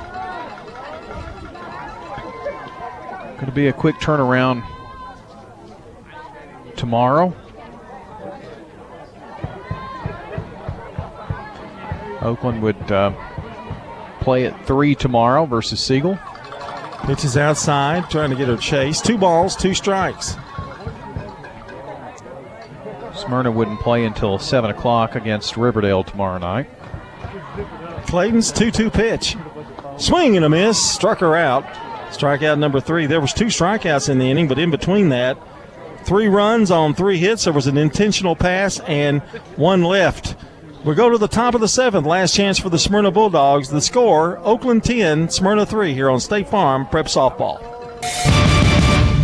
Going to be a quick turnaround tomorrow. Oakland would uh, play at three tomorrow versus Siegel. Pitches outside, trying to get her chase. Two balls, two strikes. Smyrna wouldn't play until 7 o'clock against Riverdale tomorrow night. Clayton's 2 2 pitch. Swing and a miss. Struck her out. Strikeout number three. There was two strikeouts in the inning, but in between that, three runs on three hits. There was an intentional pass and one left. We go to the top of the seventh. Last chance for the Smyrna Bulldogs. The score: Oakland 10, Smyrna 3 here on State Farm Prep Softball.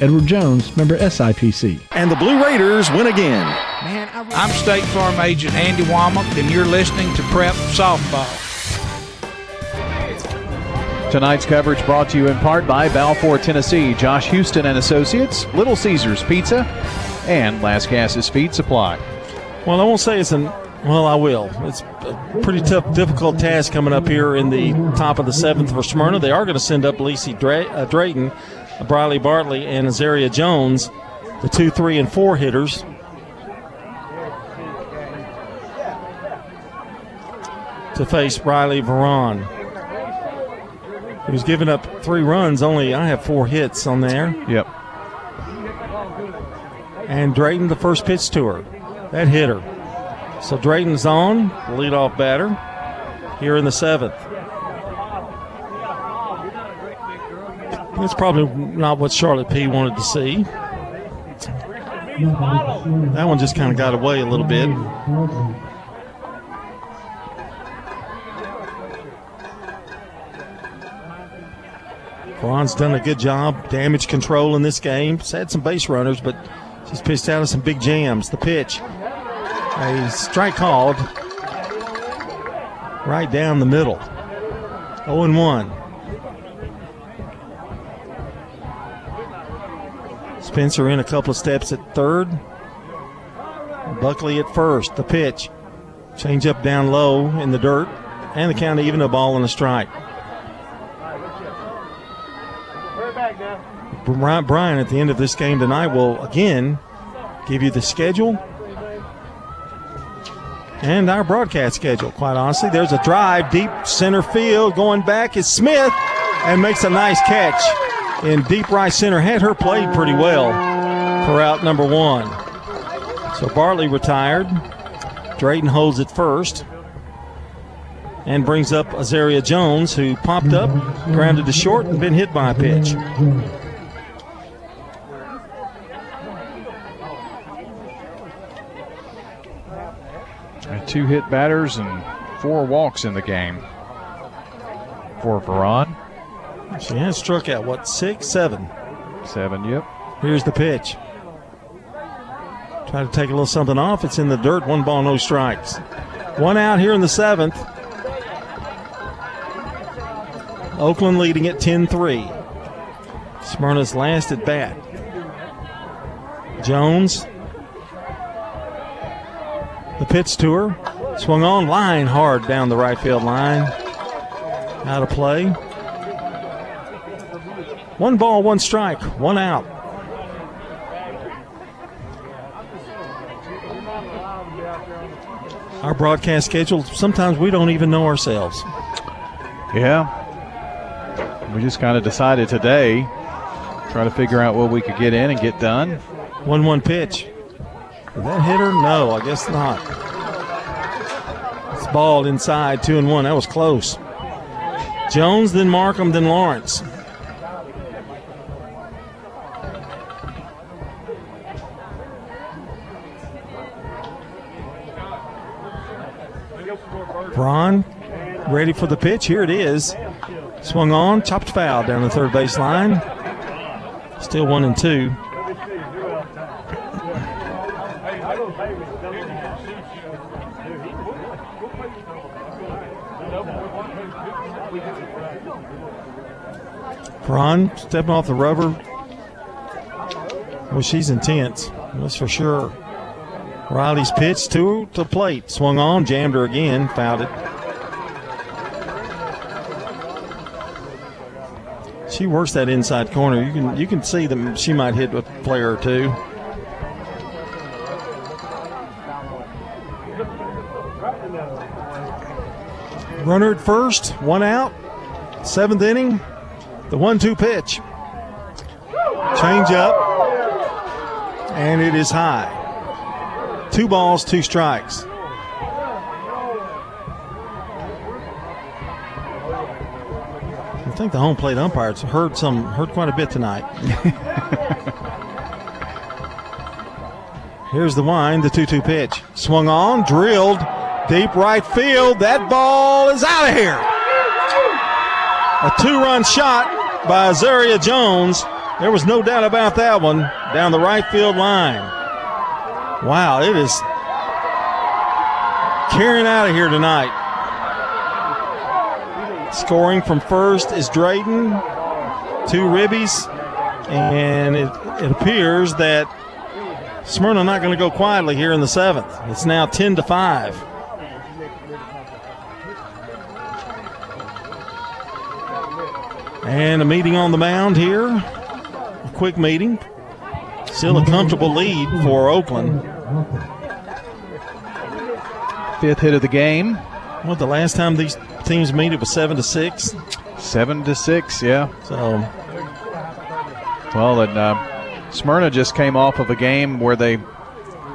Edward Jones, member SIPC. And the Blue Raiders win again. Man, I'm State Farm Agent Andy Womack, and you're listening to Prep Softball. Tonight's coverage brought to you in part by Balfour, Tennessee, Josh Houston and Associates, Little Caesars Pizza, and Las Casas Feed Supply. Well, I won't say it's an. Well, I will. It's a pretty tough, difficult task coming up here in the top of the seventh for Smyrna. They are going to send up Lacey Dra- uh, Drayton, Briley Bartley, and Azaria Jones, the two, three, and four hitters. To face Riley Veron, who's given up three runs. Only I have four hits on there. Yep. And Drayton, the first pitch to her. That hit her. So Drayton's on, the leadoff batter, here in the seventh. That's probably not what Charlotte P wanted to see. That one just kind of got away a little bit. Ron's done a good job, damage control in this game. He's had some base runners, but she's pitched out of some big jams. The pitch, a strike called right down the middle. 0 1. Spencer in a couple of steps at third. Buckley at first. The pitch. Change up down low in the dirt. And the count even a ball and a strike. Brian at the end of this game tonight will again give you the schedule and our broadcast schedule, quite honestly. There's a drive deep center field. Going back is Smith and makes a nice catch in deep right center. Had her played pretty well for out number one. So Bartley retired. Drayton holds it first and brings up Azaria Jones, who popped up, grounded to short, and been hit by a pitch. Two hit batters and four walks in the game for Veron. She has struck out, what, six, seven? Seven, yep. Here's the pitch. Try to take a little something off. It's in the dirt. One ball, no strikes. One out here in the seventh. Oakland leading at 10 3. Smyrna's last at bat. Jones. The pitch to her. Swung on line hard down the right field line. Out of play. One ball, one strike, one out. Our broadcast schedule, sometimes we don't even know ourselves. Yeah. We just kind of decided today, try to figure out what we could get in and get done. 1 1 pitch. Did that hit her? No, I guess not. It's ball inside, 2 and 1. That was close. Jones, then Markham, then Lawrence. Braun ready for the pitch. Here it is. Swung on, chopped foul down the third base line. Still one and two. Braun stepping off the rubber. Well, she's intense. That's for sure. Riley's pitch to the plate. Swung on, jammed her again, fouled it. She works that inside corner. You can you can see that she might hit a player or two. Runner at first, one out. Seventh inning. The one-two pitch. Change up. And it is high. Two balls, two strikes. I think the home plate umpires heard some heard quite a bit tonight. *laughs* Here's the wind, the 2-2 pitch. Swung on, drilled, deep right field. That ball is out of here. A two-run shot by Azaria Jones. There was no doubt about that one down the right field line. Wow, it is carrying out of here tonight. Scoring from first is Drayton, two ribbies, and it, it appears that Smyrna not going to go quietly here in the seventh. It's now 10 to 5. And a meeting on the mound here. A quick meeting. Still a comfortable lead for Oakland. Fifth hit of the game. Well, the last time these teams meet, it was seven to six. Seven to six, yeah. So, well, and uh, Smyrna just came off of a game where they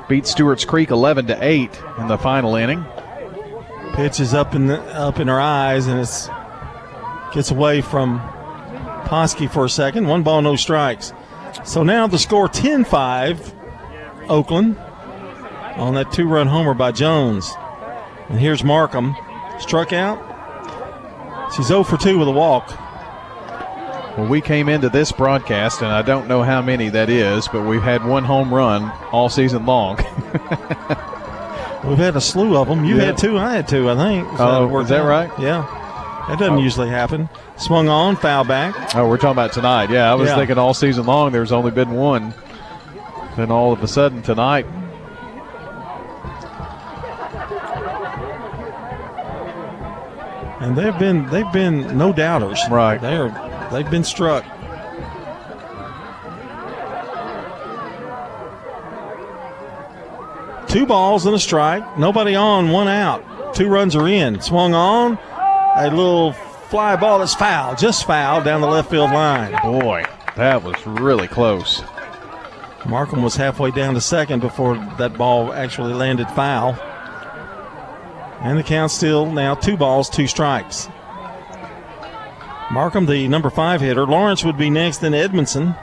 beat Stewart's Creek eleven to eight in the final inning. Pitch is up in the, up in her eyes, and it's gets away from Poski for a second. One ball, no strikes. So now the score 10 5, Oakland, on that two run homer by Jones. And here's Markham. Struck out. She's 0 for 2 with a walk. Well, we came into this broadcast, and I don't know how many that is, but we've had one home run all season long. *laughs* We've had a slew of them. You Yeah. had two, I had two, I think. Oh, worked is that out. right? Yeah. That doesn't Oh. usually happen. Swung on, foul back. Oh, we're talking about tonight. Yeah, I was Yeah. thinking all season long there's only been one. Then all of a sudden tonight, And they've been they've been no doubters. Right. They're they've been struck. Two balls and a strike. Nobody on, one out. Two runs are in. Swung on. A little fly ball that's foul, just foul down the left field line. boy, that was really close. Markham was halfway down to second before that ball actually landed foul. And the count still now two balls, two strikes. Markham, the number five hitter. Lawrence would be next, then Edmondson.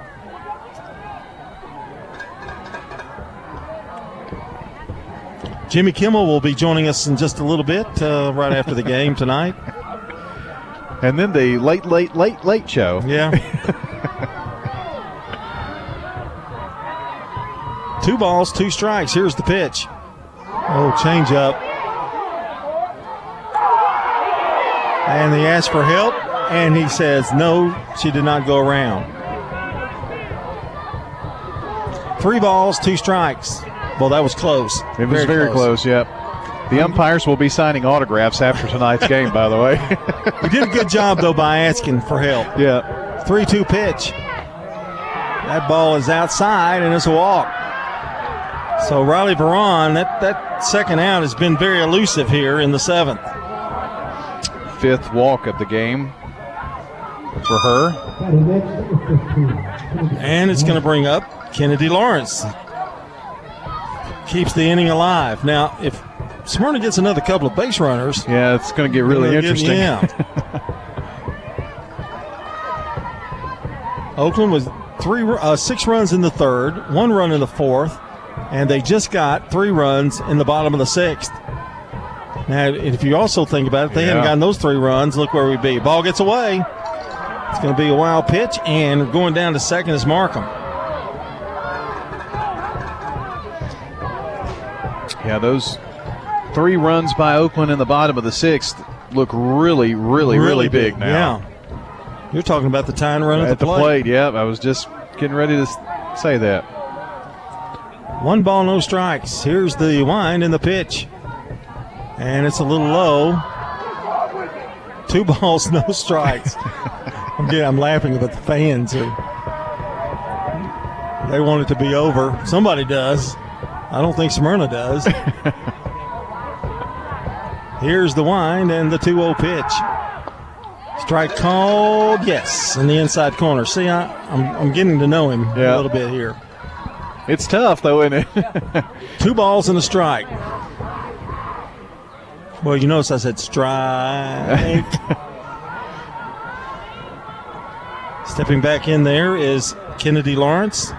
Jimmy Kimmel will be joining us in just a little bit, uh, right after the game *laughs* tonight. And then the late, late, late, late show. Yeah. *laughs* two balls, two strikes. Here's the pitch. Oh, change up. And they ask for help, and he says, no, she did not go around. Three balls, two strikes. Well, that was close. It was very, close. Yep. The umpires will be signing autographs after tonight's game, by the way. *laughs* he did a good job, though, by asking for help. Yeah. 3 2 pitch. That ball is outside, and it's a walk. So Riley Veron, that, that second out has been very elusive here in the seventh. Fifth walk of the game for her. And it's going to bring up Kennedy Lawrence. Keeps the inning alive. Now, if Smyrna gets another couple of base runners. Yeah, it's going to get really Get, interesting. yeah. *laughs* Oakland was three, uh, six runs in the third, one run in the fourth, and they just got three runs in the bottom of the sixth. Now, if you also think about it, they hadn't gotten those three runs. Look where we'd be. Ball gets away. It's going to be a wild pitch, and going down to second is Markham. Yeah, those three runs by Oakland in the bottom of the sixth look really, really, really, big, now. Yeah. You're talking about the tying run at, At the, the plate, yep. I was just getting ready to say that. One ball, no strikes. Here's the wind and the pitch. And it's a little low. Two *laughs* balls, no strikes. I'm getting, I'm laughing about the fans who they want it to be over. Somebody does. I don't think Smyrna does. *laughs* Here's the wind and the 2 0 pitch. Strike called, yes, in the inside corner. See, I, I'm, I'm getting to know him a little bit here. It's tough, though, isn't it? *laughs* Two balls and a strike. Well, you notice I said strike. *laughs* Stepping back in there is Kennedy Lawrence.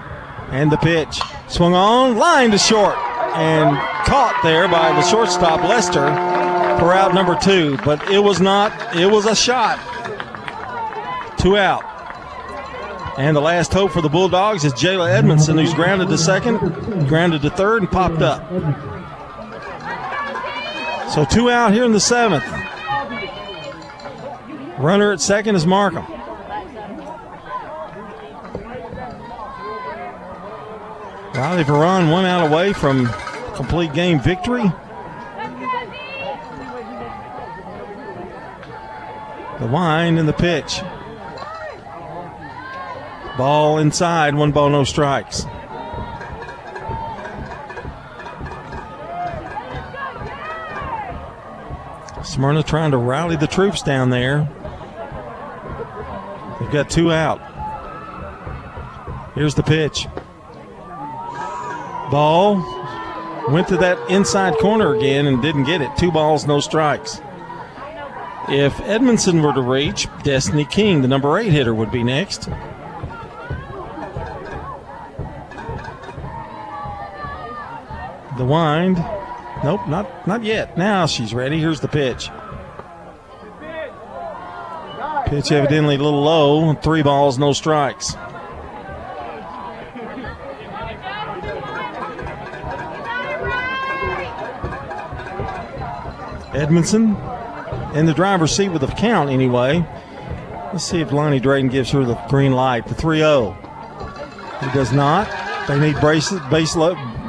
And the pitch. Swung on, line to short. And caught there by the shortstop, Lester, for out number two. But it was not, it was a shot. Two out. And the last hope for the Bulldogs is Jayla Edmondson, who's grounded to second, grounded to third, and popped up. So two out here in the seventh. Runner at second is Markham. Riley Veron one out away from complete game victory. The wind and the pitch. Ball inside, one ball, no strikes. Smyrna trying to rally the troops down there. They've got two out. Here's the pitch. Ball went to that inside corner again and didn't get it. Two balls, no strikes. If Edmondson were to reach, Destiny King, the number eight hitter, would be next. The wind. Nope, not not yet. Now she's ready. Here's the pitch. Pitch evidently a little low. Three balls, no strikes. Edmondson in the driver's seat with a count anyway. Let's see if Lonnie Drayton gives her the green light. The 3 0. He does not. They need base, base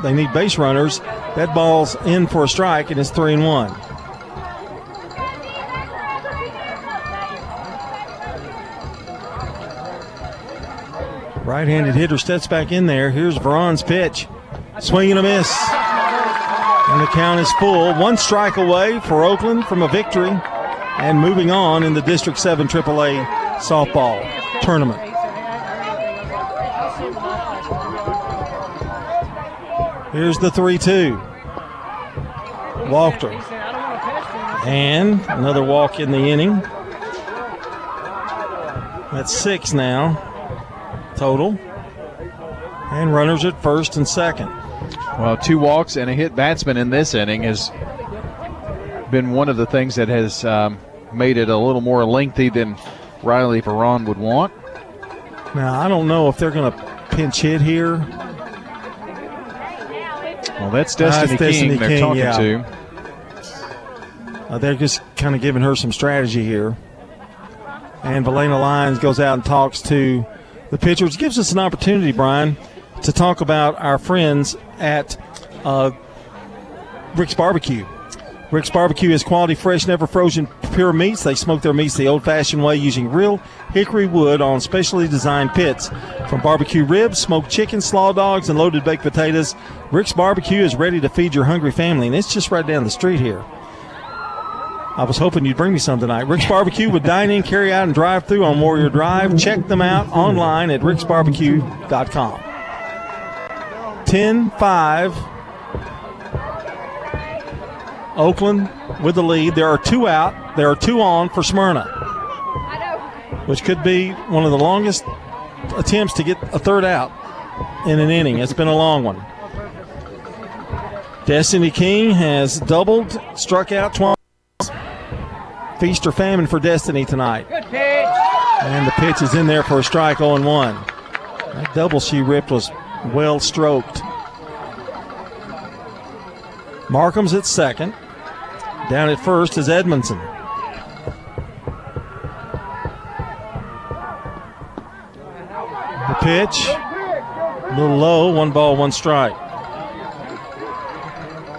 they need base runners. That ball's in for a strike and it's 3 and 1. Right handed hitter steps back in there. Here's Veron's pitch. Swing and a miss. And the count is full. One strike away for Oakland from a victory and moving on in the District 7 AAA softball tournament. Here's the 3 2. Walked her. And another walk in the inning. That's six now total. And runners at first and second. Well, two walks and a hit batsman in this inning has been one of the things that has um, made it a little more lengthy than Riley Veron would want. Now, I don't know if they're going to pinch hit here. Well, that's Uh, Destiny, it's King Destiny they're King, talking yeah. to. Uh, they're just kind of giving her some strategy here. And Valena Lyons goes out and talks to the pitcher, which gives us an opportunity, Brian, to talk about our friends at uh, Rick's Barbecue. Rick's Barbecue is quality, fresh, never frozen, pure meats. They smoke their meats the old fashioned way using real hickory wood on specially designed pits. From barbecue ribs, smoked chicken, slaw dogs, and loaded baked potatoes, Rick's Barbecue is ready to feed your hungry family, and it's just right down the street here. I was hoping you'd bring me some tonight. Rick's Barbecue with dine in, carry out, and drive through on Warrior Drive. Check them out online at ricksbarbecue.com. 10 5. Oakland with the lead. There are two out. There are two on for Smyrna, which could be one of the longest attempts to get a third out in an inning. It's been a long one. Destiny King has doubled, struck out twice. Feast or famine for Destiny tonight. And the pitch is in there for a strike 0 1. That double she ripped was well stroked. Markham's at second. Down at first is Edmondson. The pitch, a little low, one ball, one strike.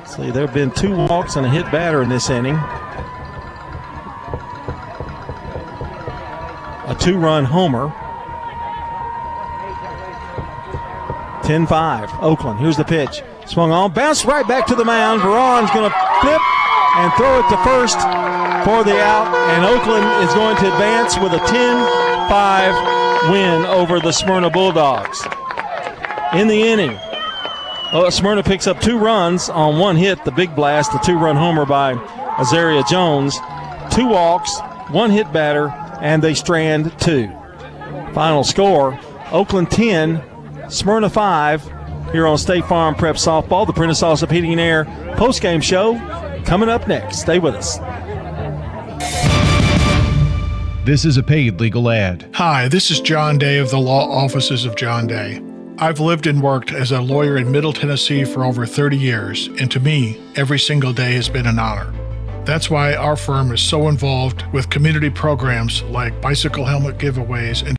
See, there have been two walks and a hit batter in this inning. Two run homer. 10 5, Oakland. Here's the pitch. Swung on, bounced right back to the mound. Veron's going to flip and throw it to first for the out. And Oakland is going to advance with a 10 5 win over the Smyrna Bulldogs. In the inning, oh, Smyrna picks up two runs on one hit, the big blast, the two run homer by Azaria Jones. Two walks, one hit batter, and they strand two. Final score Oakland 10, Smyrna 5 here on State Farm Prep Softball, the Prentice Allsup Heating and Air postgame show coming up next. Stay with us. This is a paid legal ad. Hi, this is John Day of the Law Offices of John Day. I've lived and worked as a lawyer in Middle Tennessee for over 30 years, and to me, every single day has been an honor. That's why our firm is so involved with community programs like bicycle helmet giveaways and